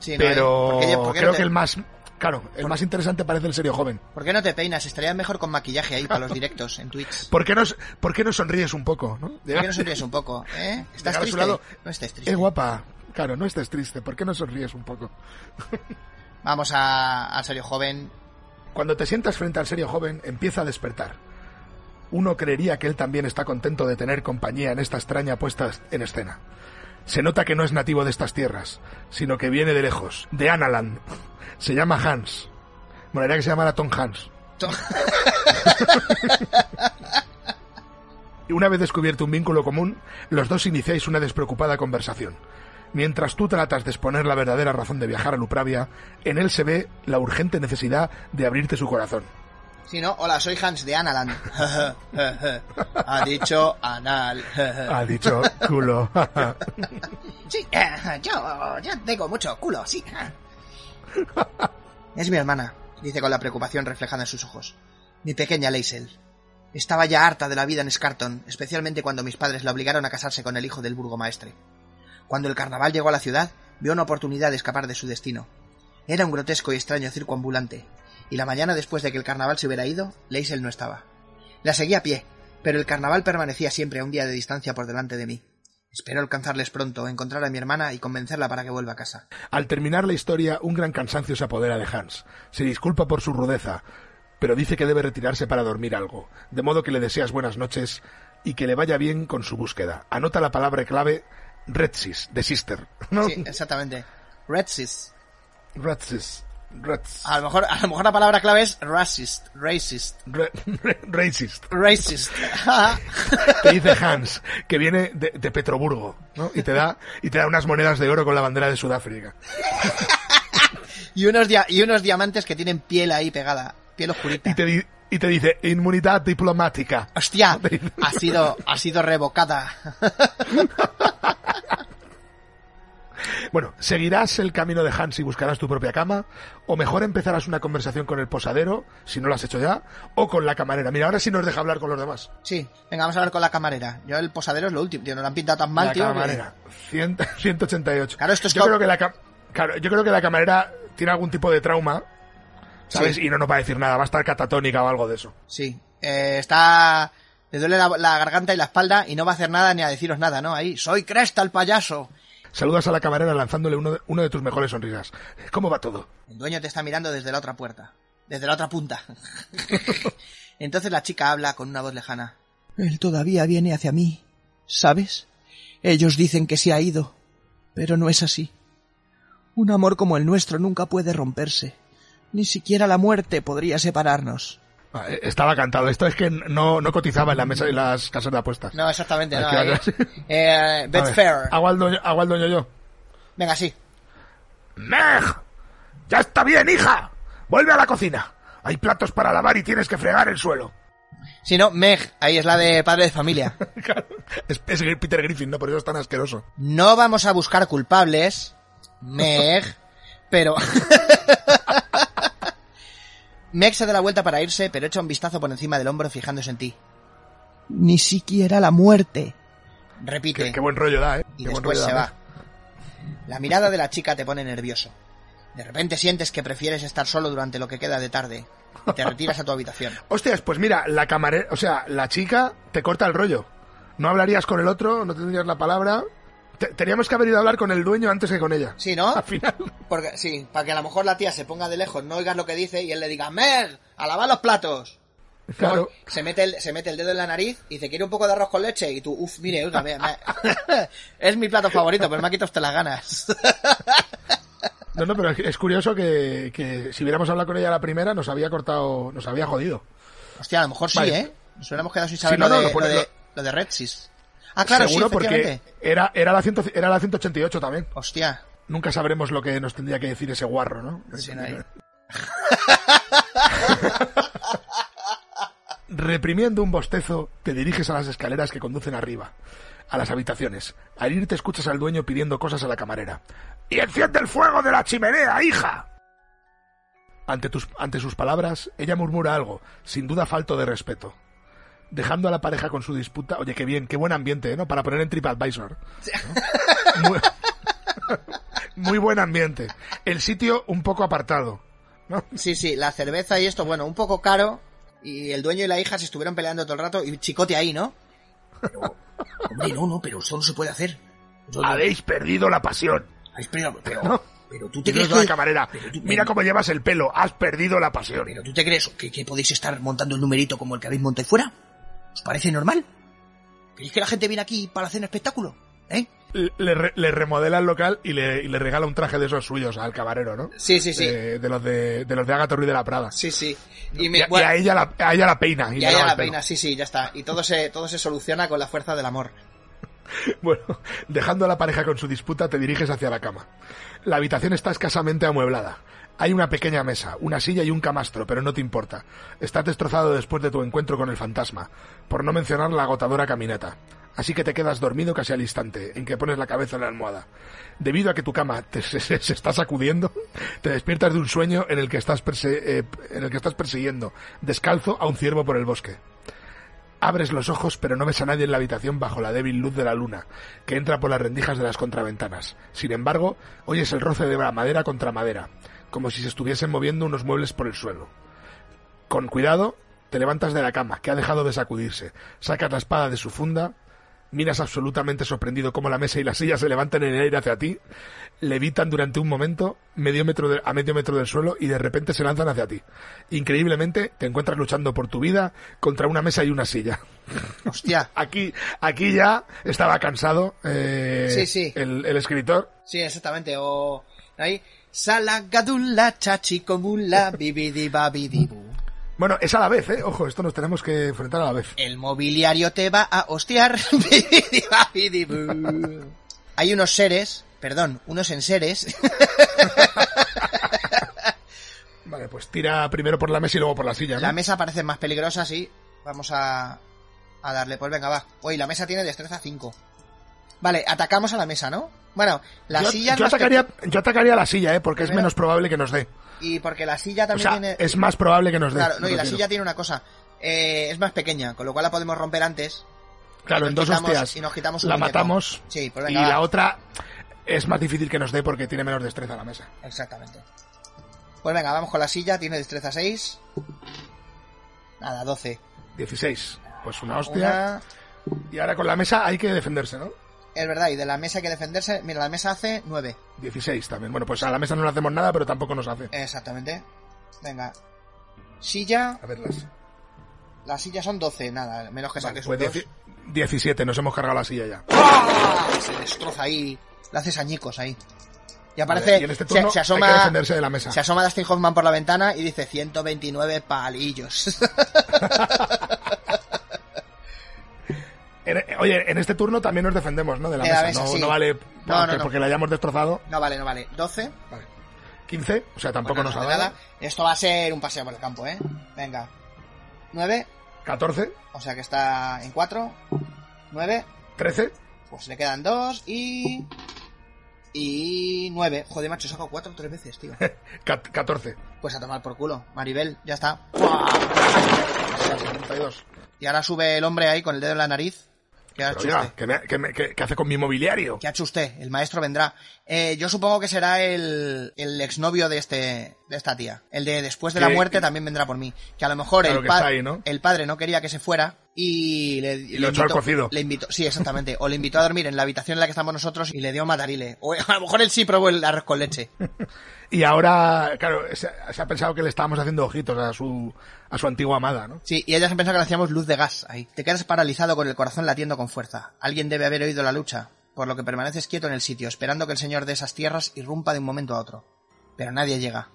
Sí, pero ¿eh? ¿Por qué- por qué no creo te- que el más. Claro, el más interesante parece el serio joven. ¿Por qué no te peinas? Estaría mejor con maquillaje ahí para los directos en Twitch. <laughs> ¿Por qué no, por qué no sonríes un poco? ¿no? ¿Por qué no sonríes un poco? ¿Eh? ¿Estás triste? lado. No estés triste. Eh, guapa. Claro, no estés triste. ¿Por qué no sonríes un poco? <laughs> Vamos a, al serio joven. Cuando te sientas frente al serio joven, empieza a despertar. Uno creería que él también está contento de tener compañía en esta extraña puesta en escena. Se nota que no es nativo de estas tierras, sino que viene de lejos, de Analand. Se llama Hans. Molaría que se llamara Tom Hans. Y <laughs> una vez descubierto un vínculo común, los dos iniciáis una despreocupada conversación. Mientras tú tratas de exponer la verdadera razón de viajar a Lupravia, en él se ve la urgente necesidad de abrirte su corazón. Si no, hola, soy Hans de Analand. <laughs> ha dicho anal. Ha dicho culo. <laughs> sí, eh, yo, yo tengo mucho culo, sí. <laughs> es mi hermana, dice con la preocupación reflejada en sus ojos. Mi pequeña Leisel. Estaba ya harta de la vida en Scarton, especialmente cuando mis padres la obligaron a casarse con el hijo del burgomaestre. Cuando el carnaval llegó a la ciudad, vio una oportunidad de escapar de su destino. Era un grotesco y extraño circo ambulante, y la mañana después de que el carnaval se hubiera ido, Leisel no estaba. La seguí a pie, pero el carnaval permanecía siempre a un día de distancia por delante de mí. Espero alcanzarles pronto, encontrar a mi hermana y convencerla para que vuelva a casa. Al terminar la historia, un gran cansancio se apodera de Hans. Se disculpa por su rudeza, pero dice que debe retirarse para dormir algo, de modo que le deseas buenas noches y que le vaya bien con su búsqueda. Anota la palabra clave Redsis, de Sister. ¿no? Sí, exactamente. Redsis. Redsis. A lo mejor, a lo mejor la palabra clave es racist, racist, Re- re- racist. racist. <laughs> Te dice Hans, que viene de, de Petroburgo, ¿no? Y te da, y te da unas monedas de oro con la bandera de Sudáfrica. <laughs> y unos dia- y unos diamantes que tienen piel ahí pegada, piel oscurita. Y te, di- y te dice, inmunidad diplomática. Hostia, <laughs> ha sido, ha sido revocada. Bueno, ¿seguirás el camino de Hans y buscarás tu propia cama? ¿O mejor empezarás una conversación con el posadero, si no lo has hecho ya? ¿O con la camarera? Mira, ahora sí nos deja hablar con los demás. Sí, venga, vamos a hablar con la camarera. Yo el posadero es lo último, tío, no lo han pintado tan mal, la tío. que- camarera. Cien- <laughs> 188. Claro, esto es yo creo que la claro, yo creo que la camarera tiene algún tipo de trauma, ¿sabes? Sí. Y no nos va a decir nada, va a estar catatónica o algo de eso. Sí, eh, está... Le duele la, la garganta y la espalda y no va a hacer nada ni a deciros nada, ¿no? Ahí, soy Cresta el payaso. Saludas a la camarera lanzándole uno de, uno de tus mejores sonrisas. ¿Cómo va todo? El dueño te está mirando desde la otra puerta. Desde la otra punta. <laughs> Entonces la chica habla con una voz lejana. Él todavía viene hacia mí. ¿Sabes? Ellos dicen que se ha ido. Pero no es así. Un amor como el nuestro nunca puede romperse. Ni siquiera la muerte podría separarnos. Ah, eh, Estaba cantado. Esto es que no, no cotizaba en, la mesa, en las casas de apuestas. No, exactamente, no. <laughs> Eh, ver, Betfair. Dueño yo. Venga, sí. ¡Meg! ¡Ya está bien, hija! ¡Vuelve a la cocina! Hay platos para lavar y tienes que fregar el suelo. Si no, Meg, ahí es la de padre de familia. <laughs> Es Peter Griffin, ¿no? Por eso es tan asqueroso. No vamos a buscar culpables, Meg, <laughs> pero... Meg se da la vuelta para irse, pero echa un vistazo por encima del hombro fijándose en ti. ni siquiera la muerte. Repite. Qué, qué buen rollo da, ¿eh? y Qué después se da. va. La mirada de la chica te pone nervioso. De repente sientes que prefieres estar solo durante lo que queda de tarde y te retiras a tu habitación. <laughs> Hostias, pues mira, la camarera, o sea, la chica te corta el rollo. No hablarías con el otro, no tendrías la palabra. Te- teníamos que haber ido a hablar con el dueño antes que con ella. Sí, ¿no? Al final. Porque sí, para que a lo mejor la tía se ponga de lejos, no oigas lo que dice y él le diga ¡Mer! ¡A lavar los platos! Claro. Se mete, el, se mete el dedo en la nariz y dice, ¿quiere un poco de arroz con leche? Y tú, uff, mire, vea, me- <laughs> es mi plato favorito, pero me ha quitado usted las ganas. <laughs> No, no, pero es- curioso que, que si hubiéramos hablado con ella la primera, nos había cortado, nos había jodido. Hostia, a lo mejor sí, Vale. ¿eh? Nos hubiéramos quedado sin saber Sí, no, lo, no, de, lo pone- lo, de, lo- lo de Redsis. Ah, claro, Seguro sí, porque era, era, la 100 era la 188 también. Hostia. Nunca sabremos lo que nos tendría que decir ese guarro, ¿no? Sí, no hay- <laughs> Reprimiendo un bostezo, te diriges a las escaleras que conducen arriba, a las habitaciones. Al ir te escuchas al dueño pidiendo cosas a la camarera. ¡Y enciende el fuego de la chimenea, hija! Ante, tus, ante sus palabras, ella murmura algo, sin duda falto de respeto. Dejando a la pareja con su disputa, oye, qué bien, qué buen ambiente, ¿no? Para poner en TripAdvisor. ¿no? Muy, muy buen ambiente. El sitio un poco apartado, ¿no? Sí, sí, la cerveza y esto, bueno, un poco caro. Y el dueño y la hija se estuvieron peleando todo el rato y chicote ahí, ¿no? Hombre, no, no, pero eso no se puede hacer. No- Habéis perdido la pasión. Ay, espera, pero, No. pero tú te crees la que... camarera, pero tú- mira cómo llevas el pelo, has perdido la pasión. Pero tú te crees que, que podéis estar montando el numerito como el que habéis montado ahí fuera. ¿Os parece normal? ¿Creéis que la gente viene aquí para hacer un espectáculo? ¿Eh? le, re- le remodela el local y le, y le regala un traje de esos suyos al camarero, ¿no? Sí, sí, sí. De, de los de, de los de Agatha Ruiz de la Prada. Sí, sí. Y, Y, me, a- y a ella la, a ella la peina. Y a ella la peina, sí, sí, ya está. Y todo se, todo se soluciona con la fuerza del amor. <laughs> Bueno, dejando a la pareja con su disputa, te diriges hacia la cama. La habitación está escasamente amueblada. Hay una pequeña mesa, una silla y un camastro, pero no te importa. Estás destrozado después de tu encuentro con el fantasma, por no mencionar la agotadora caminata. Así que te quedas dormido casi al instante en que pones la cabeza en la almohada. Debido a que tu cama te- <laughs> se, se- está sacudiendo, te despiertas de un sueño en el que estás, perse- eh, en el que estás persiguiendo, descalzo, a un ciervo por el bosque. Abres los ojos, pero no ves a nadie en la habitación bajo la débil luz de la luna, que entra por las rendijas de las contraventanas. Sin embargo, oyes el roce de la madera contra madera, como si se estuviesen moviendo unos muebles por el suelo. Con cuidado, te levantas de la cama, que ha dejado de sacudirse, sacas la espada de su funda, miras absolutamente sorprendido cómo la mesa y la silla se levantan en el aire hacia ti, levitan durante un momento medio metro de- a medio metro del suelo y de repente se lanzan hacia ti. Increíblemente, te encuentras luchando por tu vida contra una mesa y una silla. <laughs> Hostia. Aquí, aquí ya estaba cansado eh, Sí, sí. El, el escritor. Sí, exactamente. O ahí. Salagadula, chachicomula, bibidi babidibu. Bueno, es a la vez, ¿eh? Ojo, esto nos tenemos que enfrentar a la vez. El mobiliario te va a hostiar. <laughs> Hay unos seres, perdón, unos enseres. <laughs> Vale, pues tira primero por la mesa y luego por la silla, ¿no? La mesa parece más peligrosa, sí. Vamos a, a darle. Pues venga, va. Uy, la mesa tiene destreza 5. Vale, atacamos a la mesa, ¿no? Bueno, la yo, silla yo atacaría, yo atacaría la silla, ¿eh? Porque es menos probable que nos dé. Y porque la silla O también sea, tiene... es más probable que nos dé. Claro, no, y la silla tiene una cosa. eh, es más pequeña, con lo cual la podemos romper antes. Claro, y en dos hostias y nos quitamos la muñeco. matamos Sí, pues y venga, va. la otra es más difícil que nos dé porque tiene menos destreza la mesa. Exactamente. Pues venga, vamos con la silla, tiene destreza 6. Nada, 12. 16. Pues una hostia. Una... Y ahora con la mesa hay que defenderse, ¿no? Es verdad, y de la mesa hay que defenderse. Mira, la mesa hace 9. 16 también. Bueno, pues a la mesa no le hacemos nada, pero tampoco nos hace. Exactamente. Venga. Silla. A verlas. Las sillas son 12, nada, menos que Vale, saques un pues 2. dieci- 17, nos hemos cargado la silla ya. ¡Ah! Se destroza ahí. Le haces añicos ahí. Y aparece. Vale, y en este turno se, se hay asoma. que defenderse de la mesa. Se asoma Dustin Hoffman por la ventana y dice 129 palillos. <laughs> En- oye, en este turno también nos defendemos, ¿no? De la De la mesa. mesa, no, sí. no vale No, porque, no, porque la hayamos destrozado. no vale, no vale. 12. 15, o sea, tampoco Pues nos ha nada, dado. nada. Esto va a ser un paseo por el campo, ¿eh? Venga. 9. 14, O sea que está en 4. 9. 13, Pues le quedan 2 y. Y 9. Joder, macho, he sacado 4 tres veces, tío. <laughs> ca- 14. Pues a tomar por culo. Maribel, ya está. ¡Buah! Se 32. Y ahora sube el hombre ahí con el dedo en la nariz. ¿Qué ha hecho oiga, usted? ¿qué, me- qué me- qué hace con mi mobiliario? ¿Qué ha hecho usted? El maestro vendrá. Eh, yo supongo que será el, el exnovio de este de esta tía. El de después de la Que- muerte también vendrá por mí. Que a lo mejor Claro el, que pa- está ahí, ¿no? el padre no quería que se fuera y le, Y lo cocido. Le invitó, sí, exactamente. O le invitó a dormir en la habitación en la que estamos nosotros y le dio matarile. O a lo mejor él sí probó el arroz con leche. <laughs> Y ahora, claro, se, se ha pensado que le estábamos haciendo ojitos a su, a su antigua amada, ¿no? Sí, y ella se pensó que le hacíamos luz de gas ahí. Te quedas paralizado con el corazón latiendo con fuerza. Alguien debe haber oído la lucha, por lo que permaneces quieto en el sitio, esperando que el señor de esas tierras irrumpa de un momento a otro. Pero nadie llega.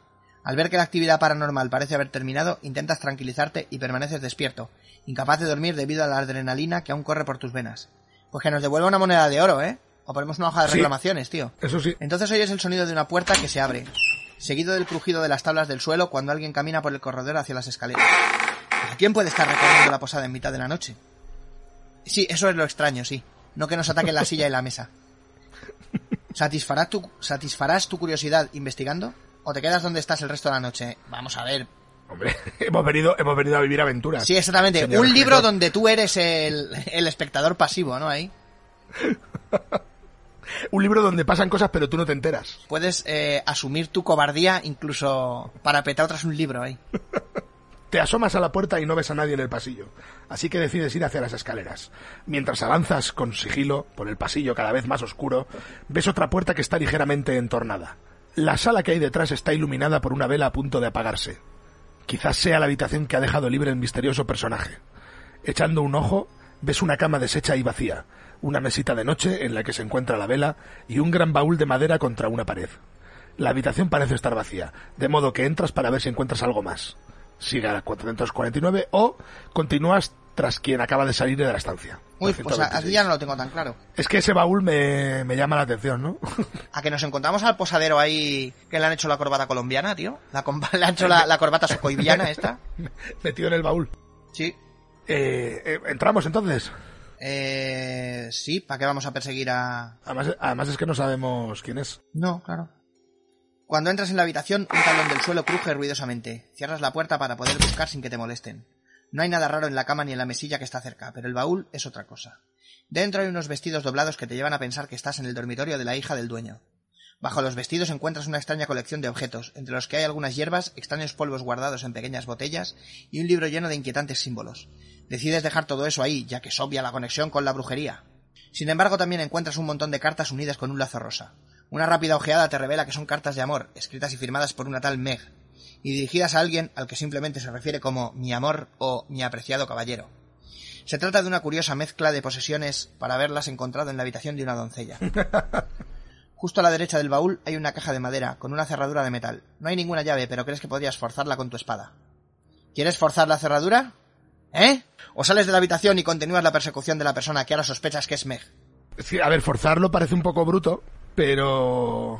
Al ver que la actividad paranormal parece haber terminado, intentas tranquilizarte y permaneces despierto, incapaz de dormir debido a la adrenalina que aún corre por tus venas. Pues que nos devuelva una moneda de oro, ¿eh? O ponemos una hoja de Sí. reclamaciones, tío. Eso sí. Entonces oyes el sonido de una puerta que se abre, seguido del crujido de las tablas del suelo cuando alguien camina por el corredor hacia las escaleras. ¿Quién puede estar recorriendo la posada en mitad de la noche? Sí, eso es lo extraño, sí. No que nos ataquen la silla y la mesa. ¿Satisfarás tu, ¿Satisfarás tu curiosidad investigando? ¿O te quedas donde estás el resto de la noche? Vamos a ver. Hombre, <laughs> hemos venido, hemos venido a vivir aventuras. Sí, exactamente. señor Un libro donde tú eres el, el espectador pasivo, ¿no? Ahí. <laughs> Un libro donde pasan cosas pero tú no te enteras. Puedes eh, asumir tu cobardía incluso para petar tras un libro ahí. <laughs> Te asomas a la puerta y no ves a nadie en el pasillo, así que decides ir hacia las escaleras. Mientras avanzas con sigilo por el pasillo cada vez más oscuro, ves otra puerta que está ligeramente entornada. La sala que hay detrás está iluminada por una vela a punto de apagarse. Quizás sea la habitación que ha dejado libre el misterioso personaje. Echando un ojo, ves una cama deshecha y vacía, una mesita de noche en la que se encuentra la vela y un gran baúl de madera contra una pared. La habitación parece estar vacía, de modo que entras para ver si encuentras algo más. Sigue a la 449 o continúas tras quien acaba de salir de la estancia. Uy, pues 126. aquí ya no lo tengo tan claro. Es que ese baúl me, me llama la atención, ¿no? <laughs> A que nos encontramos al posadero ahí que le han hecho la corbata colombiana, tío. La <laughs> le han hecho la, la corbata socoiviana <laughs> esta. Metido en el baúl. Sí. Eh, eh, Entramos entonces. Eh, sí, ¿para qué vamos a perseguir a...? Además, además es que no sabemos quién es. No, claro. Cuando entras en la habitación, un tablón del suelo cruje ruidosamente. Cierras la puerta para poder buscar sin que te molesten. No hay nada raro en la cama ni en la mesilla que está cerca, pero el baúl es otra cosa. Dentro hay unos vestidos doblados que te llevan a pensar que estás en el dormitorio de la hija del dueño. Bajo los vestidos encuentras una extraña colección de objetos, entre los que hay algunas hierbas, extraños polvos guardados en pequeñas botellas y un libro lleno de inquietantes símbolos. Decides dejar todo eso ahí, ya que es obvia la conexión con la brujería. Sin embargo, también encuentras un montón de cartas unidas con un lazo rosa. Una rápida ojeada te revela que son cartas de amor, escritas y firmadas por una tal Meg, y dirigidas a alguien al que simplemente se refiere como mi amor o mi apreciado caballero. Se trata de una curiosa mezcla de posesiones para haberlas encontrado en la habitación de una doncella. <laughs> Justo a la derecha del baúl hay una caja de madera con una cerradura de metal. No hay ninguna llave, pero crees que podrías forzarla con tu espada. ¿Quieres forzar la cerradura? ¿Eh? ¿O sales de la habitación y continúas la persecución de la persona que ahora sospechas que es Meg? Sí, a ver, forzarlo parece un poco bruto, pero...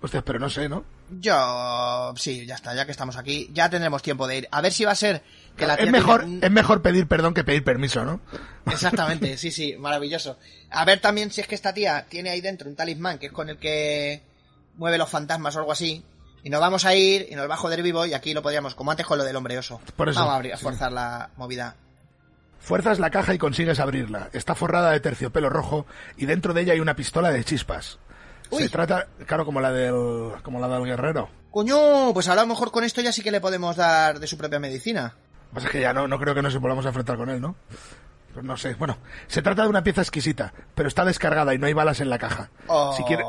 Hostia, pero no sé, ¿no? Yo... Sí, ya está, ya que estamos aquí, ya tendremos tiempo de ir. A ver si va a ser que la tía Es mejor, tenga es mejor pedir perdón que pedir permiso, ¿no? Exactamente, sí, sí, maravilloso. A ver también si es que esta tía tiene ahí dentro un talismán que es con el que mueve los fantasmas o algo así. Y nos vamos a ir y nos va a joder vivo y aquí lo podríamos, como antes con lo del hombre oso. Por eso, vamos a, abrir, a sí. forzar la movida. Fuerzas la caja y consigues abrirla. Está forrada de terciopelo rojo y dentro de ella hay una pistola de chispas. Uy. Se trata, claro, como la del, como la del guerrero. Coño, pues a lo mejor con esto ya sí que le podemos dar de su propia medicina. Pasa es que ya no, no creo que nos volvamos a enfrentar con él, ¿no? Pues no sé. Bueno, se trata de una pieza exquisita, pero está descargada y no hay balas en la caja. Oh. Si quiere,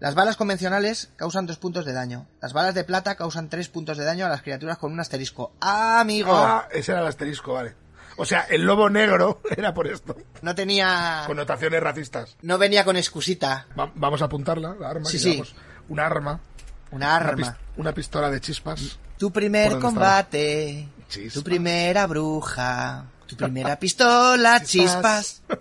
Las balas convencionales causan dos puntos de daño. Las balas de plata causan tres puntos de daño a las criaturas con un asterisco. ¡Ah, amigo! Ah, ese era el asterisco, vale. O sea, el lobo negro <laughs> era por esto. No tenía... Connotaciones racistas. No venía con excusita. Va- vamos a apuntarla, la arma. Sí, sí. Un arma. Una Una, arma. una pistola de chispas. Tu primer ¿Por dónde combate, Chispas. tu primera bruja, tu primera <laughs> pistola, chispas. <laughs>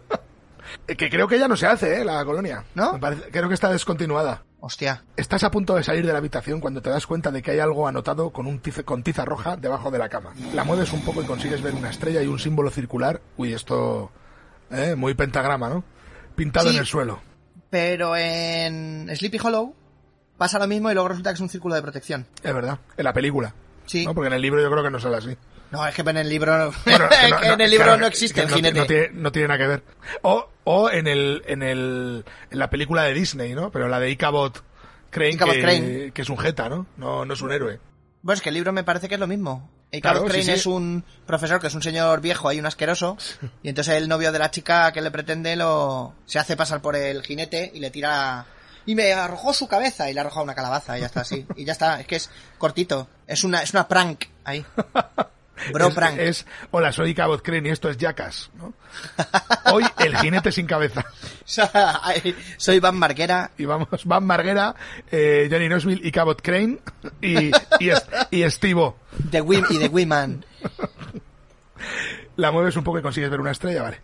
Eh, Que creo que ya no se hace, ¿eh? La colonia. ¿No? Me parece- creo que está descontinuada. Hostia, Estás a punto de salir de la habitación cuando te das cuenta de que hay algo anotado con, un tiza, con tiza roja debajo de la cama. La mueves un poco y consigues ver una estrella y un símbolo circular. Uy, esto... ¿eh? Muy pentagrama, ¿no? Pintado Sí. en el suelo. pero en Sleepy Hollow pasa lo mismo y luego resulta que es un círculo de protección. Es verdad. En la película. Sí. ¿no? Porque en el libro yo creo que no sale así. No, es que en el libro, Bueno, <laughs> que no- en el libro claro, no existe el jinete. No, tiene, no tiene nada que ver. O, o en el, en el, en la película de Disney, ¿no? Pero la de Ichabod Crane, que, Crane. que es un jeta, ¿no? No, no es un héroe. Pues es que el libro me parece que es lo mismo. Y Claro, sí, Crane sí. es un profesor que es un señor viejo, hay un asqueroso, y entonces el novio de la chica que le pretende lo se hace pasar por el jinete y le tira y me arrojó su cabeza y le arroja una calabaza y ya está así. Y ya está, es que es cortito, es una es una prank ahí. <laughs> Bro es, prank. es, hola, soy Ichabod Crane y esto es Jackass, ¿no? Hoy el jinete sin cabeza. <laughs> Soy Van Marquera. Y vamos, Van Marguera, eh, Johnny Knoxville, Ichabod Crane y, y, y Steve-O. The Wim y The Women. La mueves un poco y consigues ver una estrella, vale.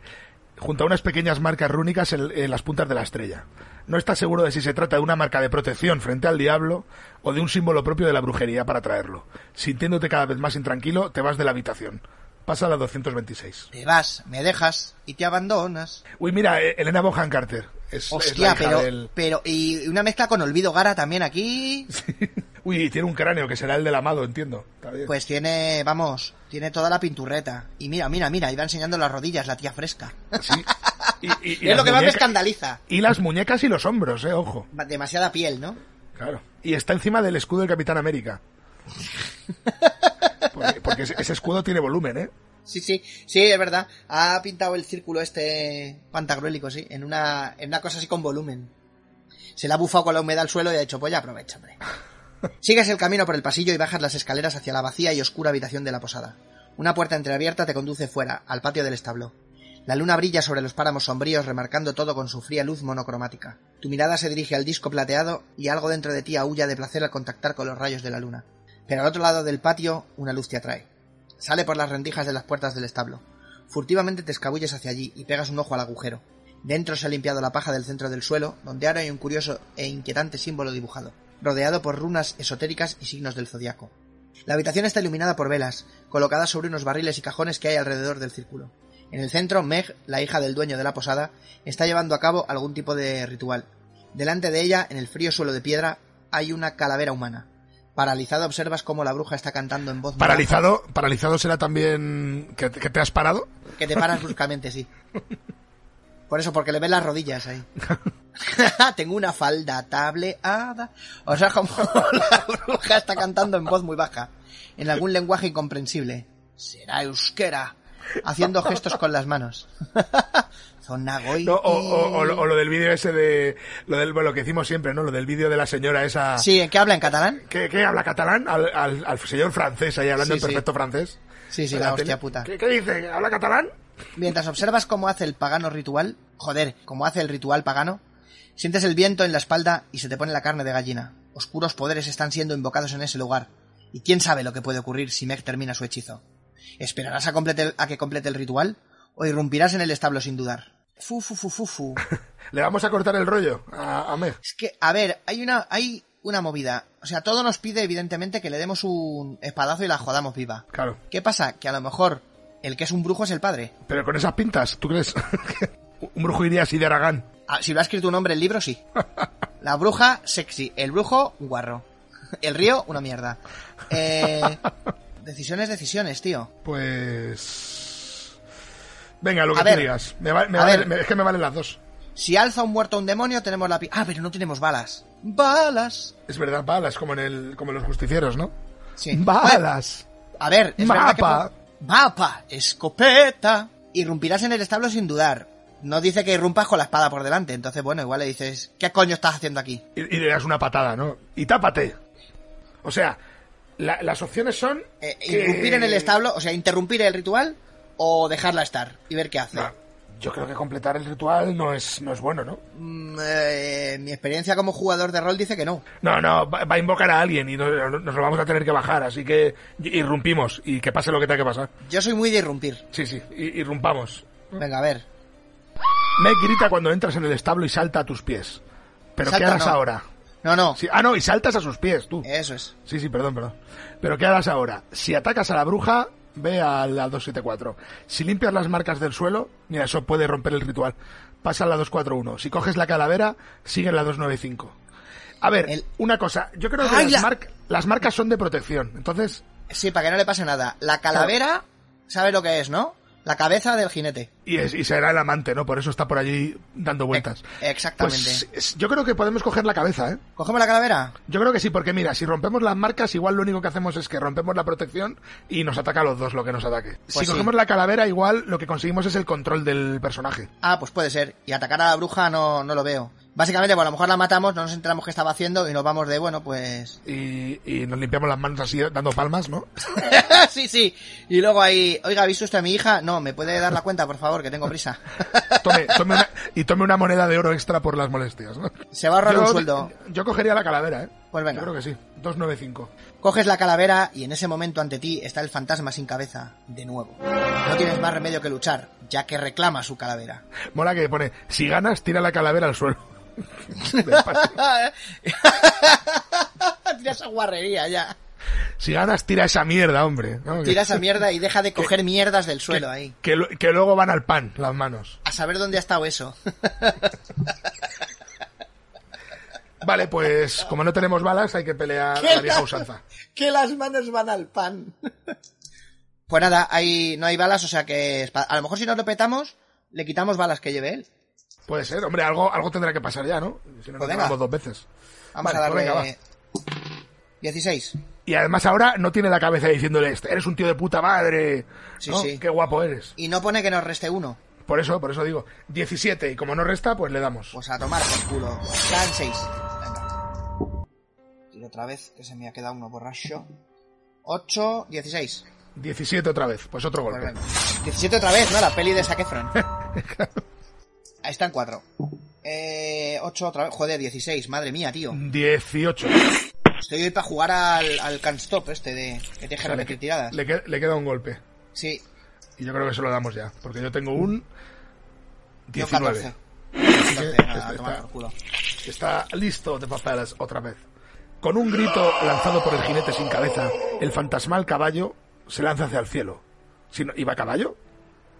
Junto a unas pequeñas marcas rúnicas en, en las puntas de la estrella. No estás seguro de si se trata de una marca de protección frente al diablo o de un símbolo propio de la brujería para traerlo. Sintiéndote cada vez más intranquilo, te vas de la habitación. Pasa a la 226. Te vas, me dejas y te abandonas. Uy, mira, eh, Elena Bohan Carter. Es, es la Hostia, hija pero, del- pero, y una mezcla con Olvido Gara también aquí. <laughs> Uy, tiene un cráneo que será el del amado, entiendo. Pues tiene, vamos, tiene toda la pinturreta. Y mira, mira, mira, iba enseñando las rodillas, la tía fresca. Sí. <laughs> Y, y- y es lo que más me escandaliza. Y las muñecas y los hombros, eh, ojo. Demasiada piel, ¿no? Claro. Y está encima del escudo del Capitán América. <laughs> Porque, porque ese, escudo tiene volumen, ¿eh? Sí, sí, sí, es verdad. Ha pintado el círculo este pantagruélico, sí, en una, en una cosa así con volumen. Se le ha bufado con la humedad al suelo y ha dicho, pues ya aprovecha, hombre. <laughs> Sigues el camino por el pasillo y bajas las escaleras hacia la vacía y oscura habitación de la posada. Una puerta entreabierta te conduce fuera, al patio del establo. La luna brilla sobre los páramos sombríos, remarcando todo con su fría luz monocromática. Tu mirada se dirige al disco plateado y algo dentro de ti aúlla de placer al contactar con los rayos de la luna. Pero al otro lado del patio, una luz te atrae. Sale por las rendijas de las puertas del establo. Furtivamente te escabulles hacia allí y pegas un ojo al agujero. Dentro se ha limpiado la paja del centro del suelo, donde ahora hay un curioso e inquietante símbolo dibujado, rodeado por runas esotéricas y signos del zodiaco. La habitación está iluminada por velas, colocadas sobre unos barriles y cajones que hay alrededor del círculo. En el centro, Meg, la hija del dueño de la posada, está llevando a cabo algún tipo de ritual. Delante de ella, en el frío suelo de piedra, hay una calavera humana. Paralizado observas cómo la bruja está cantando en voz Paralizado, paralizado será también que, que te has parado. que te paras bruscamente, sí. <laughs> Por eso, porque le ves las rodillas ahí. <laughs> Tengo una falda tableada. O sea, como <laughs> la bruja está cantando en voz muy baja, en algún lenguaje incomprensible. Será euskera, haciendo gestos con las manos. <laughs> No, o, o- o lo, o lo del vídeo ese de lo del bueno, lo que hicimos siempre, ¿no? Lo del vídeo de la señora esa Sí, ¿en qué habla? ¿En catalán? que habla catalán al, al, al señor francés ahí hablando Sí, en sí. perfecto francés. Sí, sí, la tele. hostia puta. ¿Qué, qué dice? ¿Habla catalán? Mientras observas cómo hace el pagano ritual, joder, cómo hace el ritual pagano, sientes el viento en la espalda y se te pone la carne de gallina. Oscuros poderes están siendo invocados en ese lugar. Y quién sabe lo que puede ocurrir si Meg termina su hechizo. ¿Esperarás a, complete a que complete el ritual? ¿O irrumpirás en el establo sin dudar? Fu, fu, fu, fu, fu. <laughs> Le vamos a cortar el rollo a, a Meg. Es que, a ver, hay una, hay una movida. O sea, todo nos pide, evidentemente, que le demos un espadazo y la jodamos viva. Claro. ¿Qué pasa? Que a lo mejor el que es un brujo es el padre. Pero con esas pintas, ¿tú crees? <laughs> Un brujo iría así de Aragán. Ah, si lo ha escrito un hombre el libro, sí. La bruja, sexy. El brujo, guarro. El río, una mierda. Eh, decisiones, decisiones, tío. Pues... Venga, lo que A tú ver. digas. Me va- me A vale- ver. me- es que me valen las dos. Si alza un muerto a un demonio, tenemos la pi... Ah, pero no tenemos balas. Balas. Es verdad, balas, como en, el, como en los justicieros, ¿no? Sí. Balas. A ver, es verdad que... Mapa. Mapa. Escopeta. Irrumpirás en el establo sin dudar. No dice que irrumpas con la espada por delante. Entonces, bueno, igual le dices... ¿Qué coño estás haciendo aquí? Y, y le das una patada, ¿no? Y tápate. O sea, la- las opciones son... Eh, que- Irrumpir en el establo, o sea, interrumpir el ritual o dejarla estar y ver qué hace. No, yo creo que completar el ritual no es, no es bueno, ¿no? Mm, eh, mi experiencia como jugador de rol dice que no. No, no, va, va a invocar a alguien y no- no- nos lo vamos a tener que bajar, así que irrumpimos y que pase lo que tenga que pasar. Yo soy muy de irrumpir. Sí, sí, irrumpamos. Venga, a ver. Meg grita cuando entras en el establo y salta a tus pies. ¿Pero qué harás no. ahora? No, no. Sí, ah, no, y saltas a sus pies, tú. Eso es. Sí, sí, perdón, perdón. Pero ¿qué harás ahora? Si atacas a la bruja, ve a la 274. Si limpias las marcas del suelo, mira, eso puede romper el ritual. Pasa a la 241. Si coges la calavera, sigue en la 295. A ver, El- una cosa. Yo creo que ¡Ay, las, la- marc- las marcas son de protección. Entonces, Sí, para que no le pase nada. La calavera, ¿sabe lo que es, no? La cabeza del jinete. Y, es, y será el amante, ¿no? Por eso está por allí dando vueltas. E- exactamente. Pues es- yo creo que podemos coger la cabeza, ¿eh? ¿Cogemos la calavera? Yo creo que sí, porque mira, si rompemos las marcas, igual lo único que hacemos es que rompemos la protección y nos ataca a los dos lo que nos ataque. si Pues sí. cogemos la calavera, igual lo que conseguimos es el control del personaje. Ah, pues puede ser. Y atacar a la bruja no, no lo veo. Básicamente, bueno, a lo mejor la matamos, no nos enteramos qué estaba haciendo y nos vamos de, bueno, pues... Y, y nos limpiamos las manos así dando palmas, ¿no? <laughs> sí, sí. Y luego ahí, oiga, ¿ha visto usted a mi hija? No, ¿me puede dar la cuenta, por favor, que tengo prisa? <laughs> Tome, tome una- y tome una moneda de oro extra por las molestias, ¿no? Se va a ahorrar Yo- un sueldo. Yo cogería la calavera, ¿eh? Pues venga. Yo creo que sí. 295. Coges la calavera y en ese momento ante ti está el fantasma sin cabeza, de nuevo. No tienes más remedio que luchar, ya que reclama su calavera. Mola que pone, si ganas, tira la calavera al suelo. <laughs> <laughs> Tira esa guarrería ya. Si ganas, tira esa mierda, hombre. ¿no? Tira esa <laughs> mierda y deja de coger mierdas del suelo ahí. Que, que luego van al pan las manos. A saber dónde ha estado eso. <laughs> Vale, pues como no tenemos balas, hay que pelear ¿Qué a la vieja usanza. <laughs> que las manos van al pan. Pues nada, hay, no hay balas, o sea que a lo mejor si nos lo petamos, le quitamos balas que lleve él. Puede ser, hombre, algo, algo tendrá que pasar ya, ¿no? Si no, Pues nos venga. pegamos dos veces. Vamos Vale, a pues darle venga, 16. Y además ahora no tiene la cabeza diciéndole, "Este, eres un tío de puta madre. Sí, ¿no? sí. Qué guapo eres. Y no pone que nos reste uno. Por eso, por eso digo, 17. Y como no resta, pues le damos. Pues a tomar por culo. Quedan 6. Venga. Tiro otra vez, que se me ha quedado uno borracho. 8, 16. 17 otra vez, pues otro Pues golpe. venga. 17 otra vez, ¿no? La peli de Zac Efron. <laughs> Ahí están 4. Eh, 8 otra vez. Joder, 16. Madre mía, tío. 18. Estoy hoy para jugar al, al Can't Stop este de que te repetir tiradas. le le queda un golpe. Sí, Y yo creo que se lo damos ya. Porque yo tengo un yo 19. 14. Así que 14, nada, está- a tomar está- por culo. Está listo de papeles otra vez. Con un grito lanzado por el jinete sin cabeza, el fantasmal caballo se lanza hacia el cielo. Si no, ¿Iba a caballo?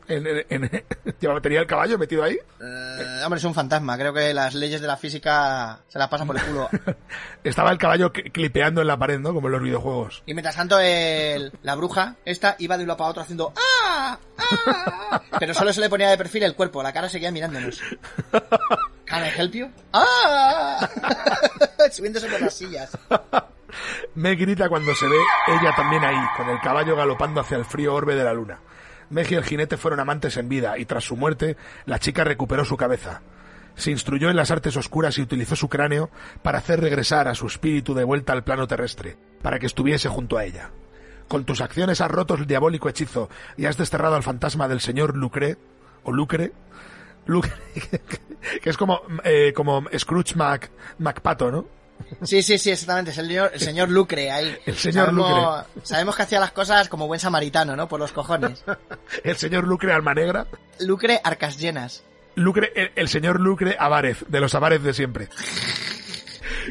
¿En, en- en- <laughs> ¿Llevaba- ¿Tenía el caballo metido ahí? Eh, hombre, es un fantasma. Creo que las leyes de la física se las pasan por el culo. <laughs> Estaba el caballo cl- clipeando en la pared, ¿no? Como en los videojuegos. Y mientras tanto, el- la bruja, esta, iba de un lado para otro haciendo ¡Ah! ¡Ah! Pero solo se le ponía de perfil el cuerpo, la cara seguía mirándonos. ¿Can I help you? ¡Ah! <laughs> Subiéndose por las sillas. Meg grita cuando se ve ella también ahí, con el caballo galopando hacia el frío orbe de la luna. Meg y el jinete fueron amantes en vida, y tras su muerte, la chica recuperó su cabeza. Se instruyó en las artes oscuras y utilizó su cráneo para hacer regresar a su espíritu de vuelta al plano terrestre, para que estuviese junto a ella. Con tus acciones has roto el diabólico hechizo y has desterrado al fantasma del señor Lucre, o Lucre, Lucre, <laughs> que es como, eh, como Scrooge Mac, MacPato, ¿no? Sí, sí, sí, exactamente. Es el señor, el señor Lucre ahí. <laughs> El señor sabemos, Sabemos que hacía las cosas como buen samaritano, ¿no? Por los cojones. <laughs> El señor Lucre Alma Negra. Lucre arcas llenas. Lucre, el, el señor Lucre Avárez, de los Avárez de siempre.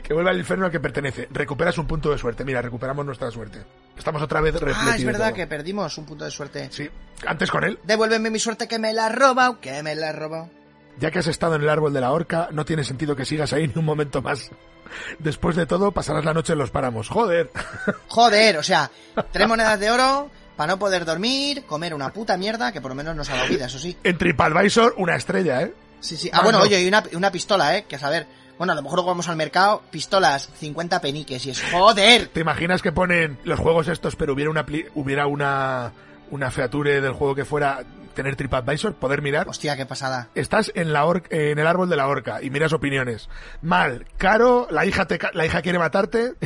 Que vuelve al infierno al que pertenece. Recuperas un punto de suerte. Mira, recuperamos nuestra suerte. Estamos otra vez. Ah, es verdad que perdimos un punto de suerte. Sí, antes con él. Devuélveme mi suerte que me la ha robado, que me la ha robado. Ya que has estado en el árbol de la horca, no tiene sentido que sigas ahí <laughs> ni un momento más. Después de todo, pasarás la noche en los páramos. Joder. <laughs> Joder, o sea, tres monedas de oro para no poder dormir, comer una puta mierda, que por lo menos nos ha dado vida, eso sí. En TripAdvisor, una estrella, ¿eh? Sí, sí. Ah, bueno, no. oye, y una, una pistola, ¿eh? Que a saber, bueno, a lo mejor vamos al mercado, pistolas, 50 peniques, y es joder. ¿Te imaginas que ponen los juegos estos, pero hubiera una, hubiera una, una feature del juego que fuera tener TripAdvisor, poder mirar? Hostia, qué pasada. Estás en la hor- en el árbol de la horca y miras opiniones. Mal, caro, la hija te ca- la hija quiere matarte. <laughs>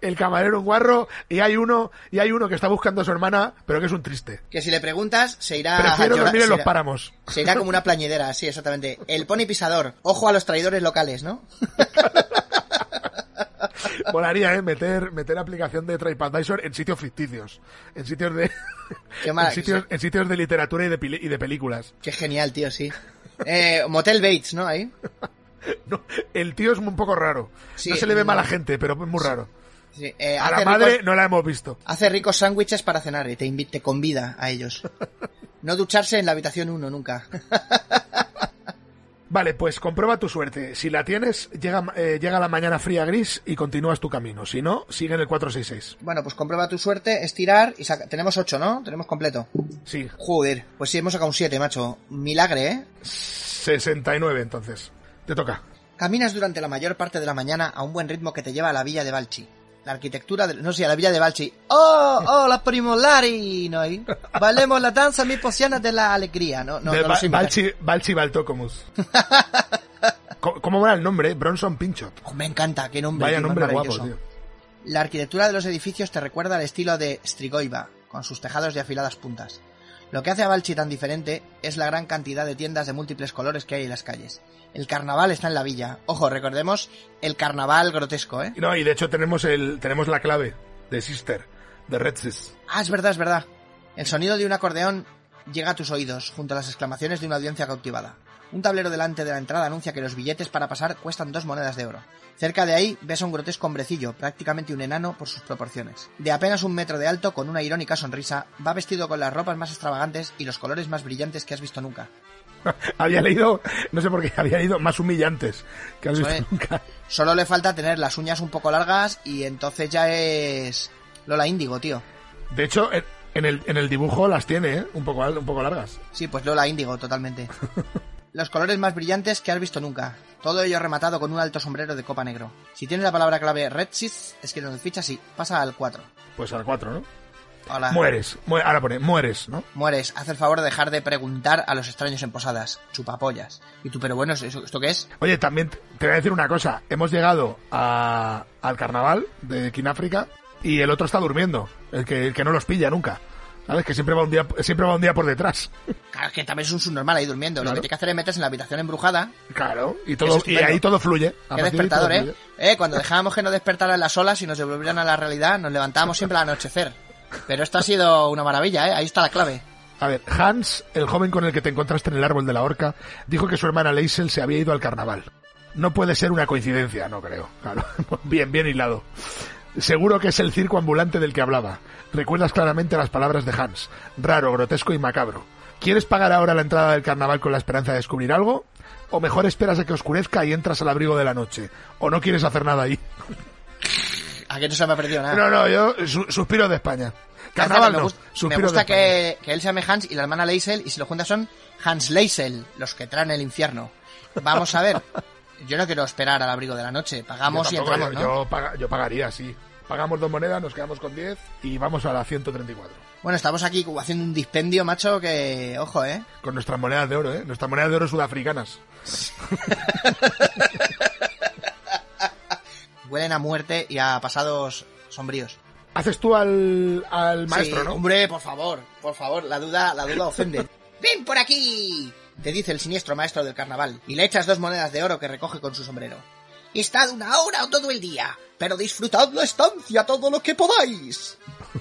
el camarero un guarro y hay uno y hay uno que está buscando a su hermana, pero que es un triste. Que si le preguntas, se irá Prefiero a dormir en los páramos. Se irá como una plañidera, sí, exactamente. El pony pisador. Ojo a los traidores locales, ¿no? <laughs> <laughs> Volaría, ¿eh? Meter, meter aplicación de TripAdvisor en sitios ficticios. En sitios de... <laughs> Qué mala- en, sitios, en sitios de literatura y de, y de películas. Qué genial, tío, sí. Eh, Motel Bates, ¿no? Ahí. <laughs> No, el tío es un poco raro. Sí, no se le ve no. mala gente, pero es muy raro. Sí, eh, A la madre ricos- no la hemos visto. Hace ricos sándwiches para cenar y te, te convida a ellos. No ducharse en la habitación 1 nunca. Vale, pues comprueba tu suerte. Si la tienes, llega, eh, llega la mañana fría gris y continúas tu camino. Si no, sigue en el 466. Bueno, pues comprueba tu suerte, estirar y saca... Tenemos 8, ¿no? Tenemos completo. Sí, Joder, pues sí, hemos sacado un 7, macho. Milagre, ¿eh? 69 entonces. Te toca. Caminas durante la mayor parte de la mañana a un buen ritmo que te lleva a la villa de Balchi. La arquitectura de... No sé, a la villa de Balchi. ¡Oh, oh, la primolari! No. Valemos la danza, mi posiciones de la alegría. No, no, De no Ba-. Balchi, Balchi Baltocomus. Co- ¿Cómo va el nombre? eh? Bronson Pinchot. Oh, me encanta, qué nombre. Vaya tío, nombre guapo, tío. La arquitectura de los edificios te recuerda al estilo de Strigoiva, con sus tejados de afiladas puntas. Lo que hace a Balchi tan diferente es la gran cantidad de tiendas de múltiples colores que hay en las calles. El carnaval está en la villa. Ojo, recordemos el carnaval grotesco, ¿eh? No, y de hecho tenemos el tenemos la clave de Sister, de Red Sis. Ah, es verdad, es verdad. El sonido de un acordeón llega a tus oídos, junto a las exclamaciones de una audiencia cautivada. Un tablero delante de la entrada anuncia que los billetes para pasar cuestan dos monedas de oro. Cerca de ahí ves a un grotesco hombrecillo, prácticamente un enano por sus proporciones. De apenas un metro de alto, con una irónica sonrisa, va vestido con las ropas más extravagantes y los colores más brillantes que has visto nunca. <laughs> había leído, no sé por qué, había leído más humillantes que has visto nunca. Solo le falta tener las uñas un poco largas y entonces ya es Lola Índigo, tío. De hecho, en, el, en el dibujo las tiene, ¿eh? Un poco, un poco largas. Sí, pues Lola Índigo, totalmente. <laughs> Los colores más brillantes que has visto nunca. Todo ello rematado con un alto sombrero de copa negro. Si tienes la palabra clave escribe en el ficha sí, pasa al 4. Pues al 4, ¿no? Hola. Mueres. Mu- ahora pone, mueres, ¿no? Mueres, haz el favor de dejar de preguntar a los extraños en posadas. Chupapollas. Y tú, pero bueno, ¿eso, ¿esto qué es? Oye, también te voy a decir una cosa. Hemos llegado a- al carnaval de Kináfrica y el otro está durmiendo. El que, el que no los pilla nunca. ¿Sabes? Que siempre va un día, siempre va un día por detrás. <laughs> Claro, que también es un subnormal ahí durmiendo. Lo que tiene que hacer es meterse en la habitación embrujada. Claro. Y, Es todo, y ahí todo fluye. Qué despertador, ¿eh? fluye. ¿eh? Cuando dejábamos que nos despertaran las olas y nos devolvieran a la realidad, nos levantábamos siempre al anochecer. Pero esto ha sido una maravilla, ¿eh? Ahí está la clave. A ver, Hans, el joven con el que te encontraste en el árbol de la horca, dijo que su hermana Leisel se había ido al carnaval. No puede ser una coincidencia, no creo. <laughs> Bien, bien hilado. Seguro que es el circo ambulante del que hablaba. Recuerdas claramente las palabras de Hans. Raro, grotesco y macabro. ¿Quieres pagar ahora la entrada del carnaval con la esperanza de descubrir algo? ¿O mejor esperas a que oscurezca y entras al abrigo de la noche? ¿O no quieres hacer nada ahí? <laughs> Aquí no se me ha perdido nada. No, no, yo su- suspiro de España. Carnaval me no, gusta, me que, que él se llame Hans y la hermana Leisel, y si lo juntas son Hans Leisel, los que traen el infierno. Vamos a ver. <laughs> Yo no quiero esperar al abrigo de la noche. Pagamos y entramos, yo, ¿no? yo paga- yo pagaría, sí. Pagamos dos monedas, nos quedamos con 10 y vamos a la 134. Bueno, estamos aquí haciendo un dispendio, macho, que... Ojo, ¿eh? Con nuestras monedas de oro, ¿eh? Nuestras monedas de oro sudafricanas. <laughs> Huelen a muerte y a pasados sombríos. Haces tú al, al maestro, Sí, ¿no? Hombre, por favor, por favor, la duda, la duda ofende. <laughs> ¡Ven por aquí! Te dice el siniestro maestro del carnaval, y le echas dos monedas de oro que recoge con su sombrero. Estad una hora o todo el día, pero disfrutad la estancia todo lo que podáis.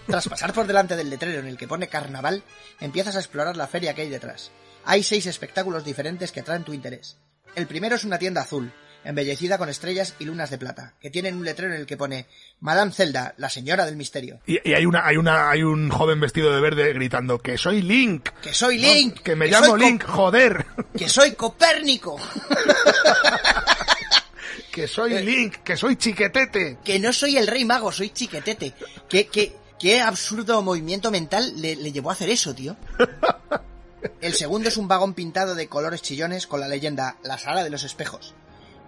Tras pasar por delante del letrero en el que pone carnaval, empiezas a explorar la feria que hay detrás. Hay seis espectáculos diferentes que atraen tu interés. El primero es una tienda azul, embellecida con estrellas y lunas de plata, que tienen un letrero en el que pone Madame Zelda, la señora del misterio. Y, y hay una, hay una, hay un joven vestido de verde gritando que soy Link. Que soy ¿no? Link. Que me que llamo Co- Link, joder. Que soy Copérnico. <laughs> que soy Eh. Link, que soy chiquetete. Que no soy el rey mago, soy chiquetete. ¿Qué, qué, qué absurdo movimiento mental le, le llevó a hacer eso, tío? <laughs> El segundo es un vagón pintado de colores chillones con la leyenda La sala de los espejos.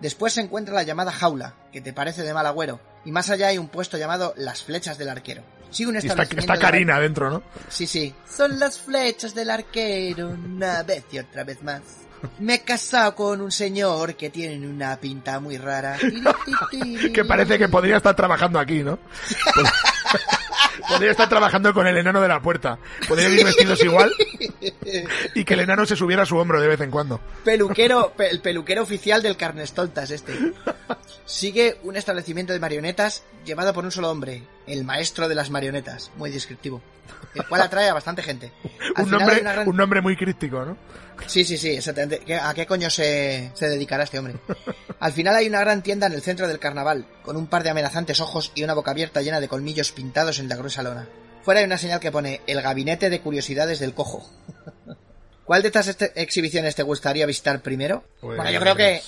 Después se encuentra la llamada jaula, que te parece de mal agüero, y más allá hay un puesto llamado Las flechas del arquero. Sigue un Y está, está de- Karina dentro, ¿no? Sí, sí. Son las flechas del arquero, una vez y otra vez más. Me he casado con un señor que tiene una pinta muy rara. <laughs> Que parece que podría estar trabajando aquí, ¿no? <laughs> Pod- Podría estar trabajando con el enano de la puerta. Podría ir vestidos igual y que el enano se subiera a su hombro de vez en cuando. Peluquero, pe- el peluquero oficial del Carnestoltas este. Sigue un establecimiento de marionetas llevado por un solo hombre, el maestro de las marionetas, muy descriptivo, el cual atrae a bastante gente. <laughs> Al Un nombre, gran- un nombre muy críptico, ¿no? Sí, sí, sí, exactamente. ¿Qué- ¿A qué coño se, se dedicará este hombre? Al final hay una gran tienda en el centro del carnaval, con un par de amenazantes ojos y una boca abierta llena de colmillos pintados en la gruesa lona. Fuera hay una señal que pone el gabinete de curiosidades del cojo. <laughs> ¿Cuál de estas este- exhibiciones te gustaría visitar primero? Pues, bueno, yo creo que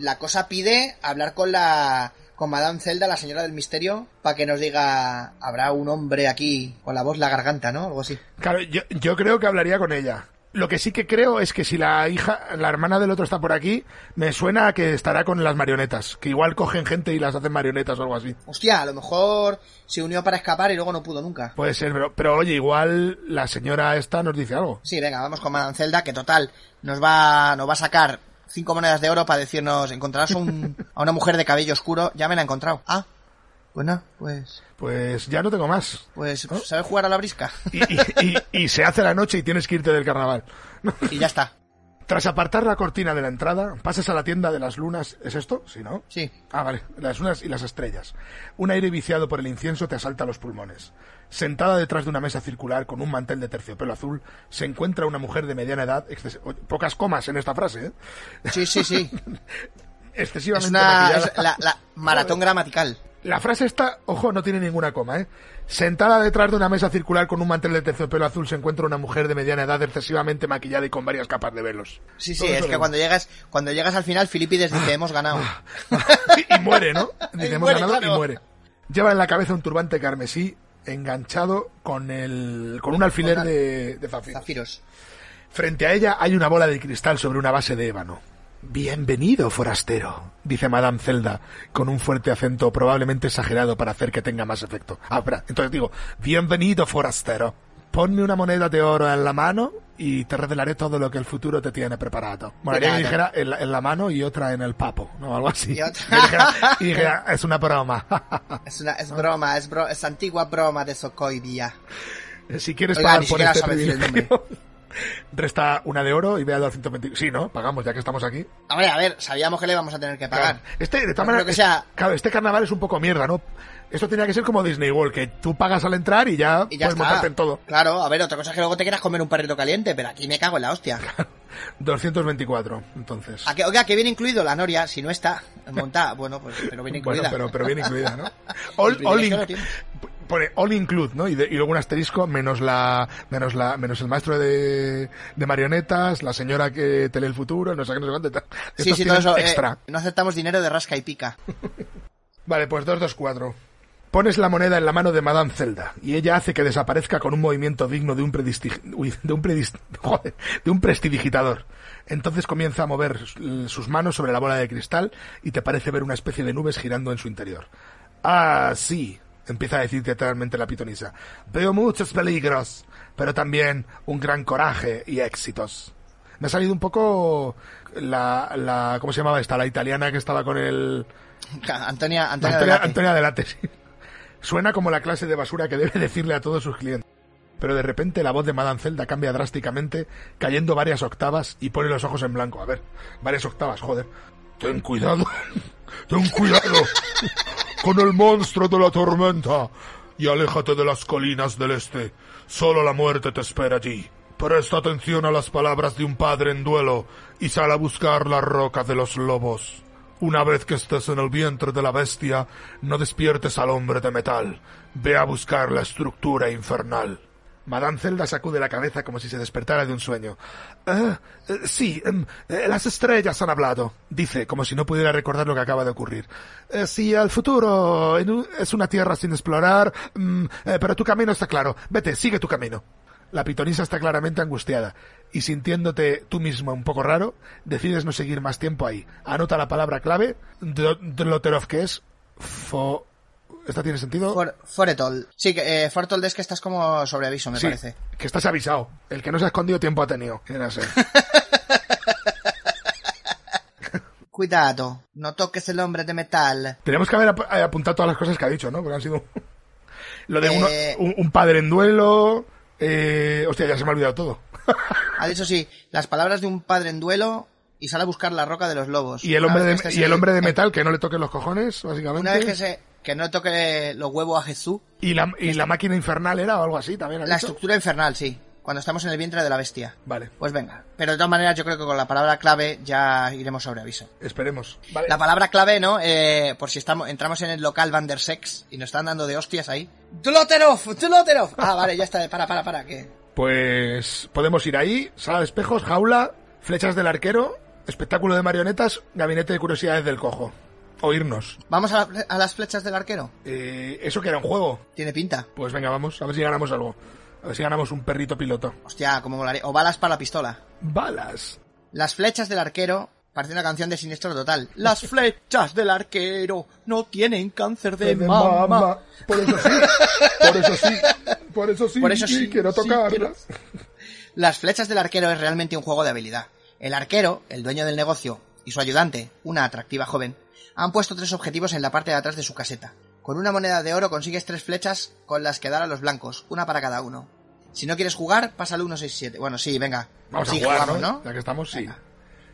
la cosa pide hablar con la con Madame Zelda, la señora del misterio, para que nos diga, habrá un hombre aquí con la voz la garganta, ¿no? Algo así. Claro, yo, yo creo que hablaría con ella. Lo que sí que creo es que si la hija, la hermana del otro está por aquí, me suena a que estará con las marionetas. Que igual cogen gente y las hacen marionetas o algo así. Hostia, a lo mejor se unió para escapar y luego no pudo nunca. Puede ser, pero, pero oye, igual la señora esta nos dice algo. Sí, venga, vamos con Madame Zelda, que total, nos va, nos va a sacar cinco monedas de oro para decirnos, encontrarás un- a una mujer de cabello oscuro, ya me la he encontrado. Ah, pues no, pues, Pues ya no tengo más. pues, ¿sabes jugar a la brisca? Y, y- y- y se hace la noche y tienes que irte del carnaval. y ya está. Tras apartar la cortina de la entrada, pasas a la tienda de las lunas. ¿Es esto? Sí, ¿no? Sí. Ah, vale. Las lunas y las estrellas. Un aire viciado por el incienso te asalta los pulmones. Sentada detrás de una mesa circular con un mantel de terciopelo azul, se encuentra una mujer de mediana edad. exces- Pocas comas en esta frase, ¿eh? Sí, sí, sí. <laughs> Excesivamente Es una, maquillada. es la, la maratón gramatical. La frase esta, ojo, no tiene ninguna coma, ¿eh? Sentada detrás de una mesa circular con un mantel de terciopelo azul se encuentra una mujer de mediana edad excesivamente maquillada y con varias capas de velos. Sí, sí, Todo es que cuando llegas, cuando llegas al final, Filipides dice, hemos ganado. <laughs> y muere, ¿no? Dice, hemos muere, ganado claro. y muere. Lleva en la cabeza un turbante carmesí enganchado con el con un alfiler Con de, de zafiros. Zafiros. Frente a ella hay una bola de cristal sobre una base de ébano. Bienvenido, forastero, dice Madame Zelda, con un fuerte acento probablemente exagerado para hacer que tenga más efecto. Ah, espera, entonces digo, bienvenido, forastero. Ponme una moneda de oro en la mano y te revelaré todo lo que el futuro te tiene preparado. Bueno, haría que dijera en la, en la mano y otra en el papo, ¿no? Algo así. Y otra- Y dijera, y dijera, <laughs> es una broma. Es una, es broma, es, bro- es antigua broma de Socoibia. si quieres Oiga, pagar por este privilegio, <laughs> resta una de oro y ve a 220. Sí, ¿no? Pagamos ya que estamos aquí. Hombre, a ver, sabíamos que le íbamos a tener que pagar. Claro. Este, de todas maneras, que sea- claro, este carnaval es un poco mierda, ¿no? Esto tenía que ser como Disney World, que tú pagas al entrar y ya, Y ya puedes está. montarte en todo. Claro, a ver, otra cosa es que luego te quieras comer un perrito caliente, pero aquí me cago en la hostia. <laughs> 224, entonces. ¿A que, oiga, que viene incluido la noria, si no está montada. <laughs> Bueno, pues, pero viene Bueno, incluida. pero, pero bien incluida, ¿no? <laughs> All, all in- pone include, ¿no? Y, de- y luego un asterisco menos la, menos la, menos el maestro de, de marionetas, la señora que te lee el futuro, no sé qué, no sé cuánto. Sí, Estos sí, todo eh, Extra. no aceptamos dinero de rasca y pica. Vale, pues 224. Pones la moneda en la mano de Madame Zelda y ella hace que desaparezca con un movimiento digno de un predistig- uy, de un predis- <laughs> joder, de un prestidigitador. Entonces comienza a mover sus manos sobre la bola de cristal y te parece ver una especie de nubes girando en su interior. Ah, sí, empieza a decir teatralmente la pitonisa. Veo muchos peligros, pero también un gran coraje y éxitos. Me ha salido un poco la, la ¿cómo se llamaba esta? La italiana que estaba con el <laughs> Antonia, Antonia, Antonia, Delate. Antonia Delate, sí. Suena como la clase de basura que debe decirle a todos sus clientes. Pero de repente la voz de Madame Zelda cambia drásticamente, cayendo varias octavas y pone los ojos en blanco. A ver, varias octavas, joder. Ten cuidado, <laughs> ten cuidado con el monstruo de la tormenta y aléjate de las colinas del este. Solo la muerte te espera allí. Presta atención a las palabras de un padre en duelo y sal a buscar la roca de los lobos. Una vez que estés en el vientre de la bestia, no despiertes al hombre de metal. Ve a buscar la estructura infernal. Madame Zelda sacude la cabeza como si se despertara de un sueño. "Eh, eh, sí, em, eh, las estrellas han hablado, dice, como si no pudiera recordar lo que acaba de ocurrir. "Eh, sí, el futuro es una tierra sin explorar, mm, pero tu camino está claro. Vete, sigue tu camino. La pitonisa está claramente angustiada y sintiéndote tú mismo un poco raro, decides no seguir más tiempo ahí. Anota la palabra clave, Dloterov, que es fo... ¿Esta tiene sentido? For- Foretol. Sí, que, eh, Foretold es que estás como sobre aviso, me Sí, parece. que estás avisado. El que no se ha escondido tiempo ha tenido. A ser. <laughs> Cuidado, no toques el hombre de metal. Tenemos que haber ap- eh, apuntado todas las cosas que ha dicho, ¿no? Porque han sido... <laughs> Lo de uno- Eh. un, un padre en duelo... Eh... Hostia, ya se me ha olvidado todo. Ha dicho sí, las palabras de un padre en duelo y sale a buscar la roca de los lobos. Y el hombre de, que estés y el en- hombre de en- metal, que no le toquen los cojones, básicamente. Una vez que se que no toque los huevos a Jesús. Y la, y la máquina infernal era o algo así también. ¿has La dicho? estructura infernal, sí. Cuando estamos en el vientre de la bestia. Vale, Pues venga. Pero de todas maneras yo creo que con la palabra clave ya iremos sobre aviso. esperemos. Vale. La palabra clave, ¿no? Eh, por si estamos, entramos en el local Van der Sex y nos están dando de hostias ahí. ¡Dloterov! ¡Dloterov! Ah, vale, ya está. Para, para, para. Que Pues podemos ir ahí, sala de espejos, jaula, flechas del arquero, espectáculo de marionetas, gabinete de curiosidades del cojo. O irnos. ¿Vamos a, la- a las flechas del arquero? Eh, ¿Eso que era un juego? Tiene pinta. Pues venga, vamos, a ver si ganamos algo. A ver si ganamos un perrito piloto. Hostia, como molaría. O balas para la pistola. Balas. Las flechas del arquero. Parece una canción de siniestro total. Las flechas del arquero no tienen cáncer de, mama. Por eso sí, por eso sí, por eso sí, Por eso sí, quiero sí, tocarlas. Las flechas del arquero es realmente un juego de habilidad. El arquero, el dueño del negocio, y su ayudante, una atractiva joven, han puesto tres objetivos en la parte de atrás de su caseta. Con una moneda de oro consigues tres flechas con las que dar a los blancos, una para cada uno. Si no quieres jugar, pasa al 167. Bueno, sí, venga. Vamos sí, a jugar, jugamos, ¿no? Ya que estamos, sí.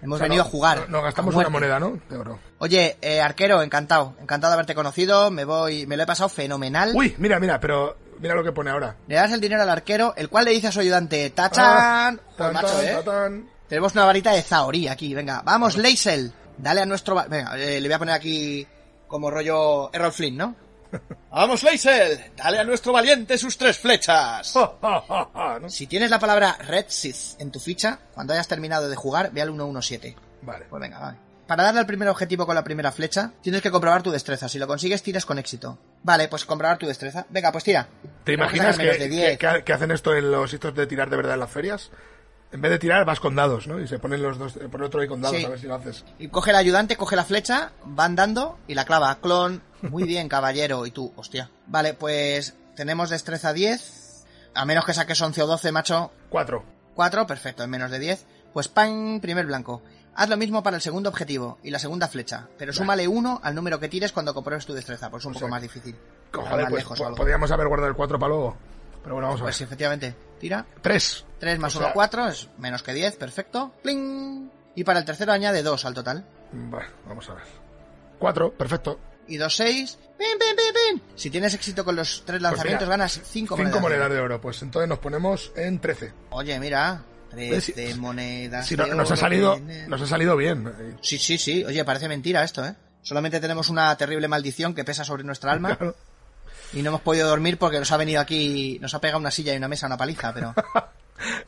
Hemos O sea, venido no- a jugar. no- Nos gastamos una moneda, ¿no? De oro. Oye, eh, arquero, encantado. Encantado de haberte conocido. Me voy, me lo he pasado fenomenal. Uy, mira, mira, pero mira lo que pone ahora. Le das el dinero al arquero, el cual le dice a su ayudante, ¡tachan! Ah, tan, macho, tan, ¿eh? tan. Tenemos una varita de Zaori aquí, venga. Vamos, Leisel. Dale a nuestro... Venga, eh, le voy a poner aquí como rollo Errol Flynn, ¿no? <laughs> Vamos, Leisel. Dale a nuestro valiente sus tres flechas. <laughs> ¿No? Si tienes la palabra Red Sith en tu ficha, cuando hayas terminado de jugar, ve al 117. Vale. Pues venga, vale. Para darle al primer objetivo con la primera flecha, tienes que comprobar tu destreza. Si lo consigues, tiras con éxito. Vale, pues comprobar tu destreza. Venga, pues tira. ¿Te imaginas sacar que, menos de 10. que- que- que hacen esto en los sitios de tirar de verdad en las ferias? En vez de tirar, vas con dados, ¿no? Y se ponen los dos, pone otro ahí con dados, Sí. a ver si lo haces. Y coge el ayudante, coge la flecha, van dando y la clava. Clon. Muy bien, <laughs> caballero. Y tú, hostia. Vale, pues tenemos destreza 10. A menos que saques 11 o 12, macho. Cuatro. 4, perfecto, en menos de 10. Pues ¡pam! Primer blanco. Haz lo mismo para el segundo objetivo y la segunda flecha, pero súmale 1 al número que tires cuando compruebes tu destreza, pues es un poco más difícil. Joder, más pues lejos o po- algo. podríamos haber guardado el cuatro para luego. Pero bueno, vamos a ver. Pues sí, efectivamente. Tira. Tres. 3 más O 1, sea- 4, es menos que 10, perfecto. ¡Pling! Y para el tercero añade 2 al total. Bueno, vamos a ver. Cuatro, perfecto. Y 2, 6. ¡Pim, pim, pim, pim! Si tienes éxito con los tres lanzamientos, Pues mira, ganas 5 Cinco monedas. monedas de oro. Pues entonces nos ponemos en trece. Oye, mira. ¿Ves? 13 monedas. Si no- de nos ha oro salido, tiene. nos ha salido bien. Sí, sí, sí. Oye, parece mentira esto, ¿eh? Solamente tenemos una terrible maldición que pesa sobre nuestra alma. <laughs> Claro. Y no hemos podido dormir porque nos ha venido aquí, nos ha pegado una silla y una mesa, una paliza, pero... <laughs>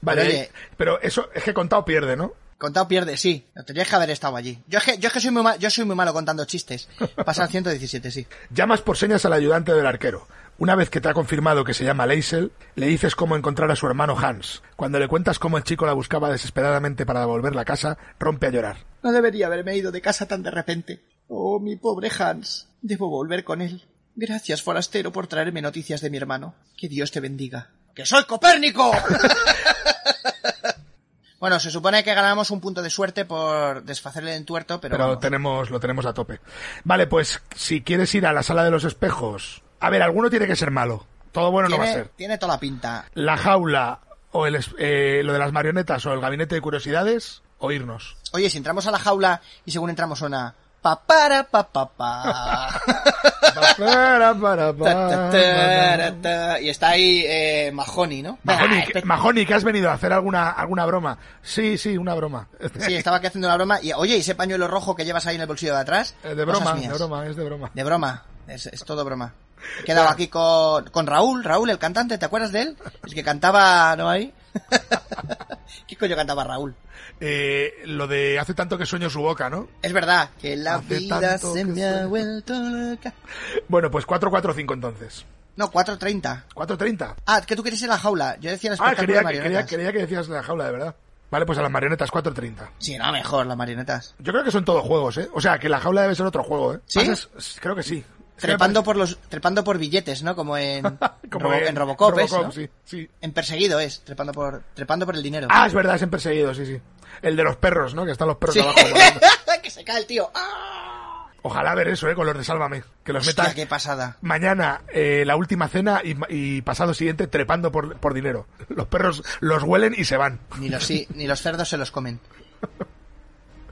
Vale, Pero, oye- pero eso es que contado pierde, ¿no? Contado pierde, sí. Tendrías que haber estado allí. Yo es que, yo es que soy muy mal, yo soy muy malo contando chistes. Pasa al <laughs> 117, sí. Llamas por señas al ayudante del arquero. Una vez que te ha confirmado que se llama Leisel, le dices cómo encontrar a su hermano Hans. Cuando le cuentas cómo el chico la buscaba desesperadamente para devolverla a casa, rompe a llorar. No debería haberme ido de casa tan de repente. Oh, mi pobre Hans. Debo volver con él. Gracias, forastero, por traerme noticias de mi hermano. Que Dios te bendiga. ¡Que soy Copérnico! <laughs> bueno, se supone que ganamos un punto de suerte por desfacerle el entuerto, pero... Pero vamos. tenemos, lo tenemos a tope. Vale, pues si quieres ir a la sala de los espejos. A ver, alguno tiene que ser malo. Todo bueno no va a ser. tiene toda la pinta. La jaula o el, es- eh, lo de las marionetas o el gabinete de curiosidades o irnos. Oye, si entramos a la jaula y según entramos suena... Pa para pa pa pa. Para, ta. Y está ahí eh, Mahoney, ¿no? Mahoney, Ah, que- Mahoney, que has venido a hacer alguna, alguna broma. Sí, sí, una broma. Sí, estaba aquí haciendo una broma. Y oye, ¿y ese pañuelo rojo que llevas ahí en el bolsillo de atrás? Eh, de broma, de broma, es de broma. De broma. Es, es todo broma. He quedado aquí con, con Raúl, Raúl, el cantante, ¿te acuerdas de él? El que cantaba, ¿no ahí? <laughs> ¿Qué coño cantaba Raúl? Eh, lo de hace tanto que sueño su boca, ¿no? Es verdad, que la Hace vida se me ha vuelto loca. Bueno, pues 445 entonces. No, 4.30. 430. Ah, que tú querías ir a la jaula. Yo decía el Ah, espectáculo quería, de que- quería, marionetas. quería que decías la jaula, de verdad. Vale, pues a las marionetas 430. Sí, no, mejor, las marionetas. Yo creo que son todos juegos, ¿eh? O sea, que la jaula debe ser otro juego, ¿eh? ¿Sí? Pasas- creo que sí. Trepando por los, trepando por billetes, ¿no? Como en, <laughs> como Robo- en Robocop, es, ¿no? sí, sí. En perseguido es, trepando por, trepando por el dinero. Ah, es verdad, es en perseguido, sí, sí. El de los perros, ¿no? Que están los perros Sí. abajo. <laughs> que se cae el tío. ¡Ah! Ojalá ver eso, ¿eh? Con los de Sálvame. Que los Hostia, metas qué pasada. mañana eh, la última cena y, y pasado siguiente trepando por, por dinero. Los perros los huelen y se van. Ni los, sí, ni los cerdos se los comen. <laughs>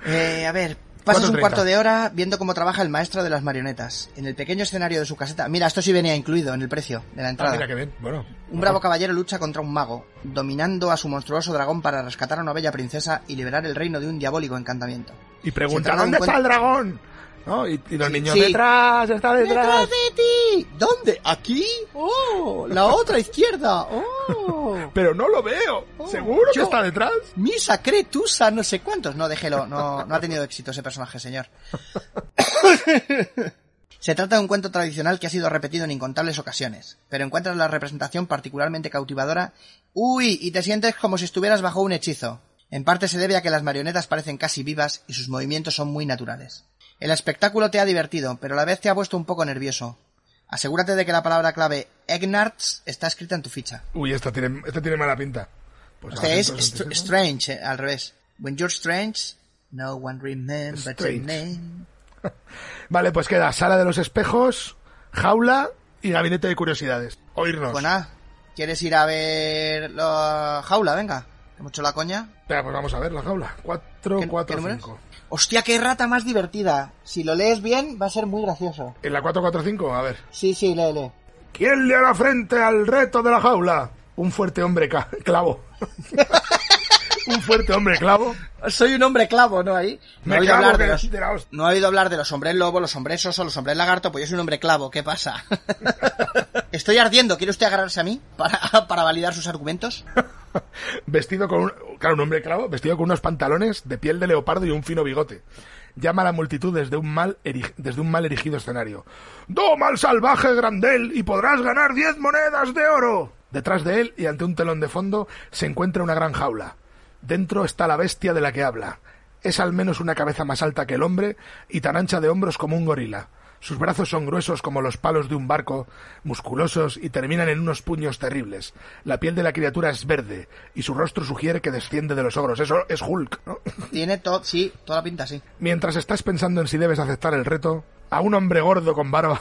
Eh, a ver, pasas un 4:30. cuarto de hora viendo cómo trabaja el maestro de las marionetas. En el pequeño escenario de su caseta. Mira, esto sí venía incluido en el precio de la Ah, entrada. mira qué bien. Bueno. Un bravo caballero lucha contra un mago, dominando a su monstruoso dragón para rescatar a una bella princesa y liberar el reino de un diabólico encantamiento. Y pregunta, ¿dónde está el dragón? ¿No? Y, y los niños Sí. detrás, está detrás. ¡Detrás de ti! ¿Dónde? ¿Aquí? ¡Oh! La otra izquierda. ¡Oh! <laughs> Pero no lo veo. ¿Seguro que yo- está detrás? Misa, Cretusa, no sé cuántos. No, déjelo. No, no ha tenido éxito ese personaje, señor. <laughs> Se trata de un cuento tradicional que ha sido repetido en incontables ocasiones, pero encuentras la representación particularmente cautivadora. ¡Uy! Y te sientes como si estuvieras bajo un hechizo. En parte se debe a que las marionetas parecen casi vivas y sus movimientos son muy naturales. El espectáculo te ha divertido, pero a la vez te ha puesto un poco nervioso. Asegúrate de que la palabra clave Egnarts está escrita en tu ficha. Uy, esto tiene, esto tiene mala pinta. Pues Este es 965. str- strange, eh, al revés. When you're strange, no one remembers your name. <laughs> Vale, pues queda sala de los espejos, jaula y gabinete de curiosidades. Oírnos. Pues nada, ¿quieres ir a ver la jaula? Venga, hemos hecho la coña. Venga, pues vamos a ver la jaula. 4, ¿Qué- 4, qué número 5. Hostia, qué rata más divertida. Si lo lees bien, va a ser muy gracioso. En la 445, a ver. Sí, sí, lee, lee. ¿Quién le hará frente al reto de la jaula? Un fuerte hombre clavo. <laughs> Un fuerte hombre clavo. Soy un hombre clavo, ¿no? Ahí. No he oído hablar de los... de la hostia. No he oído hablar de los hombres lobo, los hombres oso, los hombres lagarto, pues yo soy un hombre clavo, ¿qué pasa? <laughs> Estoy ardiendo, ¿quiere usted agarrarse a mí para, para validar sus argumentos? <laughs> Vestido con un, claro, un hombre clavo, vestido con unos pantalones de piel de leopardo y un fino bigote. Llama a la multitud desde un mal, desde un mal erigido escenario. ¡Doma al salvaje Grandel y podrás ganar 10 monedas de oro! Detrás de él y ante un telón de fondo se encuentra una gran jaula. Dentro está la bestia de la que habla. Es al menos una cabeza más alta que el hombre y tan ancha de hombros como un gorila. Sus brazos son gruesos como los palos de un barco, musculosos y terminan en unos puños terribles. La piel de la criatura es verde y su rostro sugiere que desciende de los ogros. Eso es Hulk, ¿no? <laughs> Tiene todo, sí, toda la pinta, sí. Mientras estás pensando en si debes aceptar el reto, a un hombre gordo con barba,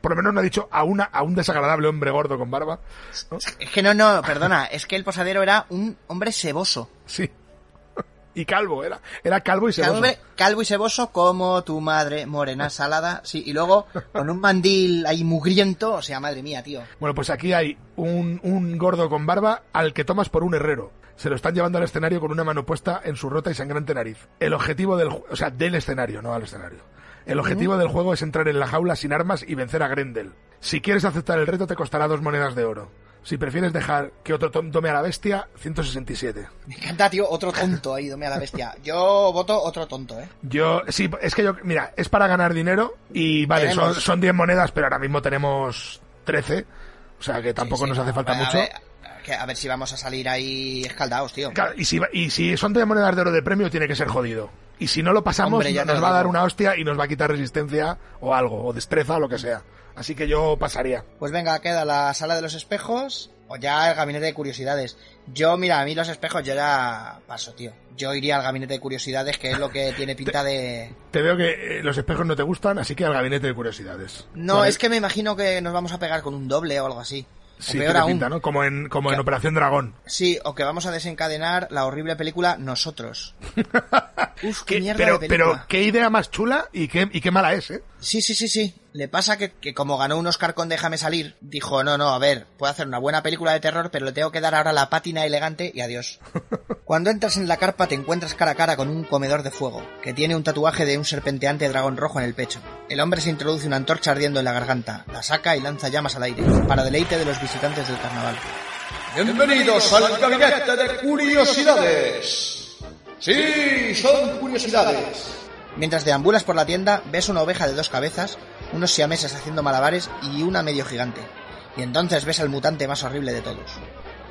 por lo menos no ha dicho a, una, a un desagradable hombre gordo con barba, ¿no? Es que no, no, perdona, es que el posadero era un hombre seboso. Sí. Y calvo, era, era calvo y seboso. hombre calvo y seboso como tu madre, morena, salada, sí, y luego con un mandil ahí mugriento, o sea, madre mía, tío. Bueno, pues aquí hay un, un gordo con barba al que tomas por un herrero. Se lo están llevando al escenario con una mano puesta en su rota y sangrante nariz. El objetivo del, o sea, del escenario, no al escenario. El objetivo del juego es entrar en la jaula sin armas y vencer a Grendel. Si quieres aceptar el reto te costará dos monedas de oro. Si prefieres dejar que otro tom- tome a la bestia, 167. Me encanta, tío, otro tonto ahí, dome a la bestia. Yo voto otro tonto, ¿eh? Yo, sí, es que yo, mira, es para ganar dinero y vale, son, Tenemos. son 10 monedas, pero ahora mismo tenemos 13. O sea que tampoco Sí, nos hace falta mucho. ver, que a ver si vamos a salir ahí escaldados, tío. Claro, y si, y si son 10 monedas de oro de premio, tiene que ser jodido. Y si no lo pasamos, Hombre, nos lo va a dar una hostia y nos va a quitar resistencia o algo, o destreza o lo que sea. Así que yo pasaría. Pues venga, queda la sala de los espejos o ya el gabinete de curiosidades. Yo, mira, a mí los espejos yo ya paso, tío. Yo iría al gabinete de curiosidades, que es lo que tiene pinta de... Te veo que eh, los espejos no te gustan, así que al gabinete de curiosidades. No, Vale. es que me imagino que nos vamos a pegar con un doble o algo así. O Sí, peor tiene aún. pinta, ¿no? Como en, como en Operación Dragón. Sí, o que vamos a desencadenar la horrible película Nosotros. <laughs> Uf, qué mierda pero, de película. pero qué idea más chula y qué, y qué mala es, ¿eh? Sí, sí, sí, sí. Le pasa que, que como ganó un Oscar con Déjame salir, dijo, no, no, a ver, puedo hacer una buena película de terror, pero le tengo que dar ahora la pátina elegante y adiós. <laughs> Cuando entras en la carpa te encuentras cara a cara con un comedor de fuego, que tiene un tatuaje de un serpenteante dragón rojo en el pecho. El hombre se introduce una antorcha ardiendo en la garganta, la saca y lanza llamas al aire, para deleite de los visitantes del carnaval. Bienvenidos al gabinete de curiosidades. Sí, son curiosidades. Mientras deambulas por la tienda, ves una oveja de dos cabezas, unos siameses haciendo malabares y una medio gigante. Y entonces ves al mutante más horrible de todos.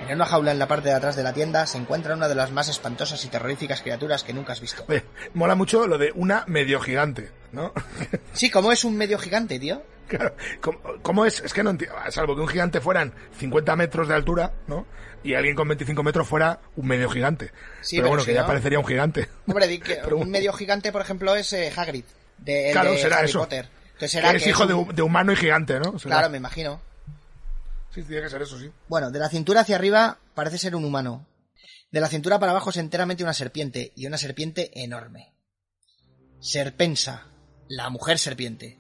En una jaula en la parte de atrás de la tienda se encuentra una de las más espantosas y terroríficas criaturas que nunca has visto. Oye, mola mucho lo de una medio gigante, ¿no? <laughs> Sí, como es un medio gigante, tío. Claro, ¿cómo, cómo es? Es que no entiendo. Salvo que un gigante fueran 50 metros de altura, ¿no? Y alguien con 25 metros fuera un medio gigante. Sí, pero, pero bueno, si que ya parecería un gigante. Hombre, di <laughs> que Pero- un medio gigante, por ejemplo, es eh, Hagrid. De, Claro, de será Harry eso. Potter. Entonces será que es que hijo un- de, hu- de humano y gigante, ¿no? Será. Claro, me imagino. Sí, tiene que ser eso, sí. Bueno, de la cintura hacia arriba parece ser un humano. De la cintura para abajo es enteramente una serpiente, y una serpiente enorme. Serpensa, la mujer serpiente.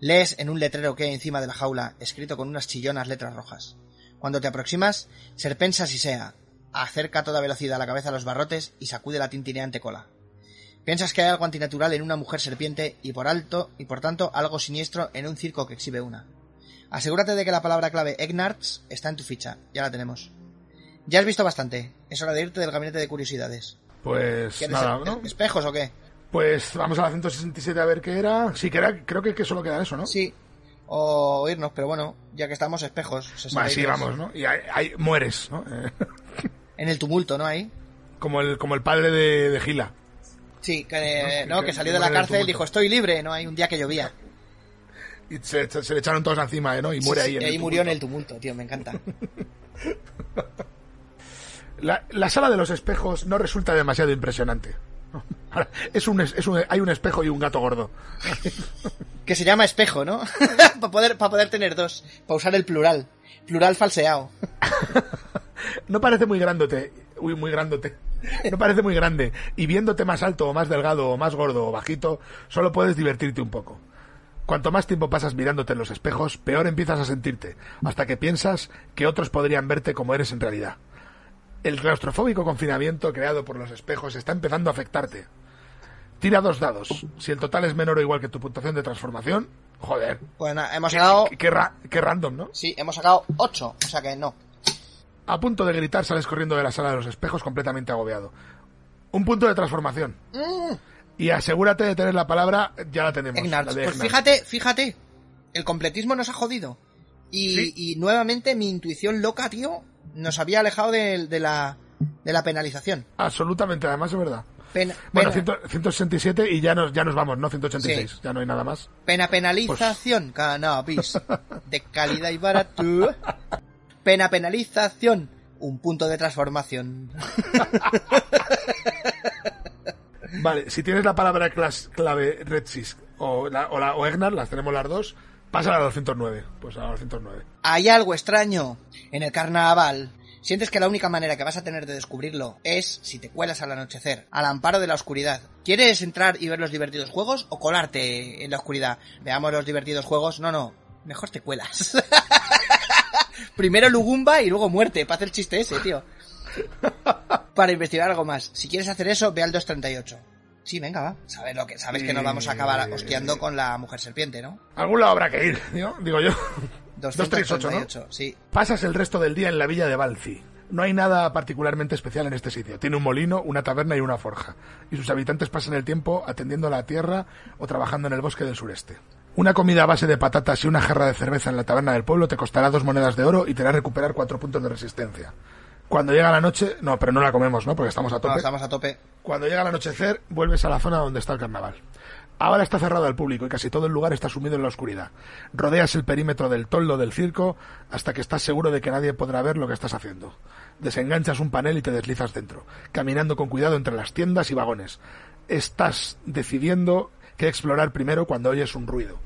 Lees en un letrero que hay encima de la jaula, escrito con unas chillonas letras rojas. Cuando te aproximas, Serpensa sisea, acerca a toda velocidad la cabeza a los barrotes y sacude la tintineante cola. Piensas que hay algo antinatural en una mujer serpiente y por alto y por tanto algo siniestro en un circo que exhibe una. Asegúrate de que la palabra clave Egnarts está en tu ficha. Ya la tenemos. Ya has visto bastante. Es hora de irte del gabinete de curiosidades. Pues ¿Quieres nada, ¿no? espejos o qué? Pues vamos a la 167 a ver qué era. Sí, que era, creo que, que solo queda eso, ¿no? Sí. O irnos, pero bueno, ya que estamos, espejos. Vale, sí, 63. vamos, ¿no? Y ahí, ahí mueres, ¿no? <laughs> En el tumulto, ¿no? Ahí. como, el, como el padre de, de Gila. Sí, que, No, no, que- salió de la cárcel y dijo, estoy libre, ¿no? Hay un día que llovía. Y se, se- se le echaron todos encima, ¿eh? ¿no? Y muere Sí, ahí sí, en ahí el murió en el tumulto, tío, me encanta. <laughs> La, la sala de los espejos no resulta demasiado impresionante. Es un, es un- hay un espejo y un gato gordo. que se llama espejo, ¿no? <laughs> para poder, para poder tener dos, para usar el plural. Plural falseado. <laughs> No parece muy grandote. Uy, muy grandote. No parece muy grande. Y viéndote más alto o más delgado o más gordo o bajito, solo puedes divertirte un poco. Cuanto más tiempo pasas mirándote en los espejos, peor empiezas a sentirte, hasta que piensas que otros podrían verte como eres en realidad. El claustrofóbico confinamiento creado por los espejos está empezando a afectarte. Tira dos dados. Si el total es menor o igual que tu puntuación de transformación, joder. Pues nada, hemos sacado... Qué, qué ra- qué random, ¿no? Sí, hemos sacado 8, o sea que no. A punto de gritar, sales corriendo de la sala de los espejos completamente agobiado. Un punto de transformación. Y asegúrate de tener la palabra, ya la tenemos. Egnarts. la de Pues fíjate, fíjate. El completismo nos ha jodido. Y, Sí. y nuevamente mi intuición loca, tío, nos había alejado de, de la, de la penalización. Absolutamente, además es verdad. Pena, Bueno, pena, 100 167 y ya nos, ya nos vamos, ¿no? 186, Sí. ya no hay nada más. pena penalización, cannabis. <laughs> De calidad y barato. Pena penalización. Un punto de transformación. <laughs> Vale, si tienes la palabra clave Redsis o, la, o, la, o Egnar, las tenemos las dos, pasa a la 209. Pues a la 209. Hay algo extraño en el carnaval. Sientes que la única manera que vas a tener de descubrirlo es si te cuelas al anochecer, al amparo de la oscuridad. ¿Quieres entrar y ver los divertidos juegos o colarte en la oscuridad? Veamos los divertidos juegos. No, no, mejor te cuelas. <laughs> Primero Lugumba y luego muerte, para hacer el chiste ese, tío. Para investigar algo más. Si quieres hacer eso, ve al 238. Sí, venga, va. Sabes lo que sabes que nos vamos a acabar hostiando con la mujer serpiente, ¿no? Algún lado habrá que ir, ¿no? digo yo. 238, 238, ¿no? sí. Pasas el resto del día en la villa de Balci. No hay nada particularmente especial en este sitio. Tiene un molino, una taberna y una forja. Y sus habitantes pasan el tiempo atendiendo a la tierra o trabajando en el bosque del sureste. Una comida a base de patatas y una jarra de cerveza en la taberna del pueblo te costará dos monedas de oro y te hará recuperar cuatro puntos de resistencia. Cuando llega la noche, no, pero no la comemos, ¿no? Porque estamos a No, tope. estamos a tope. Cuando llega el anochecer, vuelves a la zona donde está el carnaval. Ahora está cerrado al público y casi todo el lugar está sumido en la oscuridad. Rodeas el perímetro del toldo del circo hasta que estás seguro de que nadie podrá ver lo que estás haciendo. Desenganchas un panel y te deslizas dentro, caminando con cuidado entre las tiendas y vagones. Estás decidiendo qué explorar primero cuando oyes un ruido.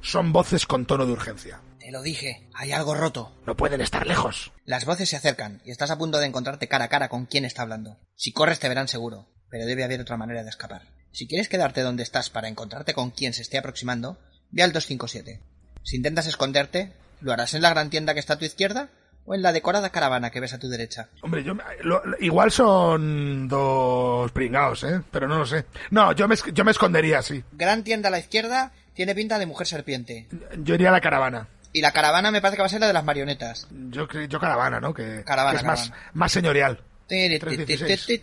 Son voces con tono de urgencia. Te lo dije, hay algo roto. No pueden estar lejos. Las voces se acercan y estás a punto de encontrarte cara a cara con quien está hablando. Si corres te verán seguro, pero debe haber otra manera de escapar. Si quieres quedarte donde estás para encontrarte con quien se esté aproximando, ve al 257. Si intentas esconderte, ¿lo harás en la gran tienda que está a tu izquierda o en la decorada caravana que ves a tu derecha? Hombre, yo, lo- igual son dos pringados, ¿eh? Pero no lo sé. No, yo me, yo me escondería, sí. Gran tienda a la izquierda tiene pinta de mujer serpiente. Yo iría a la caravana. Y la caravana me parece que va a ser la de las marionetas. Yo, yo caravana, ¿no? Que, Caravana, que es más, más señorial. 316.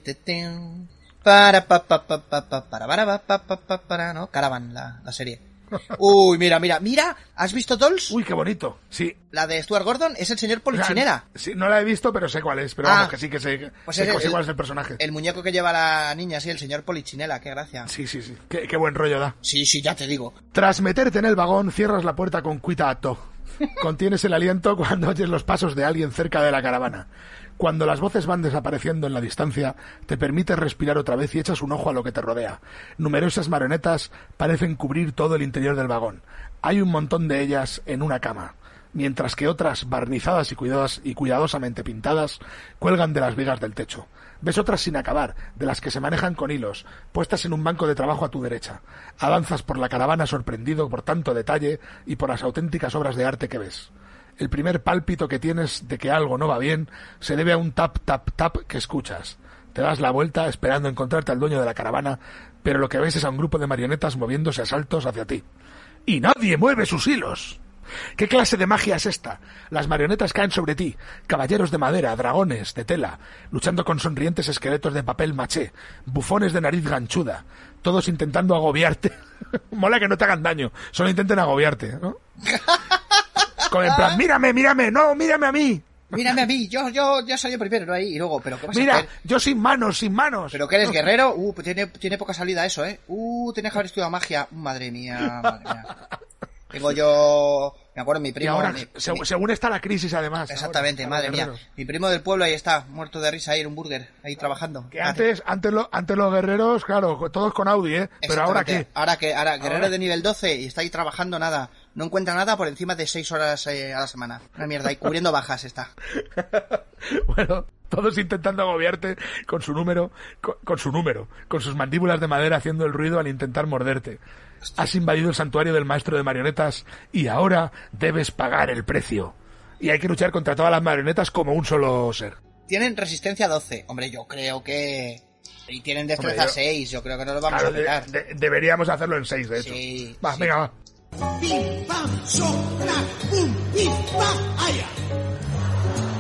Para pa pa pa pa pa para para pa pa pa pa para no Caravan la, la serie. Uy, mira, mira, mira, ¿has visto Dolls? Uy, qué bonito. Sí. La de Stuart Gordon es el señor O sea, Polichinela. sí, no la he visto, pero sé cuál es. Pero Ah. vamos, que sí, que sé, Pues sé es el- cuál es el personaje. El muñeco que lleva la niña, sí, el señor Polichinela, qué gracia. Sí, sí, sí. Qué, qué buen rollo da. Sí, sí, ya te digo. Tras meterte en el vagón, cierras la puerta con cuidado. <laughs> Contienes el aliento cuando oyes los pasos de alguien cerca de la caravana. Cuando las voces van desapareciendo en la distancia, te permites respirar otra vez y echas un ojo a lo que te rodea. Numerosas marionetas parecen cubrir todo el interior del vagón. Hay un montón de ellas en una cama, mientras que otras, barnizadas y, cuidadas- y cuidadosamente pintadas, cuelgan de las vigas del techo. Ves otras sin acabar, de las que se manejan con hilos, puestas en un banco de trabajo a tu derecha. Avanzas por la caravana sorprendido por tanto detalle y por las auténticas obras de arte que ves. El primer pálpito que tienes de que algo no va bien se debe a un tap tap tap que escuchas. Te das la vuelta esperando encontrarte al dueño de la caravana, pero lo que ves es a un grupo de marionetas moviéndose a saltos hacia ti. Y nadie mueve sus hilos. ¿Qué clase de magia es esta? Las marionetas caen sobre ti, caballeros de madera, dragones de tela, luchando con sonrientes esqueletos de papel maché, bufones de nariz ganchuda, todos intentando agobiarte. <laughs> Mola que no te hagan daño, solo intenten agobiarte, ¿no? <laughs> Con el plan, mírame, mírame, no, mírame a mí. Mírame a mí, yo, yo, yo salí primero ahí y luego, pero ¿qué vas a Mira, yo sin manos, sin manos. ¿Pero que eres guerrero? Uh, pues tiene, tiene poca salida eso, ¿eh? Uh, tienes que haber estudiado magia. Madre mía, madre mía. Tengo yo... Me acuerdo, mi Y primo... ahora, mi- se- mi- según está la crisis, además. Exactamente, ahora, madre mía. guerreros. Mi primo del pueblo ahí está, muerto de risa ahí en un burger, ahí trabajando. Que antes, antes, lo- antes los guerreros, claro, todos con Audi, ¿eh? Pero ahora qué. Ahora que, ahora, guerrero Ahora- de nivel 12 y está ahí trabajando nada. No encuentra nada por encima de 6 horas eh, a la semana. Una mierda, y cubriendo <laughs> bajas está. Bueno, todos intentando agobiarte con su número, con, con su número, con sus mandíbulas de madera haciendo el ruido al intentar morderte. Has invadido el santuario del maestro de marionetas y ahora debes pagar el precio. Y hay que luchar contra todas las marionetas como un solo ser. Tienen resistencia 12. Hombre, yo creo que... Y tienen destreza Hombre, yo- 6, yo creo que no lo vamos Claro, a de- de- deberíamos hacerlo en seis, de hecho. Sí, va, sí. venga, va. Pim, pam, sopla, pum, pim, pam, allá.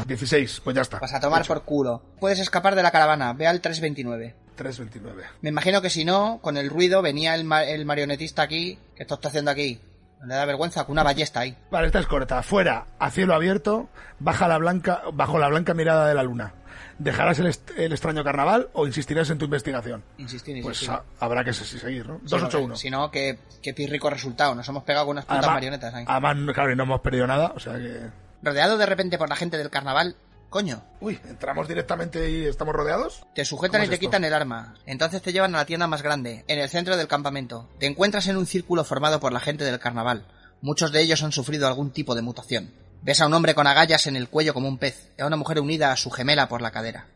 16, pues ya está. Vas a tomar por culo. Puedes escapar de la caravana, ve al 329. 3.29. Me imagino que si no, con el ruido venía el, ma- el marionetista aquí. ¿Qué esto está haciendo aquí? No le da vergüenza con una ballesta ahí. Vale, esta es corta. Fuera, a cielo abierto, baja la blanca, bajo la blanca mirada de la luna. ¿Dejarás el, est- el extraño carnaval o insistirás en tu investigación? Insistir, Pues insistir. habrá que se- seguir, ¿no? Sí, 281. Si no, qué, qué pirrico resultado. Nos hemos pegado con unas putas Además, marionetas ahí. además, claro, y no hemos perdido nada, o sea que... Rodeado de repente por la gente del carnaval, coño, Uy, ¿entramos directamente y estamos rodeados? te sujetan ¿Cómo y te esto? quitan el arma. Entonces te llevan a la tienda más grande, en el centro del campamento. Te encuentras en un círculo formado por la gente del carnaval. Muchos de ellos han sufrido algún tipo de mutación. Ves a un hombre con agallas en el cuello como un pez, y a una mujer unida a su gemela por la cadera.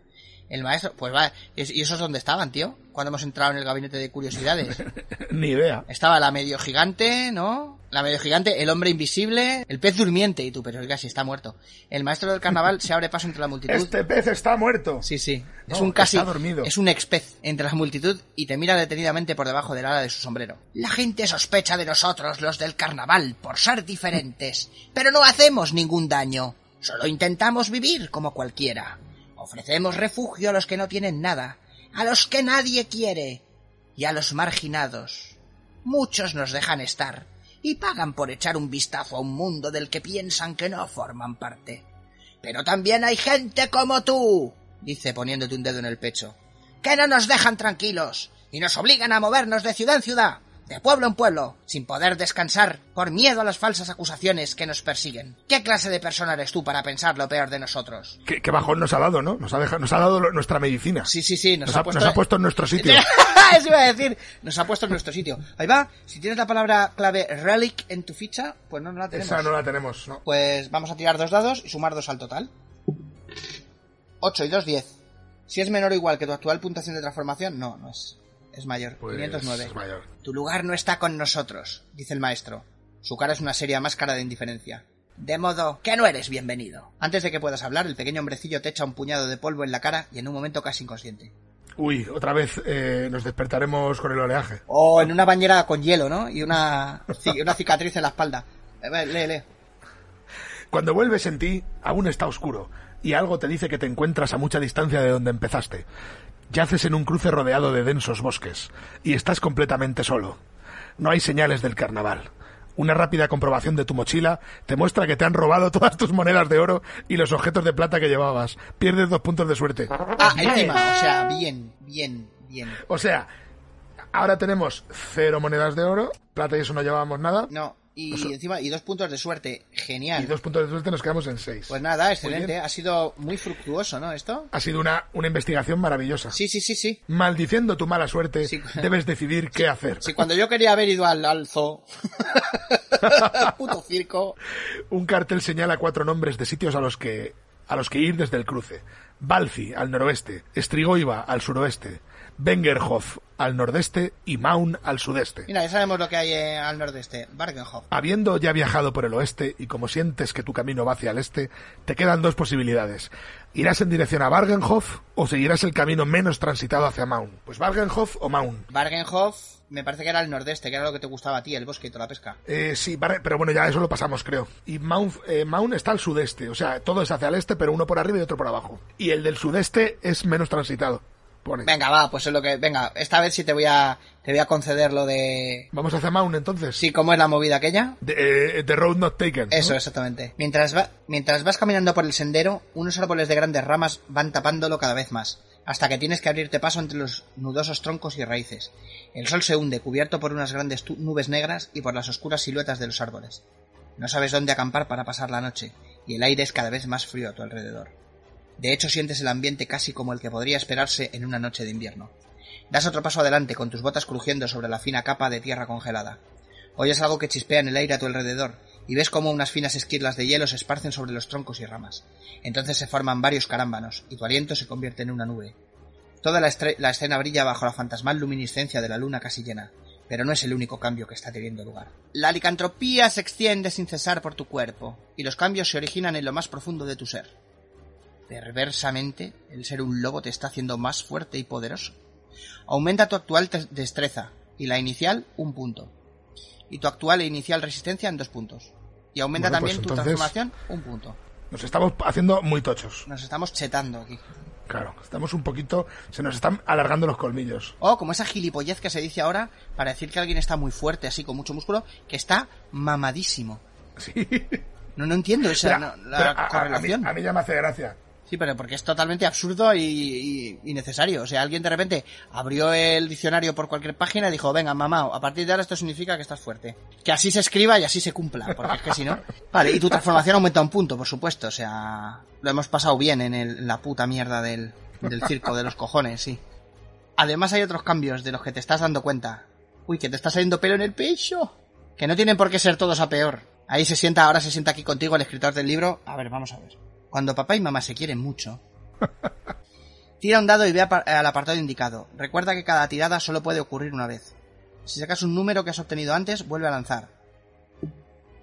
El maestro, pues va, ¿y esos dónde estaban, tío? Cuando hemos entrado en el gabinete de curiosidades. <laughs> Ni idea. Estaba la medio gigante, ¿no? La medio gigante, el hombre invisible, el pez durmiente, y tú, pero oiga, si está muerto. El maestro del carnaval se abre paso entre la multitud. Este pez está muerto. Sí, sí. es un casi. está dormido. Es un expez entre la multitud y te mira detenidamente por debajo del ala de su sombrero. La gente sospecha de nosotros, los del carnaval, por ser diferentes. Pero no hacemos ningún daño. Solo intentamos vivir como cualquiera. Ofrecemos refugio a los que no tienen nada, a los que nadie quiere y a los marginados. Muchos nos dejan estar y pagan por echar un vistazo a un mundo del que piensan que no forman parte. Pero también hay gente como tú, dice poniéndote un dedo en el pecho, que no nos dejan tranquilos y nos obligan a movernos de ciudad en ciudad, de pueblo en pueblo, sin poder descansar por miedo a las falsas acusaciones que nos persiguen. ¿Qué clase de persona eres tú para pensar lo peor de nosotros? ¿Qué, qué bajón nos ha dado, ¿no? Nos ha, dejado, nos ha dado lo- nuestra medicina. Sí, sí, sí, nos, Nos ha, ha, puesto... nos ha puesto en nuestro sitio. <laughs> Eso iba a decir, nos ha puesto en nuestro sitio. Ahí va, si tienes la palabra clave relic en tu ficha, pues no, no la tenemos. Esa no la tenemos, ¿no? Pues vamos a tirar dos dados y sumar dos al total. 8 y 2, 10. Si es menor o igual que tu actual puntuación de transformación, no, no es. Es mayor. Pues 509. es mayor. Tu lugar no está con nosotros, dice el maestro. Su cara es una seria máscara de indiferencia. De modo que no eres bienvenido. Antes de que puedas hablar, el pequeño hombrecillo te echa un puñado de polvo en la cara y en un momento casi inconsciente. Uy, otra vez eh, nos despertaremos con el oleaje. O en una bañera con hielo, ¿no? Y una, una cicatriz en la espalda. Eh, Lee, lee. Cuando vuelves en ti, aún está oscuro, y algo te dice que te encuentras a mucha distancia de donde empezaste. Yaces en un cruce rodeado de densos bosques, y estás completamente solo. No hay señales del carnaval. Una rápida comprobación de tu mochila te muestra que te han robado <laughs> todas tus monedas de oro y los objetos de plata que llevabas. Pierdes dos puntos de suerte. Ah, encima, o sea, bien, bien, bien. O sea, ahora tenemos cero monedas de oro, plata y eso no llevábamos nada, No, y encima, y dos puntos de suerte. Genial. y dos puntos de suerte nos quedamos en seis. Pues nada, excelente. Ha sido muy fructuoso, ¿no? Esto. Ha sido una, una investigación maravillosa. Sí, sí, sí, sí. Maldiciendo tu mala suerte, Sí. debes decidir <laughs> qué hacer. Sí, cuando yo quería haber ido al alzo. <laughs> Puto circo. Un cartel señala cuatro nombres de sitios a los que a los que ir desde el cruce. Balfi al noroeste, Estrigoiva al suroeste, Wengerhof al nordeste y Maun al sudeste. Mira, ya sabemos lo que hay eh, al nordeste. Bargenhof. Habiendo ya viajado por el oeste y como sientes que tu camino va hacia el este, te quedan dos posibilidades. ¿Irás en dirección a Bargenhof o seguirás el camino menos transitado hacia Maun? Pues Bargenhof o Maun. Bargenhof me parece que era el nordeste, que era lo que te gustaba a ti, el bosque y toda la pesca. Eh, sí, pero bueno, ya eso lo pasamos, creo. Y Maun, eh, Maun está al sudeste, o sea, todo es hacia el este, pero uno por arriba y otro por abajo. Y el del sudeste es menos transitado. Pone. Venga, va, pues es lo que... Venga, esta vez sí te voy a, te voy a conceder lo de... Vamos hacia Maun entonces. Sí, ¿cómo es la movida aquella? The, eh, the Road Not Taken. ¿no? Eso, exactamente. Mientras, va, mientras vas caminando por el sendero, unos árboles de grandes ramas van tapándolo cada vez más, hasta que tienes que abrirte paso entre los nudosos troncos y raíces. El sol se hunde, cubierto por unas grandes nubes negras y por las oscuras siluetas de los árboles. No sabes dónde acampar para pasar la noche, y el aire es cada vez más frío a tu alrededor. De hecho, sientes el ambiente casi como el que podría esperarse en una noche de invierno. Das otro paso adelante con tus botas crujiendo sobre la fina capa de tierra congelada. Oyes algo que chispea en el aire a tu alrededor y ves cómo unas finas esquirlas de hielo se esparcen sobre los troncos y ramas. Entonces se forman varios carámbanos y tu aliento se convierte en una nube. Toda la, la escena brilla bajo la fantasmal luminiscencia de la luna casi llena, pero no es el único cambio que está teniendo lugar. La licantropía se extiende sin cesar por tu cuerpo y los cambios se originan en lo más profundo de tu ser. Perversamente, el ser un lobo te está haciendo más fuerte y poderoso. Aumenta tu actual destreza y la inicial un punto. Y tu actual e inicial resistencia en dos puntos. Y aumenta Bueno, también pues tu entonces- transformación un punto. Nos estamos haciendo muy tochos. Nos estamos chetando aquí. Claro, estamos un poquito... Se nos están alargando los colmillos. O como esa gilipollez que se dice ahora para decir que alguien está muy fuerte, así con mucho músculo, que está mamadísimo. Sí. No, no entiendo esa no, la pero a- a- a, mí, correlación. a mí ya me hace gracia. Sí, pero porque es totalmente absurdo y, y- y necesario. O sea, alguien de repente abrió el diccionario por cualquier página y dijo, venga, mamá, a partir de ahora esto significa que estás fuerte. Que así se escriba y así se cumpla, porque es que si no... <laughs> Vale, y tu transformación aumenta un punto, por supuesto. O sea, lo hemos pasado bien en, el- en la puta mierda del, del circo de los cojones, sí. Además hay otros cambios de los que te estás dando cuenta. Uy, que te está saliendo pelo en el pecho. Que no tienen por qué ser todos a peor. Ahí se sienta, ahora se sienta aquí contigo el escritor del libro. A ver, vamos a ver. Cuando papá y mamá se quieren mucho, tira un dado y ve al apartado indicado. Recuerda que cada tirada solo puede ocurrir una vez. Si sacas un número que has obtenido antes, vuelve a lanzar.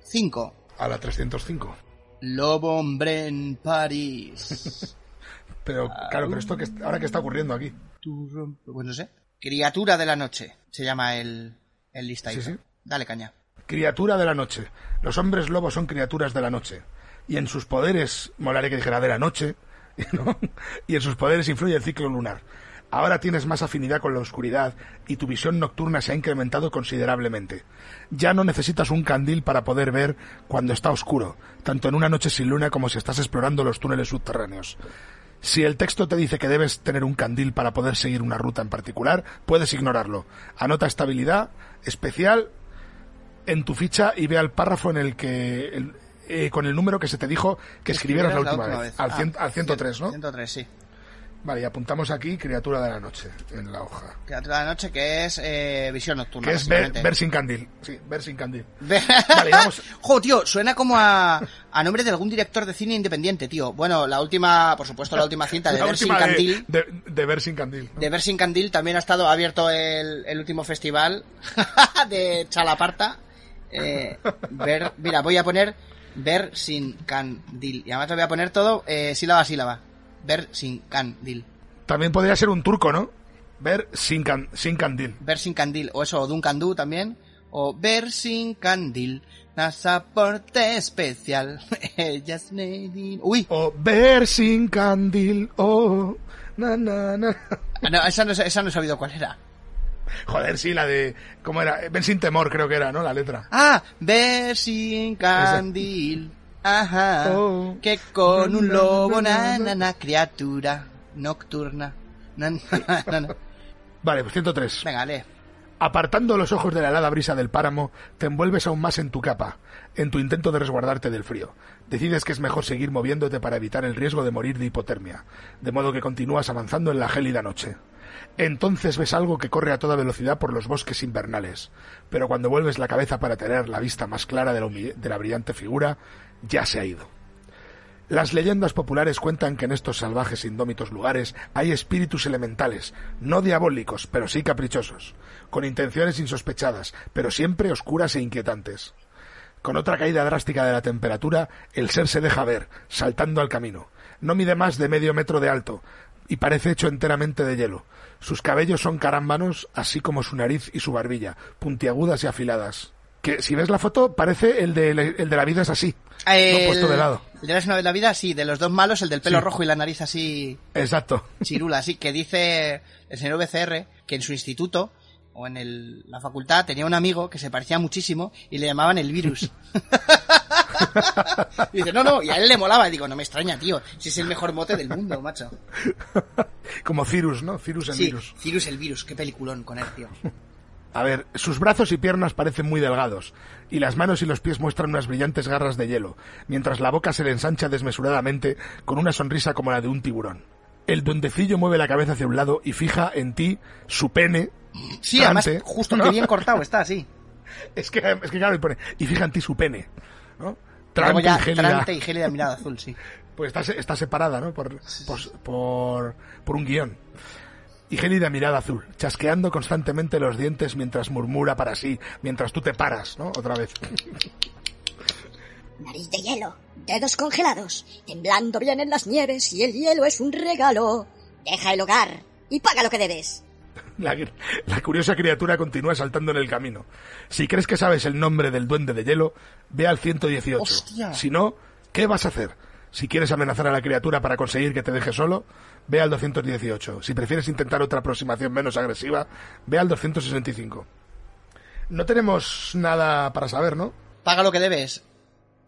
5. A la 305. Lobo hombre en París. <laughs> Pero, claro, pero esto que ahora que está ocurriendo aquí. Pues no sé. Criatura de la noche. Se llama el, el listadito. Sí, sí. Dale caña. Criatura de la noche. Los hombres lobos son criaturas de la noche. Y en sus poderes, molaría que dijera de la noche, <laughs> ¿no? y en sus poderes influye el ciclo lunar. Ahora tienes más afinidad con la oscuridad y tu visión nocturna se ha incrementado considerablemente. Ya no necesitas un candil para poder ver cuando está oscuro, tanto en una noche sin luna como si estás explorando los túneles subterráneos. Si el texto te dice que debes tener un candil para poder seguir una ruta en particular, puedes ignorarlo. Anota estabilidad especial en tu ficha y ve al párrafo en el que eh, con el número que se te dijo que escribieras la última, vez, Al, Ah, cien- al 103, ¿no? 103, sí. Vale, y apuntamos aquí criatura de la noche en la hoja. Criatura de la noche que es eh, visión nocturna. Que es ver, sin candil. Sí, ver sin candil. Vale, vamos. <laughs> Jo, tío, suena como a, a nombre de algún director de cine independiente, tío. Bueno, la última, por supuesto, la última cinta de La Ver sin de- Candil. De, de ver sin candil. ¿no? De Ver sin Candil también ha estado abierto el, el último festival <laughs> de Chalaparta. Eh, ver, mira, voy a poner Ver sin Candil. Y además lo voy a poner todo eh, sílaba a sílaba. Ver sin Candil. También podría ser un turco, ¿no? Ver sin, can- sin candil. Ver sin Candil. O eso, o Duncan Du también. O Ver sin Candil. Pasaporte especial. <laughs> Ellas Lady. Uy, O ver sin candil. Oh, na, na, na. Ah, no, esa no, esa no he sabido cuál era. Joder, sí, la de... ¿Cómo era? Ven sin temor, creo que era, ¿no? La letra. Ah, ver sin candil. Ajá. Oh. Que con un lobo, na, na, criatura nocturna. Na, na, na, na. Vale, pues 103. Venga, lee. Apartando los ojos de la helada brisa del páramo, te envuelves aún más en tu capa, en tu intento de resguardarte del frío. Decides que es mejor seguir moviéndote para evitar el riesgo de morir de hipotermia, de modo que continúas avanzando en la gélida noche. Entonces ves algo que corre a toda velocidad por los bosques invernales, pero cuando vuelves la cabeza para tener la vista más clara de la, de la brillante figura, ya se ha ido. Las leyendas populares cuentan que en estos salvajes indómitos lugares hay espíritus elementales, no diabólicos, pero sí caprichosos, con intenciones insospechadas, pero siempre oscuras e inquietantes. Con otra caída drástica de la temperatura, el ser se deja ver, saltando al camino. No mide más de medio metro de alto, y parece hecho enteramente de hielo. Sus cabellos son carámbanos, así como su nariz y su barbilla, puntiagudas y afiladas. Que si ves la foto, parece el de, el de la vida es así, El, no puesto de lado. El de la de la vida, sí, de los dos malos, el del pelo Sí. rojo y la nariz así Exacto. chirula, así, que dice el señor VCR que en su instituto o en el- la facultad tenía un amigo que se parecía muchísimo y le llamaban el virus. <laughs> y dice, no, no, y a él le molaba. Y digo, no me extraña, tío, si es el mejor mote del mundo, macho. <laughs> Como Cirus, ¿no? Cirus el Sí, virus. Cirus el virus, qué peliculón con él, tío. <laughs> A ver, sus brazos y piernas parecen muy delgados, y las manos y los pies muestran unas brillantes garras de hielo, mientras la boca se le ensancha desmesuradamente con una sonrisa como la de un tiburón. El duendecillo mueve la cabeza hacia un lado y fija en ti su pene. Sí, además, trante. justo que bien cortado está, así. <laughs> Es que, es que claro, y pone, y fija en ti su pene, ¿no? Trante ya, y gélida. Trante y gélida mirada azul, sí. <laughs> Pues está, se- está separada, ¿no? Por, por, por, por un guion. Y gélida mirada azul, chasqueando constantemente los dientes mientras murmura para sí, mientras tú te paras, ¿no? Otra vez. <laughs> Nariz de hielo, dedos congelados, temblando bien en las nieves y el hielo es un regalo. Deja el hogar y paga lo que debes. La, la curiosa criatura continúa saltando en el camino. Si crees que sabes el nombre del duende de hielo, ve al 118. ¡Hostia! Si no, ¿qué vas a hacer? Si quieres amenazar a la criatura para conseguir que te deje solo, ve al 218. Si prefieres intentar otra aproximación menos agresiva, ve al 265. No tenemos nada para saber, ¿no? Paga lo que debes.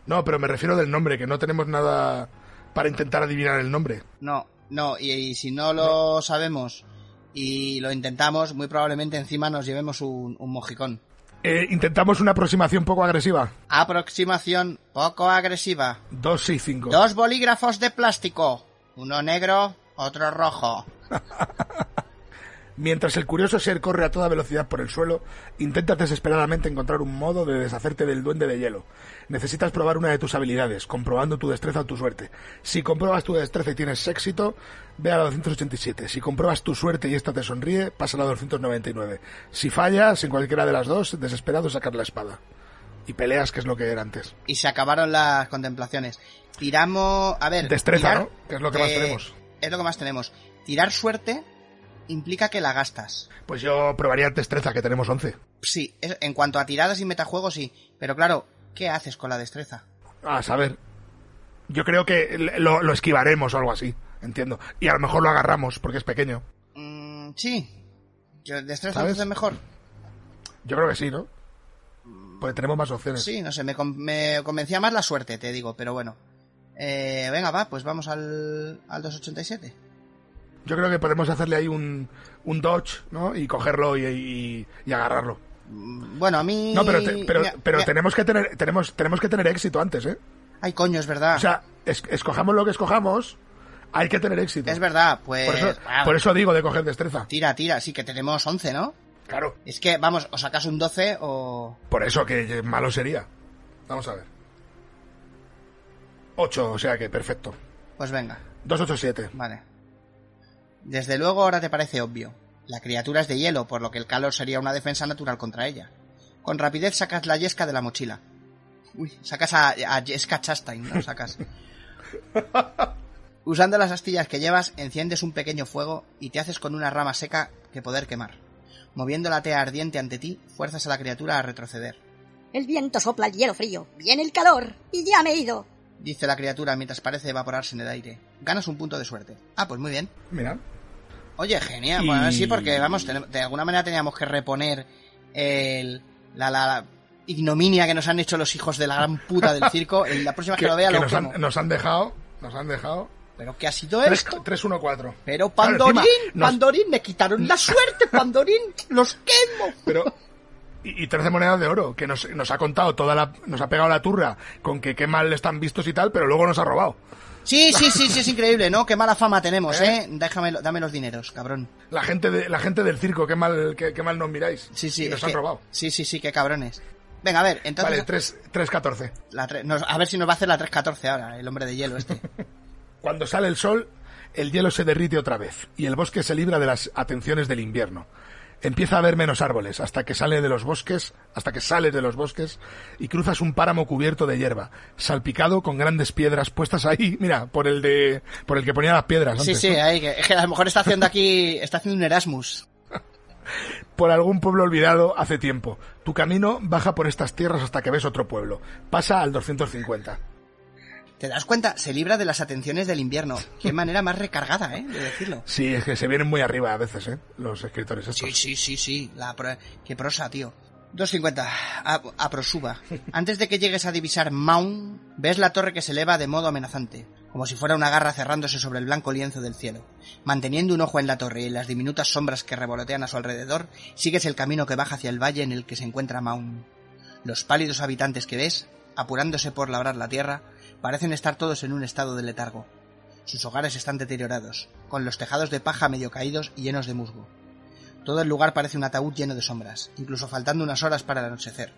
No, pero me refiero del nombre, que no tenemos nada para intentar adivinar el nombre. No, no, y, y si no lo sabemos y lo intentamos, muy probablemente encima nos llevemos un, un mojicón. Eh, intentamos una aproximación poco agresiva. Aproximación poco agresiva. 265. Dos bolígrafos de plástico. Uno negro, otro rojo. <laughs> Mientras el curioso ser corre a toda velocidad por el suelo, intentas desesperadamente encontrar un modo de deshacerte del duende de hielo. Necesitas probar una de tus habilidades, comprobando tu destreza o tu suerte. Si compruebas tu destreza y tienes éxito, ve a la 287. Si compruebas tu suerte y esta te sonríe, pasa a la 299. Si fallas en cualquiera de las dos, desesperado sacar la espada. Y peleas, que es lo que era antes. Y se acabaron las contemplaciones. Tiramos... A ver... Destreza, tirar- ¿no? Que es lo que más eh, tenemos. Es lo que más tenemos. Tirar suerte implica que la gastas. Pues yo probaría destreza, que tenemos 11. Sí, en cuanto a tiradas y metajuegos, sí. Pero claro, ¿qué haces con la destreza? A saber. Yo creo que lo, lo esquivaremos o algo así. Entiendo. Y a lo mejor lo agarramos porque es pequeño. Mm, sí. Yo- ¿Destreza ¿Sabes? entonces mejor? Yo creo que sí, ¿no? Porque tenemos más opciones. Sí, no sé, me, me convencía más la suerte, te digo, pero bueno. Eh, venga, va, pues vamos al, al 287. Yo creo que podemos hacerle ahí un, un dodge, ¿no? Y cogerlo y, y- y agarrarlo. Mm, Bueno, a mí... No, pero, te- pero, Mira, pero mira. tenemos que tener tenemos tenemos que tener éxito antes, ¿eh? Ay, coño, es verdad. O sea, es- escojamos lo que escojamos, hay que tener éxito. es verdad, pues... Por eso, ah, por eso digo de coger destreza. Tira, tira, sí que tenemos 11, ¿no? Claro. Es que, vamos, o sacas un 12 o... Por eso que malo sería. Vamos a ver. 8, o sea que perfecto. Pues venga, 287. vale. Desde luego ahora te parece obvio. La criatura es de hielo, por lo que el calor sería una defensa natural contra ella. Con rapidez sacas la yesca de la mochila. Uy, sacas a, a Yesca Chastain, ¿no? Sacas. <laughs> Usando las astillas que llevas, enciendes un pequeño fuego y te haces con una rama seca que poder quemar. Moviendo la tea ardiente ante ti, fuerzas a la criatura a retroceder. El viento sopla el hielo frío, viene el calor y ya me he ido. Dice la criatura mientras parece evaporarse en el aire. Ganas un punto de suerte. Ah, pues muy bien. Mira. Oye, genial. Y- Bueno, sí, porque vamos, de alguna manera teníamos que reponer el, la, la- la ignominia que nos han hecho los hijos de la gran puta del circo. En la próxima que, <laughs> Que, lo vea que lo nos, quemo. han, nos han dejado. Nos han dejado. ¿Pero qué ha sido esto? 3-1-4. Pero Claro, Pandorín, encima, nos- Pandorín, me quitaron la <laughs> suerte, Pandorín, los quemo. Pero. Y, y 13 monedas de oro, que nos, nos ha contado toda la. Nos ha pegado la turra con que qué mal están vistos y tal, pero luego nos ha robado. Sí, sí, sí, sí, es increíble, ¿no? Qué mala fama tenemos, ¿Eh? ¿eh? Déjame, dame los dineros, cabrón. La gente, de, la gente del circo, qué mal, qué, qué mal nos miráis. Sí, sí. Y nos han que- robado. Sí, sí, sí, qué cabrones. Venga, a ver, entonces... Vale, 3, 3.14. La tre- nos- a ver si nos va a hacer la 3.14 ahora, el hombre de hielo este. <laughs> Cuando sale el sol, el hielo se derrite otra vez y el bosque se libra de las atenciones del invierno. Empieza a haber menos árboles hasta que sale de los bosques, hasta que sales de los bosques y cruzas un páramo cubierto de hierba, salpicado con grandes piedras puestas ahí, mira, por el de por el que ponía las piedras Sí, antes, sí, ¿no? ahí, que, es que a lo mejor está haciendo aquí, está haciendo un Erasmus. <laughs> por algún pueblo olvidado hace tiempo. Tu camino baja por estas tierras hasta que ves otro pueblo. Pasa al 250. ¿Te das cuenta? Se libra de las atenciones del invierno. Qué <laughs> manera más recargada, ¿eh? De decirlo. Sí, es que se vienen muy arriba a veces, ¿eh? Los escritores estos. Sí, sí, sí, sí. La pro- Qué prosa, tío. 2.50. A, a prosuba. <laughs> Antes de que llegues a divisar Maun, ves la torre que se eleva de modo amenazante, como si fuera una garra cerrándose sobre el blanco lienzo del cielo. Manteniendo un ojo en la torre y en las diminutas sombras que revolotean a su alrededor, sigues el camino que baja hacia el valle en el que se encuentra Maun. Los pálidos habitantes que ves, apurándose por labrar la tierra, parecen estar todos en un estado de letargo. Sus hogares están deteriorados, con los tejados de paja medio caídos y llenos de musgo. Todo el lugar parece un ataúd lleno de sombras, incluso faltando unas horas para el anochecer.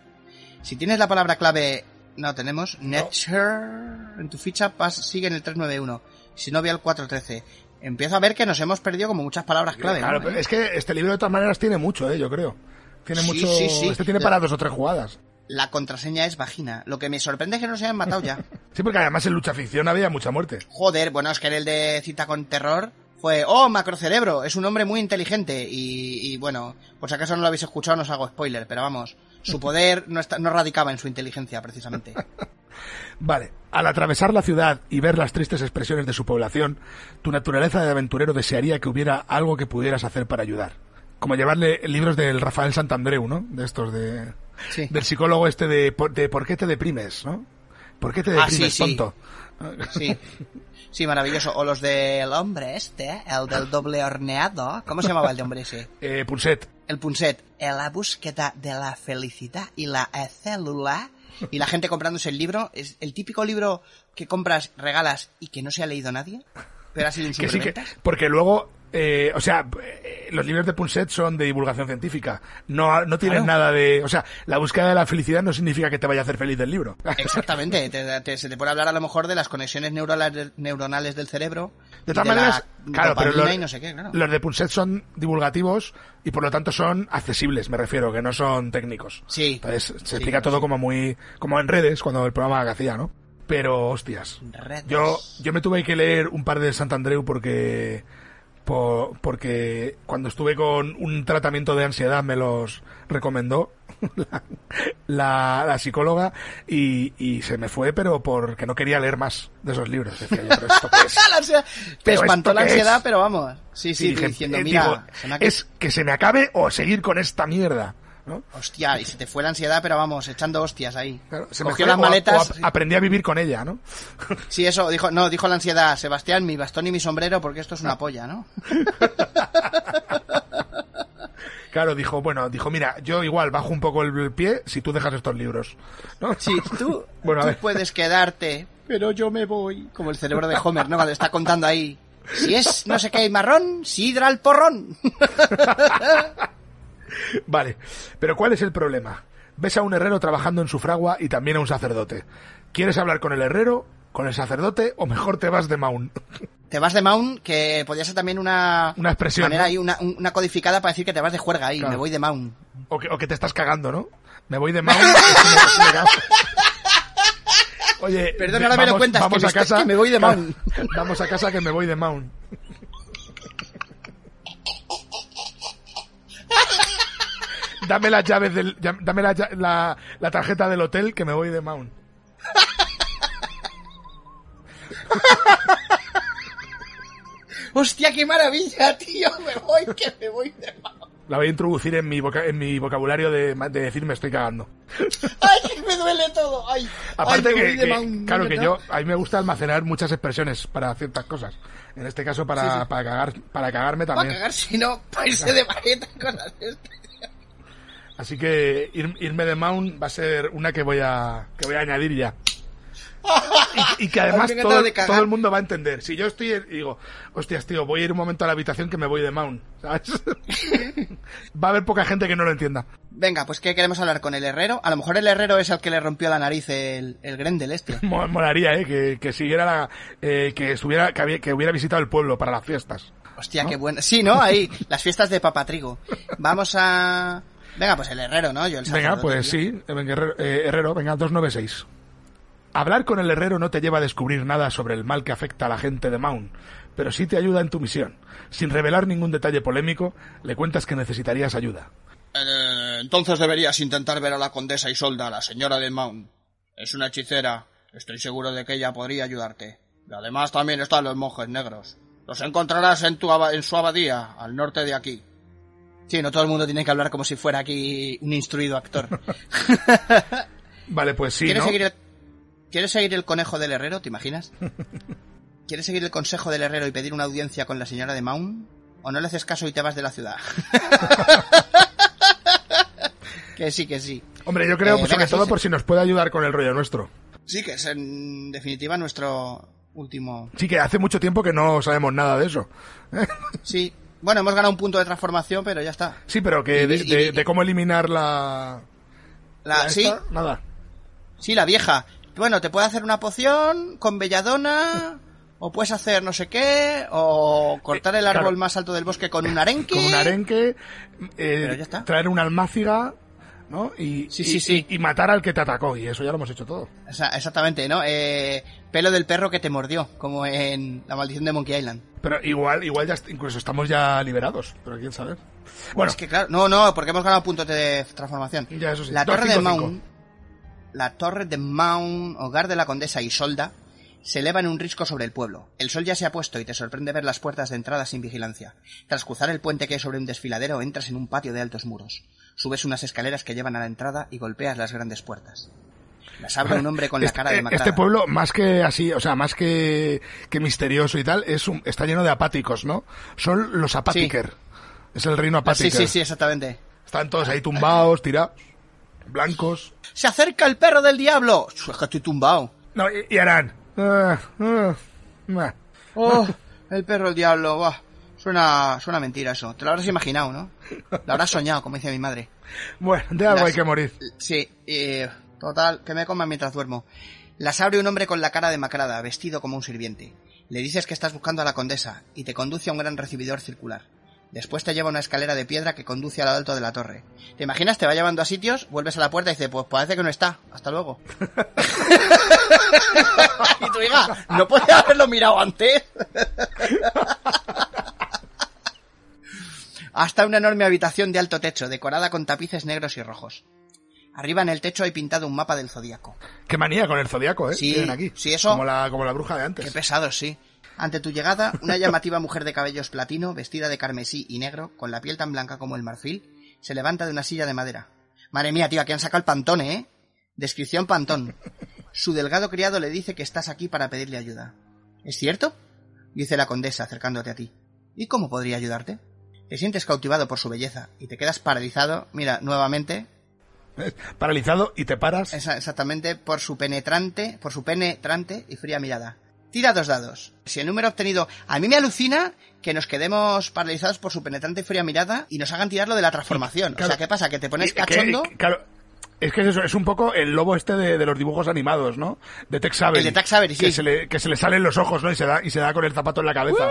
Si tienes la palabra clave, no tenemos, Nature, en tu ficha pas, sigue en el 391, si no ve al 413. Empiezo a ver que nos hemos perdido como muchas palabras clave. Claro, ¿no? pero es que este libro de todas maneras tiene mucho, ¿eh? Yo creo. Tiene Sí, mucho... sí, sí. Este tiene para dos o tres jugadas. La contraseña es vagina. Lo que me sorprende es que no se hayan matado ya. <laughs> Sí, porque además en lucha ficción había mucha muerte. Joder, bueno, es que en el de cita con terror fue, oh, macrocerebro, es un hombre muy inteligente y, y, bueno, por si acaso no lo habéis escuchado no os hago spoiler, pero vamos, su poder no, está, no radicaba en su inteligencia precisamente. <laughs> Vale, al atravesar la ciudad y ver las tristes expresiones de su población, tu naturaleza de aventurero desearía que hubiera algo que pudieras hacer para ayudar. Como llevarle libros del Rafael Santandreu, ¿no? De estos de... Sí. Del psicólogo este de, por- de ¿Por qué te deprimes, no? ¿Por qué te Ah, deprimes, sí, sí. tonto? Sí. Sí, maravilloso. O los del hombre este, el del doble horneado. ¿Cómo se llamaba el de hombre ese? Eh, Punset. El Punset. La búsqueda de la felicidad y la célula. Y la gente comprándose el libro. Es el típico libro que compras, regalas y que no se ha leído nadie. Pero ha sido un Que sí que, porque luego, eh, o sea, eh, los libros de Punset son de divulgación científica. No, no tienen Claro. nada de, o sea, la búsqueda de la felicidad no significa que te vaya a hacer feliz del libro. <laughs> Exactamente, te- te- se te puede hablar a lo mejor de las conexiones neuronales, neuronales del cerebro. De todas maneras, claro, pero los, y no sé qué, claro. los de Punset son divulgativos y por lo tanto son accesibles, me refiero, que no son técnicos. Sí. Entonces se Sí, explica sí. todo como muy, como en redes, cuando el programa que hacía, ¿no? Pero, hostias. Redes. Yo, yo me tuve que leer un par de Santandreu porque, por- porque cuando estuve con un tratamiento de ansiedad me los recomendó la, <laughs> la- la psicóloga y, y se me fue, pero porque no quería leer más de esos libros. Decía yo, ¿pero esto qué es? <laughs> La Te ¿Pero espantó la ansiedad, es? pero vamos. Sí, sí, dije, diciendo, eh, mira, digo, es que se me acabe o seguir con esta mierda. ¿No? hostia, y se te fue la ansiedad, pero vamos, echando hostias ahí. Claro, se me Cogió fue, las o a- maletas. o a- aprendí a vivir con ella, ¿no? <laughs> Sí, eso, dijo, no, dijo la ansiedad, Sebastián, mi bastón y mi sombrero, porque esto es una <laughs> polla, ¿no? Claro, dijo, bueno, dijo, mira, yo igual bajo un poco el pie si tú dejas estos libros. ¿no? Sí, tú, <laughs> Bueno, tú puedes quedarte, pero yo me voy. Como el cerebro de Homer, ¿no? Cuando está contando ahí. Si es no sé qué marrón, sidra al porrón. <laughs> Vale, pero ¿cuál es el problema? Ves a un herrero trabajando en su fragua y también a un sacerdote. ¿Quieres hablar con el herrero, con el sacerdote o mejor te vas de Maun? <laughs> Te vas de Maun, que podría ser también una, Una expresión, manera ¿no? ahí, una, una codificada para decir que te vas de juerga ahí, Claro. me voy de Maun. O que, o que te estás cagando, ¿no? Me voy de Maun. <laughs> Oye, Perdona, ahora me lo cuentas, vamos que a casa. que me voy de Maun. Vamos a casa que me voy de Maun. Dame las llaves del, dame la, la, la tarjeta del hotel que me voy de Maun. <laughs> ¡Hostia, qué maravilla, tío! Me voy, que me voy de Maun. La voy a introducir en mi, voca- en mi vocabulario de, de decir me estoy cagando. ¡Ay, me duele todo! ¡Ay! Aparte ay, que, que- Maun, claro que yo, a mí me gusta almacenar muchas expresiones para ciertas cosas. En este caso para, Sí, sí. para cagar, para cagarme también. cagar si no, para irse de <laughs> bagueta y cosas estas. Así que ir- irme de Mount va a ser una que voy a, que voy a añadir ya. <laughs> y, y que además todo, el mundo va a entender. Si yo estoy y digo, hostias, tío, voy a ir un momento a la habitación que me voy de Mount, ¿sabes? <laughs> va a haber poca gente que no lo entienda. Venga, pues ¿qué queremos hablar con el herrero? A lo mejor el herrero es el que le rompió la nariz el, el Grendel este. <laughs> Mo- Molaría, ¿eh? Que, que siguiera la, eh, que estuviera, que, había- que hubiera visitado el pueblo para las fiestas. Hostia, qué bueno. Sí, ¿no? Ahí, las fiestas de Papatrigo. Vamos a... Venga, pues el herrero, ¿no? Yo el Venga, pues tío. sí, eh, venga, Herrero, eh, Herrero, venga, 296. Hablar con el herrero no te lleva a descubrir nada sobre el mal que afecta a la gente de Mount, pero sí te ayuda en tu misión. Sin revelar ningún detalle polémico, le cuentas que necesitarías ayuda. Eh, entonces deberías intentar ver a la condesa Isolda, la señora de Mount. Es una hechicera. Estoy seguro de que ella podría ayudarte. Y además también están los monjes negros. Los encontrarás en, tu en su abadía, al norte de aquí. Sí, no todo el mundo tiene que hablar como si fuera aquí un instruido actor. <laughs> Vale, pues sí, ¿Quieres, ¿no? seguir el... ¿Quieres seguir el conejo del herrero? ¿Te imaginas? <laughs> ¿Quieres seguir el consejo del herrero y pedir una audiencia con la señora de Mount? ¿O no le haces caso y te vas de la ciudad? <laughs> que sí, que sí. Hombre, yo creo, Eh, pues, sobre todo por si nos puede ayudar con el rollo nuestro. Sí, que es en definitiva nuestro último... Sí, que hace mucho tiempo que no sabemos nada de eso. Sí. Bueno, hemos ganado un punto de transformación, pero ya está. Sí, pero que de, Y- y- de- y- de cómo eliminar la... La, la sí, nada. sí, la vieja. Bueno, te puede hacer una poción con belladona, <laughs> o puedes hacer no sé qué, o cortar el árbol claro. más alto del bosque con un arenque. Con un arenque, eh, Pero ya está. traer una almáciga, ¿no? Y, Sí, y- sí, sí. y- matar al que te atacó, y eso ya lo hemos hecho todo. Exactamente, ¿no? Eh, pelo del perro que te mordió, como en La maldición de Monkey Island. Pero igual, igual ya incluso estamos ya liberados, pero quién sabe. Bueno, Es que claro, no, no, porque hemos ganado puntos de transformación. Ya, eso sí. La Dos, torre de cinco. Mount, la torre de Mount, hogar de la condesa Isolda, se eleva en un risco sobre el pueblo. El sol ya se ha puesto y te sorprende ver las puertas de entrada sin vigilancia. Tras cruzar el puente que hay sobre un desfiladero, entras en un patio de altos muros. Subes unas escaleras que llevan a la entrada y golpeas las grandes puertas. Las abre un hombre con la este, cara demacrada. este pueblo, más que así, o sea, más que, que misterioso y tal, es un, está lleno de apáticos, ¿no? Son los apátiker. Es el reino Sí, apátiker. sí, sí, exactamente. Están todos ahí tumbados, tirados, blancos. ¡Se acerca el perro del diablo! Es que estoy tumbado. No, y, y harán. ah, ah, ah. Oh, el perro del diablo. Suena, suena mentira eso. Te lo habrás imaginado, ¿no? Lo habrás soñado, como dice mi madre. Bueno, de algo Las- hay que morir. Sí, eh, total, que me coman mientras duermo. Las abre un hombre con la cara demacrada, vestido como un sirviente. Le dices que estás buscando a la condesa y te conduce a un gran recibidor circular. Después te lleva a una escalera de piedra que conduce al alto de la torre. ¿Te imaginas? Te va llevando a sitios, vuelves a la puerta y dice, pues parece que no está. Hasta luego. <laughs> y tu hija, ¿no puede haberlo mirado antes? Hasta una enorme habitación de alto techo, decorada con tapices negros y rojos. Arriba en el techo hay pintado un mapa del zodiaco. Qué manía con el zodiaco, ¿eh? Sí, Tienen aquí. sí, eso- Como la, como la bruja de antes. Qué pesado, sí. Ante tu llegada, una llamativa mujer de cabellos platino, vestida de carmesí y negro, con la piel tan blanca como el marfil, se levanta de una silla de madera. Madre mía, tío, aquí han sacado el pantone, ¿eh? Descripción pantón. Su delgado criado le dice que estás aquí para pedirle ayuda. ¿Es cierto? Dice la condesa, acercándote a ti. ¿Y cómo podría ayudarte? Te sientes cautivado por su belleza y te quedas paralizado, mira, nuevamente, Paralizado y te paras. exactamente por su penetrante, por su penetrante y fría mirada. Tira dos dados. Si el número obtenido, a mí me alucina que nos quedemos paralizados por su penetrante y fría mirada y nos hagan tirarlo de la transformación. Claro. O sea, ¿qué pasa? Que te pones cachondo. que- claro, es que es eso, es un poco el lobo este de, de los dibujos animados, ¿no? De Tex Avery. El de Tex Avery, sí. Que se, le, que se le salen los ojos, ¿no? Y se da, y se da con el zapato en la cabeza.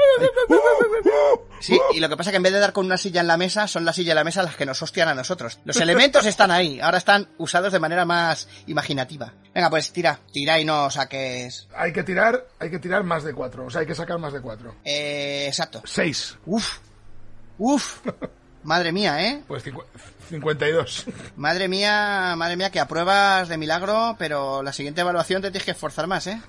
Sí, y lo que pasa es que en vez de dar con una silla en la mesa, son la silla y la mesa las que nos hostian a nosotros. Los elementos <laughs> están ahí, ahora están usados de manera más imaginativa. Venga, pues tira, tira y no saques. Hay que tirar, hay que tirar más de cuatro. O sea, hay que sacar más de cuatro. Eh, exacto. Seis. Uf, uf. <laughs> Madre mía, ¿eh? Pues cincu- 52. Madre mía, madre mía, que apruebas de milagro, pero la siguiente evaluación te tienes que esforzar más, ¿eh?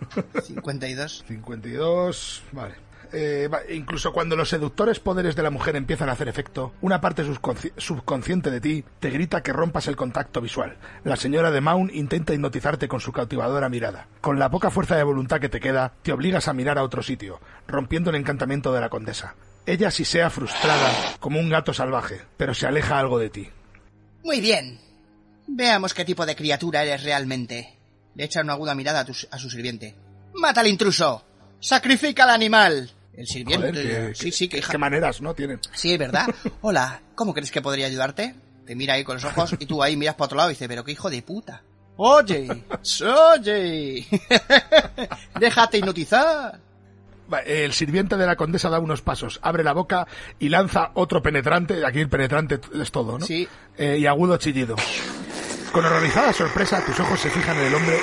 52. 52. Vale. Eh, incluso cuando los seductores poderes de la mujer empiezan a hacer efecto, una parte subconsci- subconsciente de ti te grita que rompas el contacto visual. La señora de Maun intenta hipnotizarte con su cautivadora mirada. Con la poca fuerza de voluntad que te queda, te obligas a mirar a otro sitio, rompiendo el encantamiento de la condesa. Ella sí sea frustrada, como un gato salvaje, pero se aleja algo de ti. Muy bien. Veamos qué tipo de criatura eres realmente. le echa una aguda mirada a, tu- a su sirviente. ¡Mata al intruso! ¡Sacrifica al animal! El sirviente... Joder, sí, sí, que Qué maneras, ¿no? Tienen. Sí, ¿verdad? <laughs> Hola, ¿cómo crees que podría ayudarte? Te mira ahí con los ojos y tú ahí miras para otro lado y dices, pero qué hijo de puta. Oye, <laughs> oye, <laughs> déjate hipnotizar. El sirviente de la condesa da unos pasos, abre la boca y lanza otro penetrante. Aquí el penetrante es todo, ¿no? Sí. Eh, y agudo chillido. Con horrorizada sorpresa, tus ojos se fijan en el hombre,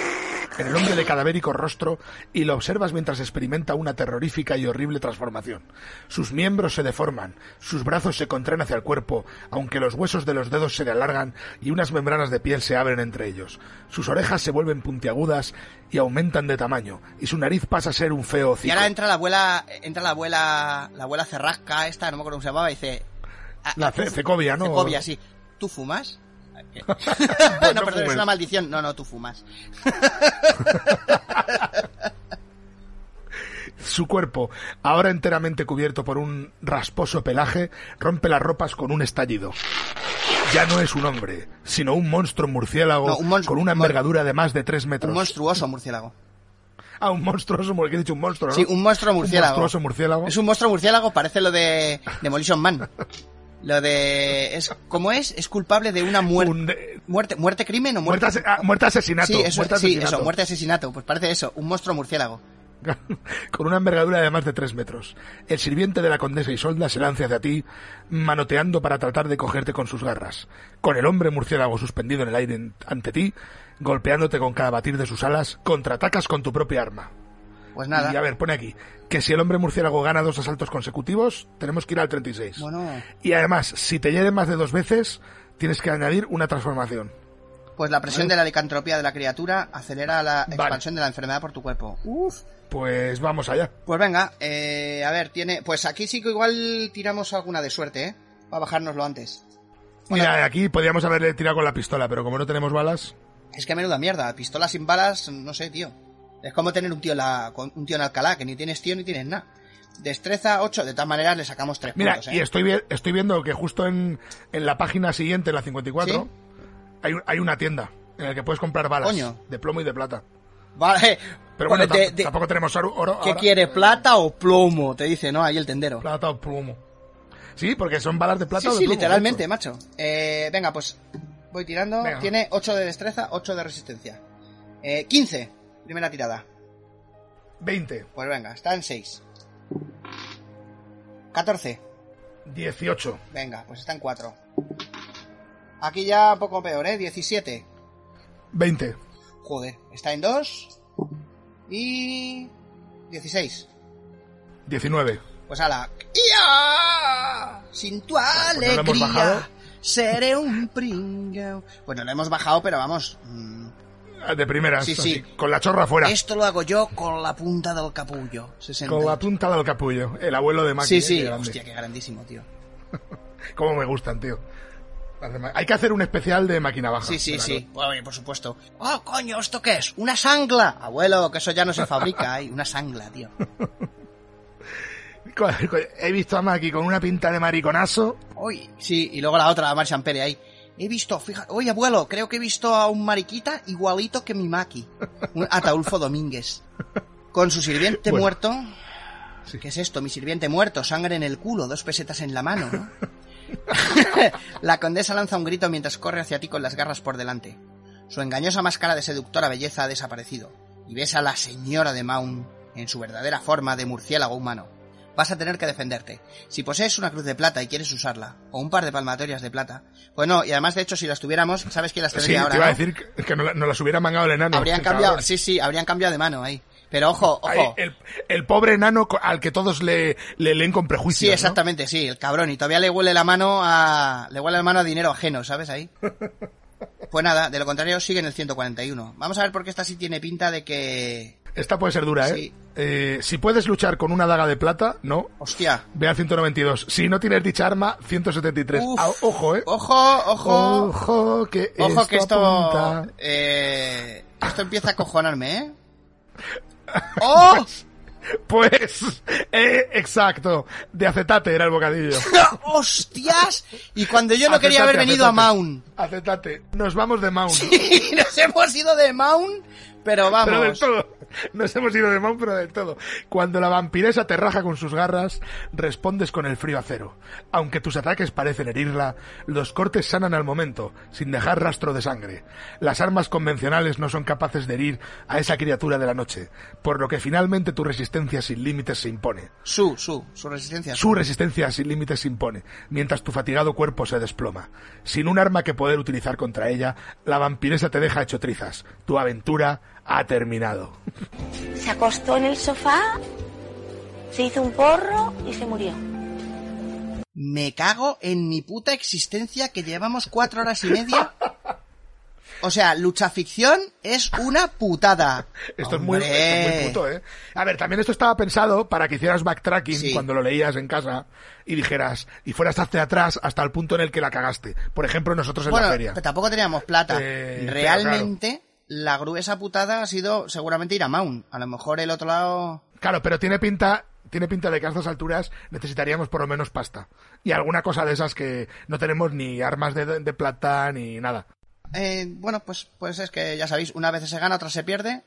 en el hombre de cadavérico rostro y lo observas mientras experimenta una terrorífica y horrible transformación. Sus miembros se deforman, sus brazos se contraen hacia el cuerpo, aunque los huesos de los dedos se le alargan y unas membranas de piel se abren entre ellos. Sus orejas se vuelven puntiagudas y aumentan de tamaño, y su nariz pasa a ser un feo Y hocico. ahora entra la abuela, entra la abuela, la abuela cerrasca esta, no me acuerdo cómo se llamaba, y dice... "Ah, La ah, Cecovia, ¿no? Cecovia, sí. ¿Tú fumas? No, no perdón, es una maldición. No, no, tú fumas. <laughs> Su cuerpo, ahora enteramente cubierto por un rasposo pelaje, rompe las ropas con un estallido. Ya no es un hombre, sino un monstruo murciélago No, un monstru- con una envergadura de más de tres metros. Un monstruoso murciélago. ah, un monstruoso, he dicho un monstruo, ¿no? Sí, un monstruo murciélago. Un monstruoso murciélago. Es un monstruo murciélago, parece lo de Demolition Man. <laughs> Lo de... Es, ¿Cómo es? Es culpable de una muerte. Un de- ¿Muerte, muerte crimen o Muerte, muerte? ah, muerte asesinato. sí, eso, muerte sí, asesinato. eso, muerte asesinato. Pues parece eso, un monstruo murciélago. <laughs> con una envergadura de más de tres metros. El sirviente de la condesa Isolda se lanza hacia ti, manoteando para tratar de cogerte con sus garras. Con el hombre murciélago suspendido en el aire ante ti, golpeándote con cada batir de sus alas, contraatacas con tu propia arma. Pues nada. Y a ver, pone aquí que si el hombre murciélago gana dos asaltos consecutivos, tenemos que ir al 36. Bueno, Y además, si te hieren más de dos veces, tienes que añadir una transformación. pues la presión de la licantropía de la criatura acelera la Vale. expansión de la enfermedad por tu cuerpo. Uf. Pues vamos allá. Pues venga, eh, a ver, tiene... Pues aquí sí que igual tiramos alguna de suerte, ¿eh? Para bajárnoslo antes. Bueno, Mira, aquí podríamos haberle tirado con la pistola, pero como no tenemos balas, Es que menuda mierda, pistola sin balas, no sé, tío. Es como tener un tío en, la, un tío en Alcalá, que ni tienes tío ni tienes nada. Destreza 8, de todas maneras le sacamos 3 Mira, puntos, ¿eh? y estoy, vi- estoy viendo que justo en, en la página siguiente, la 54, ¿Sí? hay, hay una tienda en la que puedes comprar balas Coño. de plomo y de plata. Vale, Pero bueno, de- tam- de- tampoco tenemos oro. oro ¿qué ahora. quiere, plata o plomo? Te dice, ¿no? Ahí el tendero. Plata o plomo. Sí, porque son balas de plata Sí, o de sí, plomo, literalmente, macho. macho. Eh, venga, pues voy tirando. Venga. Tiene 8 de destreza, 8 de resistencia. Eh, 15, primera tirada. 20, Pues venga, está en 6. 14, 18, venga, pues está en 4. Aquí ya un poco peor, ¿eh? 17. 20, Joder, está en 2. Y... 16. 19. Pues ala. ¡Ya! Sin tu Pues no lo hemos bajado. alegría, seré un pringao. Bueno, lo hemos bajado, pero vamos. mm, De primeras, Sí, así, sí. con la chorra fuera. Esto lo hago yo con la punta del capullo. 60. Con la punta del capullo. El abuelo de Maki. Sí, eh, sí. qué. Hostia, qué grandísimo, tío. <laughs> Cómo me gustan, tío. Hay que hacer un especial de máquina baja. Sí, sí, sí. Oye, por supuesto. Oh, coño, ¿esto qué es? ¿Una sangla? Abuelo, que eso ya no se fabrica. Hay una sangla, tío. <laughs> He visto a Maki con una pinta de mariconazo. Uy, sí, y luego la otra, la Marchand Pere ahí. He visto, fíjate, oye abuelo, creo que he visto a un mariquita igualito que mi Maki. Un Ataulfo Domínguez. Con su sirviente Bueno. muerto. ¿Qué es esto? Mi sirviente muerto, sangre en el culo, dos pesetas en la mano, ¿no? <laughs> la condesa lanza un grito mientras corre hacia ti con las garras por delante. Su engañosa máscara de seductora belleza ha desaparecido. Y ves a la señora de Maun en su verdadera forma de murciélago humano. Vas a tener que defenderte. Si posees una cruz de plata y quieres usarla, o un par de palmatorias de plata, pues no, y además de hecho si las tuviéramos, ¿sabes quién las Sí, tendría te ahora? iba a no? decir que, que no, la- no las hubiera mangado el enano. Habrían el cambiado, cabrón. sí, sí, habrían cambiado de mano ahí. Pero ojo, ojo. Ahí, el, el pobre enano al que todos le, le leen con prejuicios. Sí, ¿no? exactamente, sí, el cabrón. Y todavía le huele la mano a. Le huele la mano a dinero ajeno, ¿sabes? Ahí. <laughs> Pues nada, de lo contrario sigue en el 141. Vamos a ver por qué esta sí tiene pinta de que. Esta puede ser dura, ¿eh? Sí. Eh, Si puedes luchar con una daga de plata, no. Hostia. Ve a 192. Si no tienes dicha arma, 173. Uf. Ah, ojo, ¿eh? Ojo, ojo. Ojo, que Ojo que esto. apunta. Eh, esto empieza a cojonarme, ¿eh? <laughs> ¡Oh! Pues, eh, exacto, de acetate era el bocadillo. <laughs> ¡Hostias! Y cuando yo no quería haber Acetate, venido a. Maun. Acetate, nos vamos de Maun. Y <laughs> nos hemos ido de Maun, pero vamos. Pero del todo. <laughs> Nos hemos ido de pero del todo. Cuando la vampiresa te raja con sus garras, respondes con el frío acero. Aunque tus ataques parecen herirla, los cortes sanan al momento, sin dejar rastro de sangre. Las armas convencionales no son capaces de herir a esa criatura de la noche, por lo que finalmente tu resistencia sin límites se impone. Su, su, su resistencia. Su resistencia sin límites se impone, mientras tu fatigado cuerpo se desploma. Sin un arma que poder utilizar contra ella, la vampiresa te deja hecho trizas. Tu aventura ha terminado. Se acostó en el sofá, se hizo un porro y se murió. Me cago en mi puta existencia que llevamos cuatro horas y media. O sea, lucha ficción es una putada. Esto es, muy, Hombre. esto es muy puto, ¿eh? A ver, también esto estaba pensado para que hicieras backtracking Sí. cuando lo leías en casa y dijeras, y fueras hacia atrás hasta el punto en el que la cagaste. Por ejemplo, nosotros en Bueno, la feria. pero tampoco teníamos plata. Eh, pero Realmente, la gruesa putada ha sido seguramente ir a Maun. A lo mejor el otro lado... Claro, pero tiene pinta, tiene pinta de que a estas alturas necesitaríamos por lo menos pasta. Y alguna cosa de esas que no tenemos ni armas de, de plata ni nada. Eh, bueno, pues, pues es que ya sabéis, una vez se gana, otra se pierde.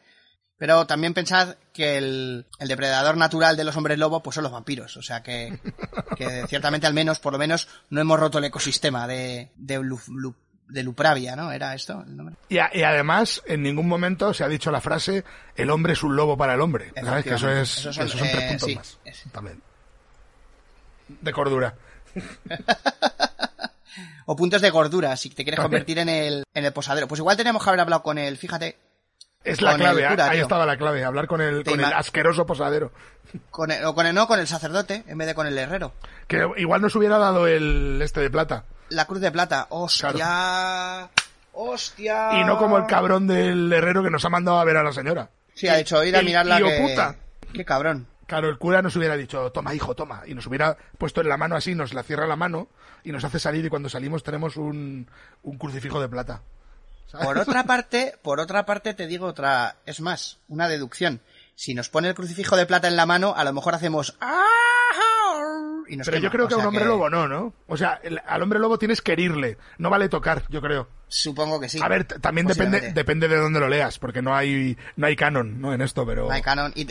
Pero también pensad que el, el depredador natural de los hombres lobo pues son los vampiros. O sea que, que <laughs> ciertamente al menos, por lo menos, no hemos roto el ecosistema de, de, Lu- Lu- de Lupravia, ¿no? ¿Era esto el nombre? Y, a- y además, en ningún momento se ha dicho la frase, el hombre es un lobo para el hombre. ¿Sabes? Que eso es, son, tres eh, puntos sí, más. También. De cordura. <laughs> O puntos de gordura, si te quieres También. convertir en el, en el posadero. Pues igual tenemos que haber hablado con él, fíjate. Es la clave, el cura, ahí tío. estaba la clave, hablar con el, con el asqueroso posadero. Con el- o con el, no, con el sacerdote, en vez de con el herrero. Que igual nos hubiera dado el este de plata. La cruz de plata. ¡Hostia! ¡Hostia! Y no como el cabrón del herrero que nos ha mandado a ver a la señora. Sí, ha dicho, ir a mirarla tío que... puta. ¡Qué cabrón! Claro, el cura nos hubiera dicho, toma hijo, toma, y nos hubiera puesto en la mano así, nos la cierra la mano y nos hace salir y cuando salimos tenemos un, un crucifijo de plata. ¿Sabes? Por otra <laughs> parte, por otra parte te digo otra, es más, una deducción. Si nos pone el crucifijo de plata en la mano, a lo mejor hacemos ¡Ah! Y nos Pero quema. yo creo que a un hombre lobo no, ¿no? O sea, el- al hombre lobo tienes que herirle, no vale tocar, yo creo. Supongo que sí. A ver, también depende, depende de dónde lo leas, porque no hay, no hay canon, ¿no? En esto, pero... No hay canon y,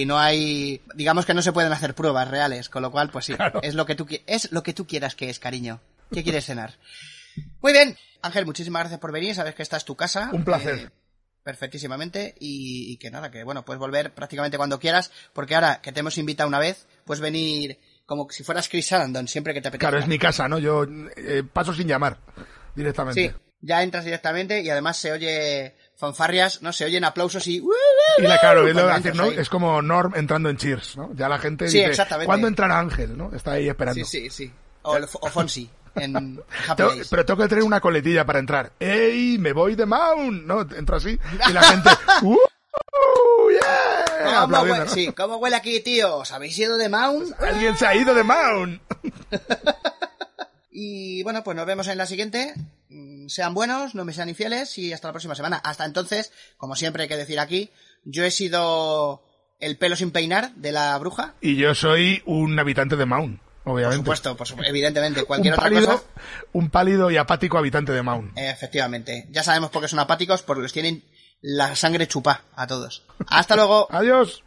y no hay, digamos que no se pueden hacer pruebas reales, con lo cual, pues sí, es lo que tú es lo que tú quieras que es, cariño. ¿Qué quieres cenar? Muy bien, Ángel, muchísimas gracias por venir, sabes que esta es tu casa. Un placer. Eh, perfectísimamente y, y que nada, que bueno, puedes volver prácticamente cuando quieras, porque ahora que te hemos invitado una vez, puedes venir como si fueras Chris Sarandon siempre que te apetezca. Claro, es mi casa, ¿no? Yo eh, paso sin llamar, directamente. Sí, ya entras directamente y además se oye fanfarrias, ¿no? Se oyen aplausos y... Y la claro, es, lo de entras ¿no? es como Norm entrando en Cheers, ¿no? Ya la gente Sí, dice, exactamente. ¿cuándo entrará Ángel? ¿no? Está ahí esperando. Sí, sí, sí. O, o Fonsi en Happy Days. pero tengo que tener una coletilla para entrar. ¡Ey, me voy de Mount! ¿No? Entro así y la <laughs> gente... ¡Uh! ¡Yeah! ¿Cómo huele, ¿no? sí, ¿cómo huele aquí, tío? ¿Os habéis ido de Mount? Alguien se ha ido de Mount. <laughs> Y bueno, pues nos vemos en la siguiente. Mm, Sean buenos, no me sean infieles y hasta la próxima semana. Hasta entonces, como siempre hay que decir aquí, yo he sido el pelo sin peinar de la bruja. Y yo soy un habitante de Mount, Por obviamente. supuesto, por supuesto, evidentemente. <laughs> Cualquier un otra pálido, cosa. un pálido y apático habitante de Mount. Efectivamente. Ya sabemos por qué son apáticos, porque les tienen la sangre chupa a todos. Hasta luego. Adiós.